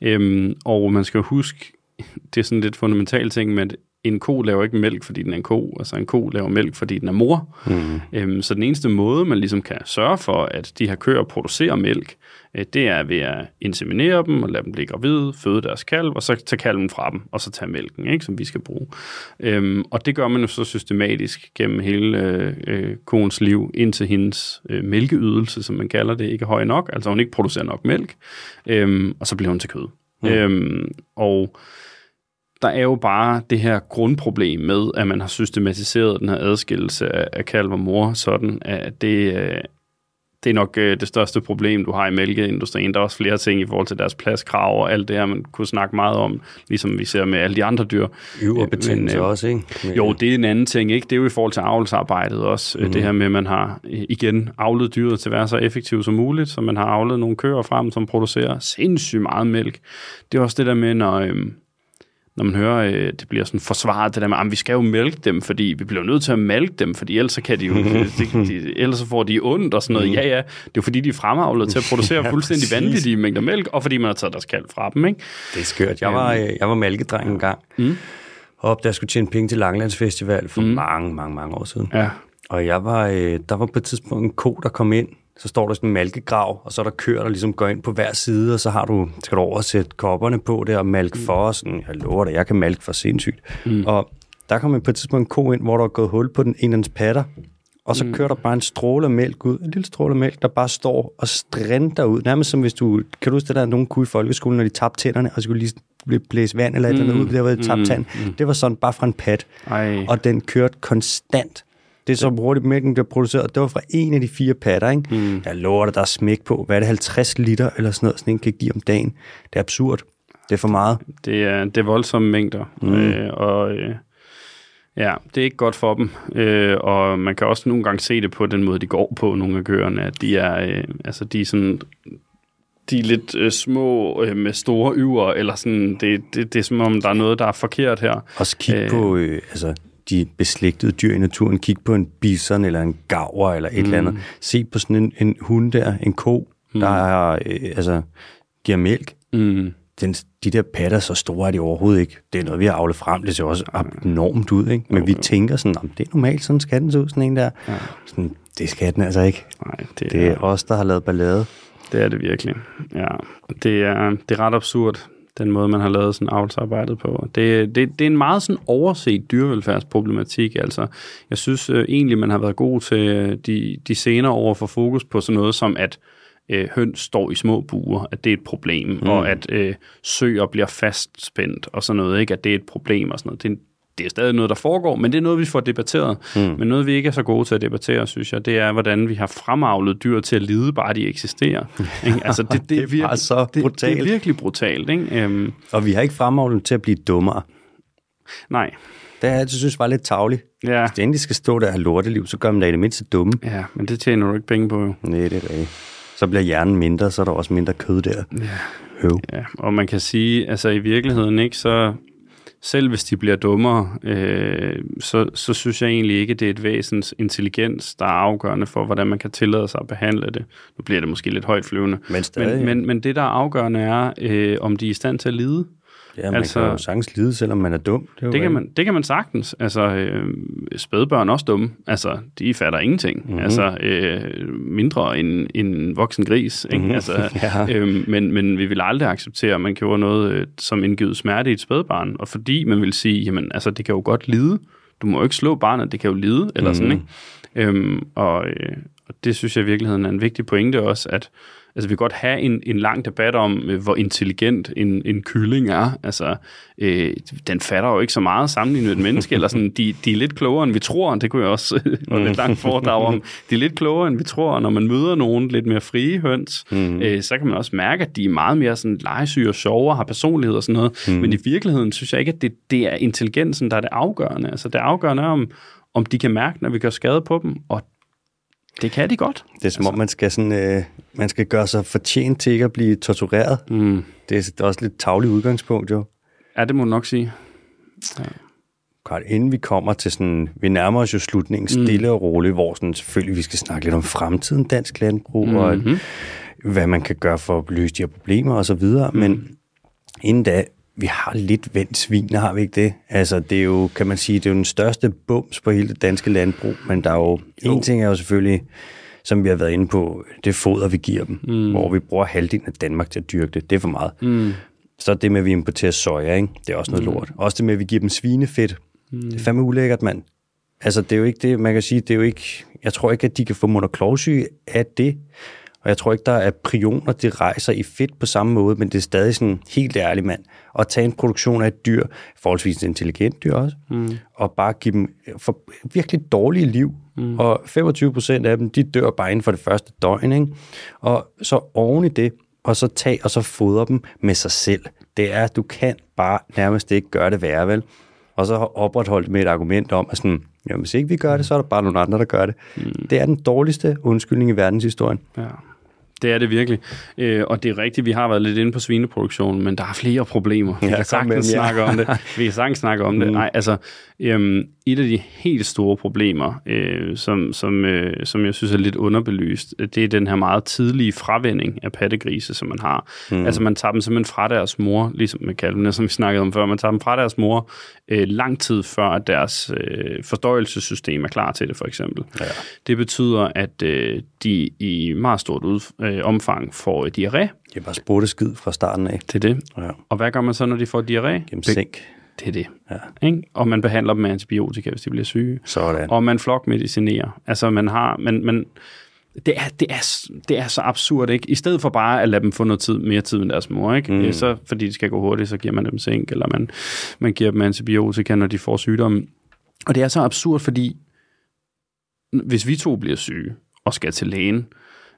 Øhm, og man skal jo huske, det er sådan lidt fundamental ting, men at en ko laver ikke mælk, fordi den er en ko. Altså en ko laver mælk, fordi den er mor. Mm. Øhm, så den eneste måde, man ligesom kan sørge for, at de her køer producerer mælk, det er ved at inseminere dem og lade dem blive gravide, føde deres kalv, og så tage kalven fra dem, og så tage mælken, ikke, som vi skal bruge. Øhm, og det gør man jo så systematisk gennem hele øh, øh, koens liv, indtil hendes øh, mælkeydelse, som man kalder det, ikke er høj nok, altså hun ikke producerer nok mælk, øhm, og så bliver hun til kød. Mm. Øhm, og der er jo bare det her grundproblem med, at man har systematiseret den her adskillelse af, af kalv og mor, sådan at det, øh, det er nok øh, det største problem, du har i mælkeindustrien. Der er også flere ting i forhold til deres pladskrav og alt det her, man kunne snakke meget om, ligesom vi ser med alle de andre dyr. Yverbetændelse Men, øh, også, ikke? Men, Jo, det er en anden ting, ikke? Det er jo i forhold til avlsarbejdet også. Mm. Det her med, at man har øh, igen avlet dyret til at være så effektiv som muligt, så man har avlet nogle køer frem, som producerer sindssygt meget mælk. Det er også det der med, når... Øh, når man hører, øh, det bliver sådan forsvaret, det der med, at vi skal jo mælke dem, fordi vi bliver nødt til at mælke dem, fordi ellers så kan de jo, de, de, ellers så får de ondt og sådan noget. Ja, ja, det er jo fordi, de er fremavlet til at producere Ja, fuldstændig vanvittige mængder mælk, og fordi man har taget deres kalv fra dem, ikke? Det er skørt. Jeg var, øh, jeg var malkedreng en gang. Mm. Op, der skulle tjene penge til Langlands Festival for mm. mange, mange, mange år siden. Ja. Og jeg var, øh, der var på et tidspunkt en ko, der kom ind. Så står der sådan en malkegrav, og så er der køer, der ligesom går ind på hver side, og så har du, skal du oversætte kopperne på der og malke for. Og sådan, jeg lover dig, jeg kan malke for sindssygt. Mm. Og der kom på et tidspunkt en ko ind, hvor der er gået hul på den ene af dens patter. Og så mm. kører der bare en stråle af mælk ud. En lille stråle af mælk, der bare står og strænder ud. Nærmest som hvis du... Kan du huske det der, nogen kunne i folkeskolen, når de tabte tænderne, og skulle lige blive blæst vand eller et eller andet ud, der var et tabt tand. Det var sådan bare fra en pat. Ej. Og den kørte konstant Det er så hurtigt mælken bliver produceret. Det var fra en af de fire patter, ikke? Mm. Jeg lover dig, der er smæk på. Hvad er det, 50 liter eller sådan noget, sådan en kan give om dagen? Det er absurd. Det er for meget. Det er, det er voldsomme mængder. Mm. Øh, og øh, ja, det er ikke godt for dem. Øh, og man kan også nogle gange se det på den måde, de går på, nogle af køerne, at de er, øh, altså, de er sådan de er lidt øh, små øh, med store yver, eller sådan, det, det, det er som om, der er noget, der er forkert her. Også kig øh, på øh, altså, de beslægtede dyr i naturen. Kig på en bison eller en gaver eller et mm. eller andet. Se på sådan en, en hund der, en ko, mm. der er, øh, altså, giver mælk. Mm. Den, de der patter, så store er de overhovedet ikke. Det er noget, vi har avlet frem. Det ser også enormt ud, ikke? Men jo, vi jo. tænker sådan, om det er normalt, sådan skal den se ud, sådan en der. Ja. Sådan, det skal den altså ikke. Nej, det, det er ja. os, der har lavet ballade. Det er det virkelig. Ja, det er, det er ret absurd, den måde, man har lavet sådan avlsarbejdet på. Det, det, det er en meget sådan overset dyrevelfærdsproblematik. Altså, jeg synes øh, egentlig, man har været god til øh, de, de senere år for fokus på sådan noget som, at øh, høns står i små buer, at det er et problem, mm. og at øh, søer bliver fastspændt og sådan noget, ikke? at det er et problem og sådan noget. Det, det er stadig noget, der foregår, men det er noget, vi får debatteret. Mm. Men noget, vi ikke er så gode til at debattere, synes jeg, det er, hvordan vi har fremavlet dyr til at lide, bare de eksisterer. Ikke? Altså, det, det, det er virkelig, så brutalt. Det, det er virkelig brutalt. Ikke? Um, og vi har ikke fremavlet til at blive dummere. Nej. Det har jeg synes var lidt tavligt. Ja. Hvis de endelig skal stå der og have lorteliv, så gør man da i det mindste dumme. Ja, men det tjener du ikke penge på. Jo. Nej, det er rigtigt. Så bliver hjernen mindre, så er der også mindre kød der. Ja. Høv. Ja, og man kan sige, altså i virkeligheden, ikke, så selv hvis de bliver dummere, øh, så, så synes jeg egentlig ikke, det er et væsens intelligens, der er afgørende for, hvordan man kan tillade sig at behandle det. Nu bliver det måske lidt højt flyvende. Men, stadig, men, men, men det, der er afgørende, er, øh, om de er i stand til at lide. Ja, man altså, kan jo sagtens lide, selvom man er dum. Det, det, kan, man, det kan man sagtens. Altså, øh, spædbørn er også dumme. Altså, de fatter ingenting. Mm-hmm. Altså, øh, mindre end en voksen gris. Ikke? Mm-hmm. Altså, ja. øh, men, men vi vil aldrig acceptere, at man gjorde noget, øh, som indgivet smerte i et spædbarn. Og fordi man vil sige, jamen, altså, det kan jo godt lide. Du må jo ikke slå barnet, det kan jo lide. Eller mm-hmm. sådan, ikke? Øhm, og, øh, og det synes jeg i virkeligheden er en vigtig pointe også, at Altså, vi kan godt have en, en lang debat om, øh, hvor intelligent en, en kylling er. Altså, øh, den fatter jo ikke så meget sammenlignet med et menneske, eller sådan, de, de er lidt klogere, end vi tror. Det kunne jeg også have lidt langt foredrag om. De er lidt klogere, end vi tror, når man møder nogen lidt mere frie høns, mm. øh, så kan man også mærke, at de er meget mere sådan legesyge og sjove og har personlighed og sådan noget. Mm. Men i virkeligheden synes jeg ikke, at det, det er intelligensen, der er det afgørende. Altså, det afgørende er, om, om de kan mærke, når vi gør skade på dem, og det kan de godt. Det er som altså. om, man skal, sådan, øh, man skal gøre sig fortjent til ikke at blive tortureret. Mm. Det, er, også lidt tavligt udgangspunkt, jo. Ja, det må du nok sige. Ja. Godt, inden vi kommer til sådan, vi nærmer os jo slutningen mm. stille og roligt, hvor sådan, selvfølgelig vi skal snakke lidt om fremtiden dansk landbrug, mm-hmm. og mhm. hvad man kan gøre for at løse de her problemer og så videre. Mm. Men inden da, vi har lidt vendt svin, har vi ikke det? Altså, det er jo, kan man sige, det er jo den største bums på hele det danske landbrug, men der er jo, jo. en ting er jo selvfølgelig, som vi har været inde på, det foder, vi giver dem, mm. hvor vi bruger halvdelen af Danmark til at dyrke det. Det er for meget. Mm. Så det med, at vi importerer soja, ikke? det er også noget mm. lort. Også det med, at vi giver dem svinefedt. Mm. Det er fandme ulækkert, mand. Altså, det er jo ikke det, man kan sige, det er jo ikke, jeg tror ikke, at de kan få monoklovsyge af det. Og jeg tror ikke, der er prioner, de rejser i fedt på samme måde, men det er stadig sådan helt ærligt, mand. At tage en produktion af et dyr, forholdsvis intelligent dyr også, mm. og bare give dem for virkelig dårlige liv. Mm. Og 25 procent af dem, de dør bare inden for det første døgn. Ikke? Og så oven i det, og så tag og så fodre dem med sig selv. Det er, at du kan bare nærmest ikke gøre det værre, vel? Og så opretholdt med et argument om, at sådan, jamen, hvis ikke vi gør det, så er der bare nogle andre, der gør det. Mm. Det er den dårligste undskyldning i verdenshistorien. Ja. Det er det virkelig. Øh, og det er rigtigt, vi har været lidt inde på svineproduktionen, men der er flere problemer. Vi kan sagtens snakke om det. Vi kan sagtens snakke om det. Mm. Nej, altså, øhm, et af de helt store problemer, øh, som, som, øh, som jeg synes er lidt underbelyst, det er den her meget tidlige fravending af pattegrise, som man har. Mm. Altså, man tager dem simpelthen fra deres mor, ligesom med kalvene, som vi snakkede om før. Man tager dem fra deres mor øh, lang tid før, at deres øh, fordøjelsessystem er klar til det, for eksempel. Ja. Det betyder, at øh, de i meget stort ud, øh, omfang får diarré. Det er bare spurteskid fra starten af. Det er det. Ja. Og hvad gør man så, når de får diarré? Gennem sænk. Det er det. Ja. Ikke? Og man behandler dem med antibiotika, hvis de bliver syge. Sådan. Og man flokmedicinerer. Altså man har... Man, man, det er, det, er, det er så absurd, ikke? I stedet for bare at lade dem få noget tid, mere tid end deres mor, ikke? Mm. Så, fordi det skal gå hurtigt, så giver man dem sænk, eller man, man giver dem antibiotika, når de får sygdomme. Og det er så absurd, fordi hvis vi to bliver syge og skal til lægen,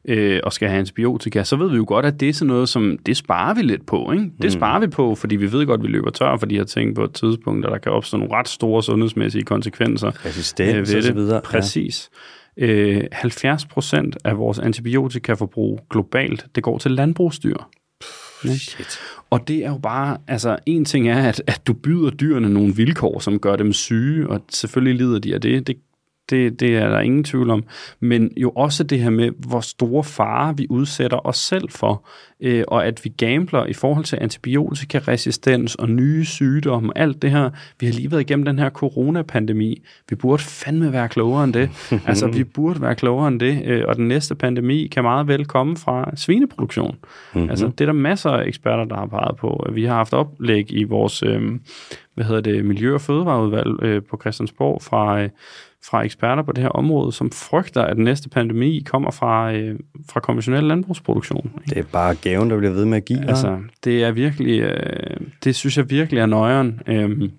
øh, og skal have antibiotika, så ved vi jo godt, at det er sådan noget, som det sparer vi lidt på. Ikke? Det mm. sparer vi på, fordi vi ved godt, at vi løber tør for de her ting på et tidspunkt, og der kan opstå nogle ret store sundhedsmæssige konsekvenser. Resistens og så videre. Præcis. Ja. Øh, 70 procent af vores antibiotikaforbrug globalt, det går til landbrugsdyr. Shit. Og det er jo bare, altså en ting er, at, at du byder dyrene nogle vilkår, som gør dem syge, og selvfølgelig lider de af det. Det det, det er der ingen tvivl om. Men jo også det her med, hvor store farer vi udsætter os selv for, øh, og at vi gambler i forhold til antibiotikaresistens og nye sygdomme, alt det her. Vi har lige været igennem den her coronapandemi. Vi burde fandme være klogere end det. altså, vi burde være klogere end det, øh, og den næste pandemi kan meget vel komme fra svineproduktion. Mm-hmm. Altså, det er der masser af eksperter, der har peget på. Vi har haft oplæg i vores øh, hvad hedder det, Miljø- og Fødevareudvalg øh, på Christiansborg fra, øh, fra eksperter på det her område, som frygter, at den næste pandemi kommer fra, øh, fra konventionel landbrugsproduktion. Ikke? Det er bare gaven, der bliver ved med at give. Altså, det er virkelig, øh, det synes jeg virkelig er nøjeren. Øh,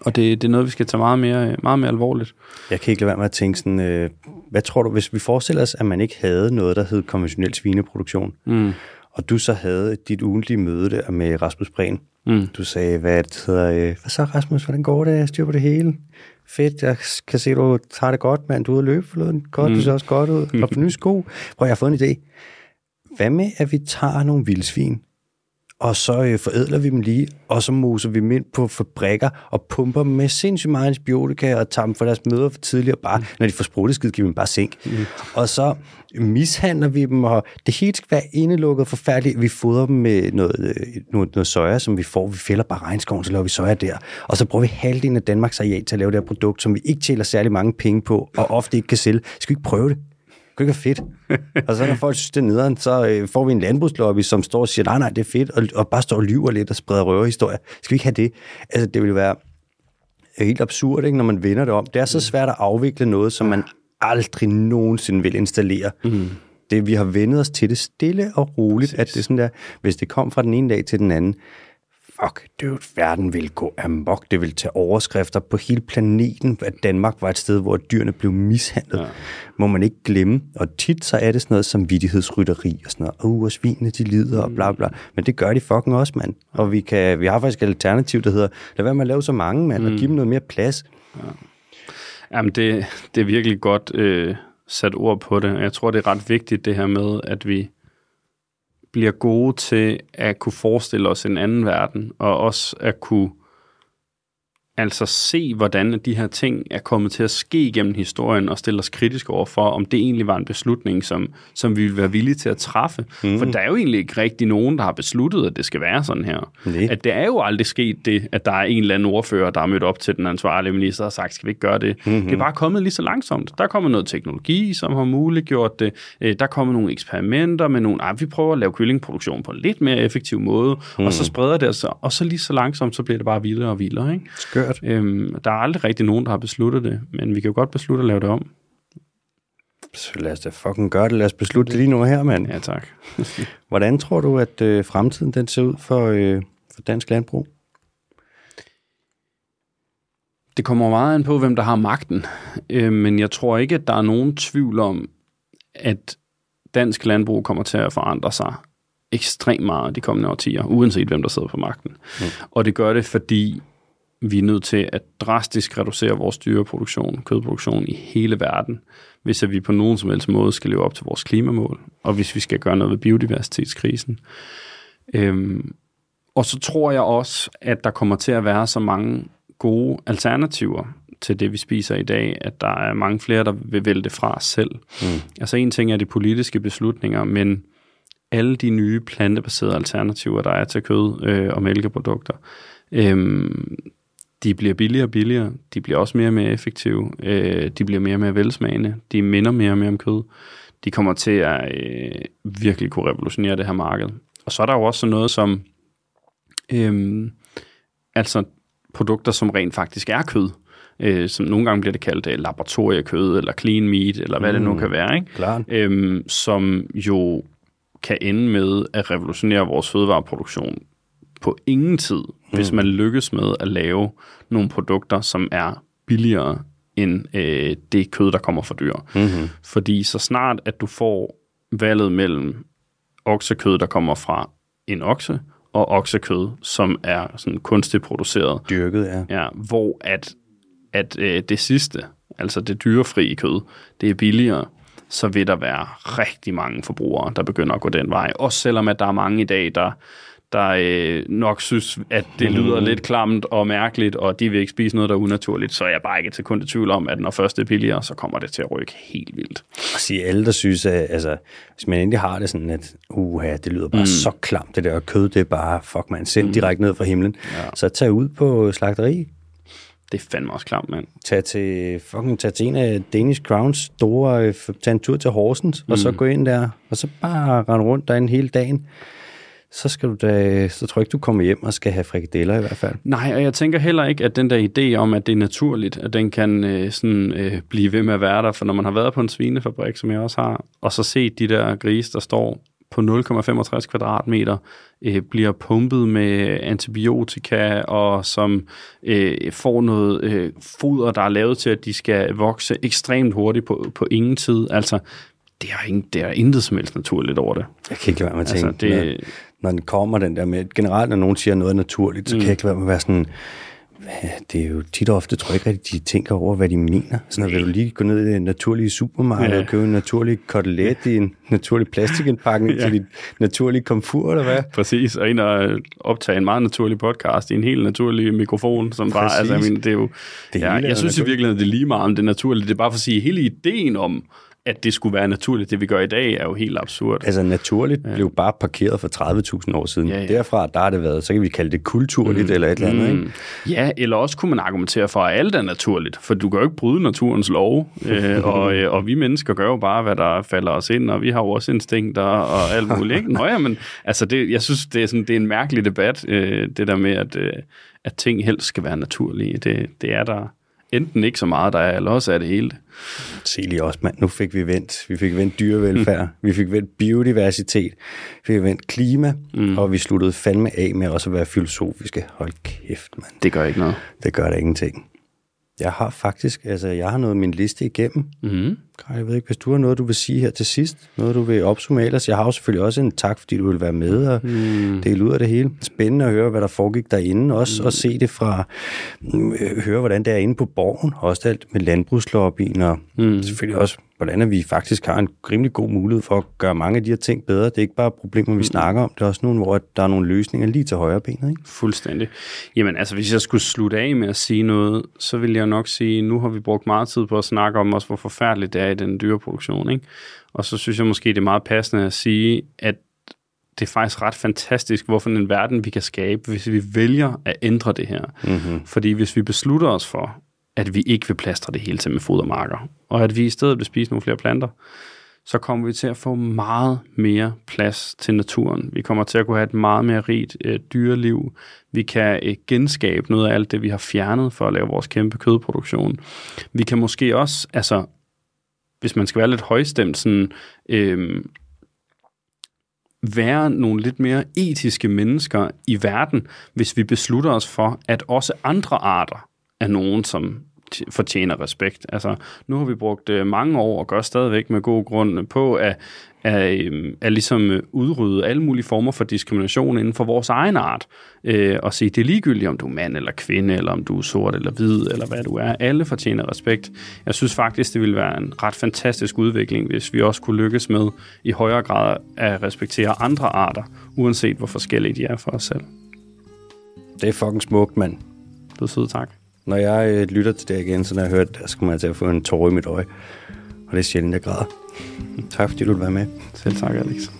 og det, det er noget, vi skal tage meget mere, meget mere alvorligt. Jeg kan ikke lade være med at tænke sådan, øh, hvad tror du, hvis vi forestiller os, at man ikke havde noget, der hed konventionel svineproduktion, mm. Og du så havde dit ugentlige møde der med Rasmus Prehn, mm. du sagde, hvad det hedder, øh, hvad så Rasmus, hvordan går det, jeg styr på det hele? fedt, jeg kan se, du tager det godt, mand. Du er ude at løbe forleden. Godt, mm. du ser også godt ud. Og på nye sko. Prøv, jeg har fået en idé. Hvad med, at vi tager nogle vildsvin, og så øh, forædler vi dem lige, og så moser vi dem ind på fabrikker og pumper dem med sindssygt meget antibiotika og tager dem for deres møder for tidligere. Bare, mm. når de får spruteskid, giver vi dem bare sink. Mm. Og så mishandler vi dem, og det hele skal være indelukket forfærdeligt. Vi fodrer dem med noget, øh, noget, noget soja, som vi får. Vi fælder bare regnskoven, så laver vi soja der. Og så bruger vi halvdelen af Danmarks areal til at lave det her produkt, som vi ikke tjener særlig mange penge på, og ofte ikke kan sælge. Skal vi ikke prøve det? Det ikke fedt. og så når folk synes, det er nederen, så øh, får vi en landbrugslobby, som står og siger, nej, nej, det er fedt, og, og bare står og lyver lidt og spreder røverhistorier. Skal vi ikke have det? Altså, det vil være helt absurd, ikke, når man vender det om. Det er så svært at afvikle noget, som man aldrig nogensinde vil installere. Mm. Det, vi har vendet os til det stille og roligt, Præcis. at det sådan der, hvis det kom fra den ene dag til den anden, fuck, dude, verden vil gå amok. Det vil tage overskrifter på hele planeten, at Danmark var et sted, hvor dyrene blev mishandlet. Ja. Må man ikke glemme. Og tit så er det sådan noget som vidtighedsrytteri og sådan noget. Uh, og svinene, de lider og bla bla. Men det gør de fucking også, mand. Og vi, kan, vi har faktisk et alternativ, der hedder, lad være med at lave så mange, mand, mm. og give dem noget mere plads. Ja. Jamen, det, det er virkelig godt øh, sat ord på det. Jeg tror, det er ret vigtigt, det her med, at vi bliver gode til at kunne forestille os en anden verden, og også at kunne altså se, hvordan de her ting er kommet til at ske gennem historien, og stille os kritisk over for, om det egentlig var en beslutning, som, som vi ville være villige til at træffe. Mm. For der er jo egentlig ikke rigtig nogen, der har besluttet, at det skal være sådan her. Nee. At det er jo aldrig sket det, at der er en eller anden ordfører, der har mødt op til den ansvarlige minister og sagt, skal vi ikke gøre det? Mm-hmm. Det er bare kommet lige så langsomt. Der er kommet noget teknologi, som har muliggjort det. Øh, der er kommet nogle eksperimenter med nogle, ah, vi prøver at lave kyllingproduktion på en lidt mere effektiv måde, mm. og så spreder det sig, og så lige så langsomt, så bliver det bare vildere og vildere. Ikke? Skørt. Øhm, der er aldrig rigtig nogen, der har besluttet det, men vi kan jo godt beslutte at lave det om. Så lad os da fucking gøre det. Lad os beslutte det lige nu her, mand. Ja, tak. Hvordan tror du, at øh, fremtiden den ser ud for, øh, for dansk landbrug? Det kommer meget an på, hvem der har magten. Øh, men jeg tror ikke, at der er nogen tvivl om, at dansk landbrug kommer til at forandre sig ekstremt meget de kommende årtier, uanset hvem der sidder på magten. Mm. Og det gør det, fordi vi er nødt til at drastisk reducere vores dyreproduktion, kødproduktion i hele verden, hvis vi på nogen som helst måde skal leve op til vores klimamål, og hvis vi skal gøre noget ved biodiversitetskrisen. Øhm, og så tror jeg også, at der kommer til at være så mange gode alternativer til det, vi spiser i dag, at der er mange flere, der vil vælge det fra selv. Mm. Altså en ting er de politiske beslutninger, men alle de nye plantebaserede alternativer, der er til kød øh, og mælkeprodukter, øhm, de bliver billigere og billigere, de bliver også mere og mere effektive, øh, de bliver mere og mere velsmagende, de minder mere og mere om kød. De kommer til at øh, virkelig kunne revolutionere det her marked. Og så er der jo også sådan noget som, øh, altså produkter, som rent faktisk er kød. Øh, som nogle gange bliver det kaldt øh, laboratoriekød, eller clean meat, eller hvad mm, det nu mm, kan være. Ikke? Klar. Øh, som jo kan ende med at revolutionere vores fødevareproduktion på ingen tid, mm. hvis man lykkes med at lave nogle produkter, som er billigere end øh, det kød, der kommer fra dyr. Mm-hmm. Fordi så snart, at du får valget mellem oksekød, der kommer fra en okse, og oksekød, som er sådan kunstigt produceret. Dyrket, ja. Ja, hvor at, at øh, det sidste, altså det dyrefri kød, det er billigere, så vil der være rigtig mange forbrugere, der begynder at gå den vej. Også selvom at der er mange i dag, der, der øh, nok synes, at det lyder mm. lidt klamt og mærkeligt, og de vil ikke spise noget, der er unaturligt, så er jeg bare ikke til kun i tvivl om, at når først det er billigere, så kommer det til at rykke helt vildt. Og sige alle, der synes, at altså, hvis man endelig har det sådan, at uha, det lyder bare mm. så klamt, det der kød, det er bare, fuck man, sendt mm. direkte ned fra himlen. Ja. Så tag ud på slagteri, det er fandme også klamt, mand. Tag til, fucking, tag til en af Danish Crowns store, øh, tag en tur til Horsens, mm. og så mm. gå ind der, og så bare rende rundt derinde hele dagen så skal du da, så tror jeg ikke, du kommer hjem og skal have frikadeller i hvert fald. Nej, og jeg tænker heller ikke, at den der idé om, at det er naturligt, at den kan øh, sådan, øh, blive ved med at være der, for når man har været på en svinefabrik, som jeg også har, og så set de der grise, der står på 0,65 kvadratmeter, øh, bliver pumpet med antibiotika, og som øh, får noget øh, foder, der er lavet til, at de skal vokse ekstremt hurtigt på, på ingen tid. Altså, det er, ingen, det er intet som helst naturligt over det. Jeg kan ikke lade være med at altså, tænke, altså, det, når, den kommer den der med, generelt når nogen siger noget naturligt, så mm. kan jeg ikke lade være med at være sådan, det er jo tit og ofte, tror jeg ikke rigtig, de tænker over, hvad de mener. Så når vil du lige gå ned i det naturlige supermarked ja. og købe en naturlig kotelet i en naturlig plastikindpakning ja. til dit naturlige komfur, eller hvad? Præcis, og ind og optage en meget naturlig podcast i en helt naturlig mikrofon, som Præcis. bare, altså, jeg, mener, det er jo, det ja, jeg synes i virkeligheden, det er lige meget om det naturlige. Det er bare for at sige, hele ideen om, at det skulle være naturligt. Det vi gør i dag er jo helt absurd. Altså naturligt ja. blev bare parkeret for 30.000 år siden. Ja, ja. Derfra der har det været, så kan vi kalde det kulturligt mm. eller et eller andet. Mm. Ikke? Ja, eller også kunne man argumentere for, at alt er naturligt, for du kan jo ikke bryde naturens lov, øh, og, øh, og vi mennesker gør jo bare, hvad der falder os ind, og vi har jo også instinkter og alt muligt. Ikke? Nå ja, men altså det, jeg synes, det er, sådan, det er en mærkelig debat, øh, det der med, at, øh, at ting helst skal være naturlige. Det, det er der enten ikke så meget, der er, eller også er det hele. Se lige også, mand. Nu fik vi vendt. Vi fik vendt dyrevelfærd. Mm. Vi fik vendt biodiversitet. Vi fik vendt klima. Mm. Og vi sluttede fandme af med også at være filosofiske. Hold kæft, mand. Det gør ikke noget. Det gør der ingenting. Jeg har faktisk, altså jeg har noget min liste igennem. Mm. Jeg ved ikke, hvis du har noget, du vil sige her til sidst, noget du vil opsummere ellers. Jeg har jo selvfølgelig også en tak, fordi du vil være med og mm. dele ud af det hele. Spændende at høre, hvad der foregik derinde, også mm. og se det fra, øh, høre hvordan det er inde på borgen, også alt med landbrugslobbyen og mm. selvfølgelig også hvordan vi faktisk har en rimelig god mulighed for at gøre mange af de her ting bedre. Det er ikke bare problemer, vi mm. snakker om, det er også nogle, hvor der er nogle løsninger lige til højre benet. Ikke? Fuldstændig. Jamen altså, hvis jeg skulle slutte af med at sige noget, så vil jeg nok sige, nu har vi brugt meget tid på at snakke om også, hvor forfærdeligt det er i den dyreproduktion. Ikke? Og så synes jeg måske, det er meget passende at sige, at det er faktisk ret fantastisk, hvorfor en verden vi kan skabe, hvis vi vælger at ændre det her. Mm-hmm. Fordi hvis vi beslutter os for, at vi ikke vil plastre det hele til med fodermarker, og at vi i stedet vil spise nogle flere planter, så kommer vi til at få meget mere plads til naturen. Vi kommer til at kunne have et meget mere rigt øh, dyreliv. Vi kan øh, genskabe noget af alt det, vi har fjernet for at lave vores kæmpe kødproduktion. Vi kan måske også, altså, hvis man skal være lidt højstemt, sådan, øh, være nogle lidt mere etiske mennesker i verden, hvis vi beslutter os for, at også andre arter er nogen, som fortjener respekt. Altså, nu har vi brugt øh, mange år og gør stadigvæk med god grund på at, at, øh, at ligesom øh, udrydde alle mulige former for diskrimination inden for vores egen art. Øh, og sige, det er ligegyldigt, om du er mand eller kvinde, eller om du er sort eller hvid, eller hvad du er. Alle fortjener respekt. Jeg synes faktisk, det ville være en ret fantastisk udvikling, hvis vi også kunne lykkes med i højere grad at respektere andre arter, uanset hvor forskellige de er for os selv. Det er fucking smukt, mand. Du er sød, tak. Når jeg øh, lytter til det igen, så når jeg hørt det, så kommer jeg til at få en tårer i mit øje. Og det er sjældent, jeg græder. tak fordi du vil være med. Selv tak, Alex.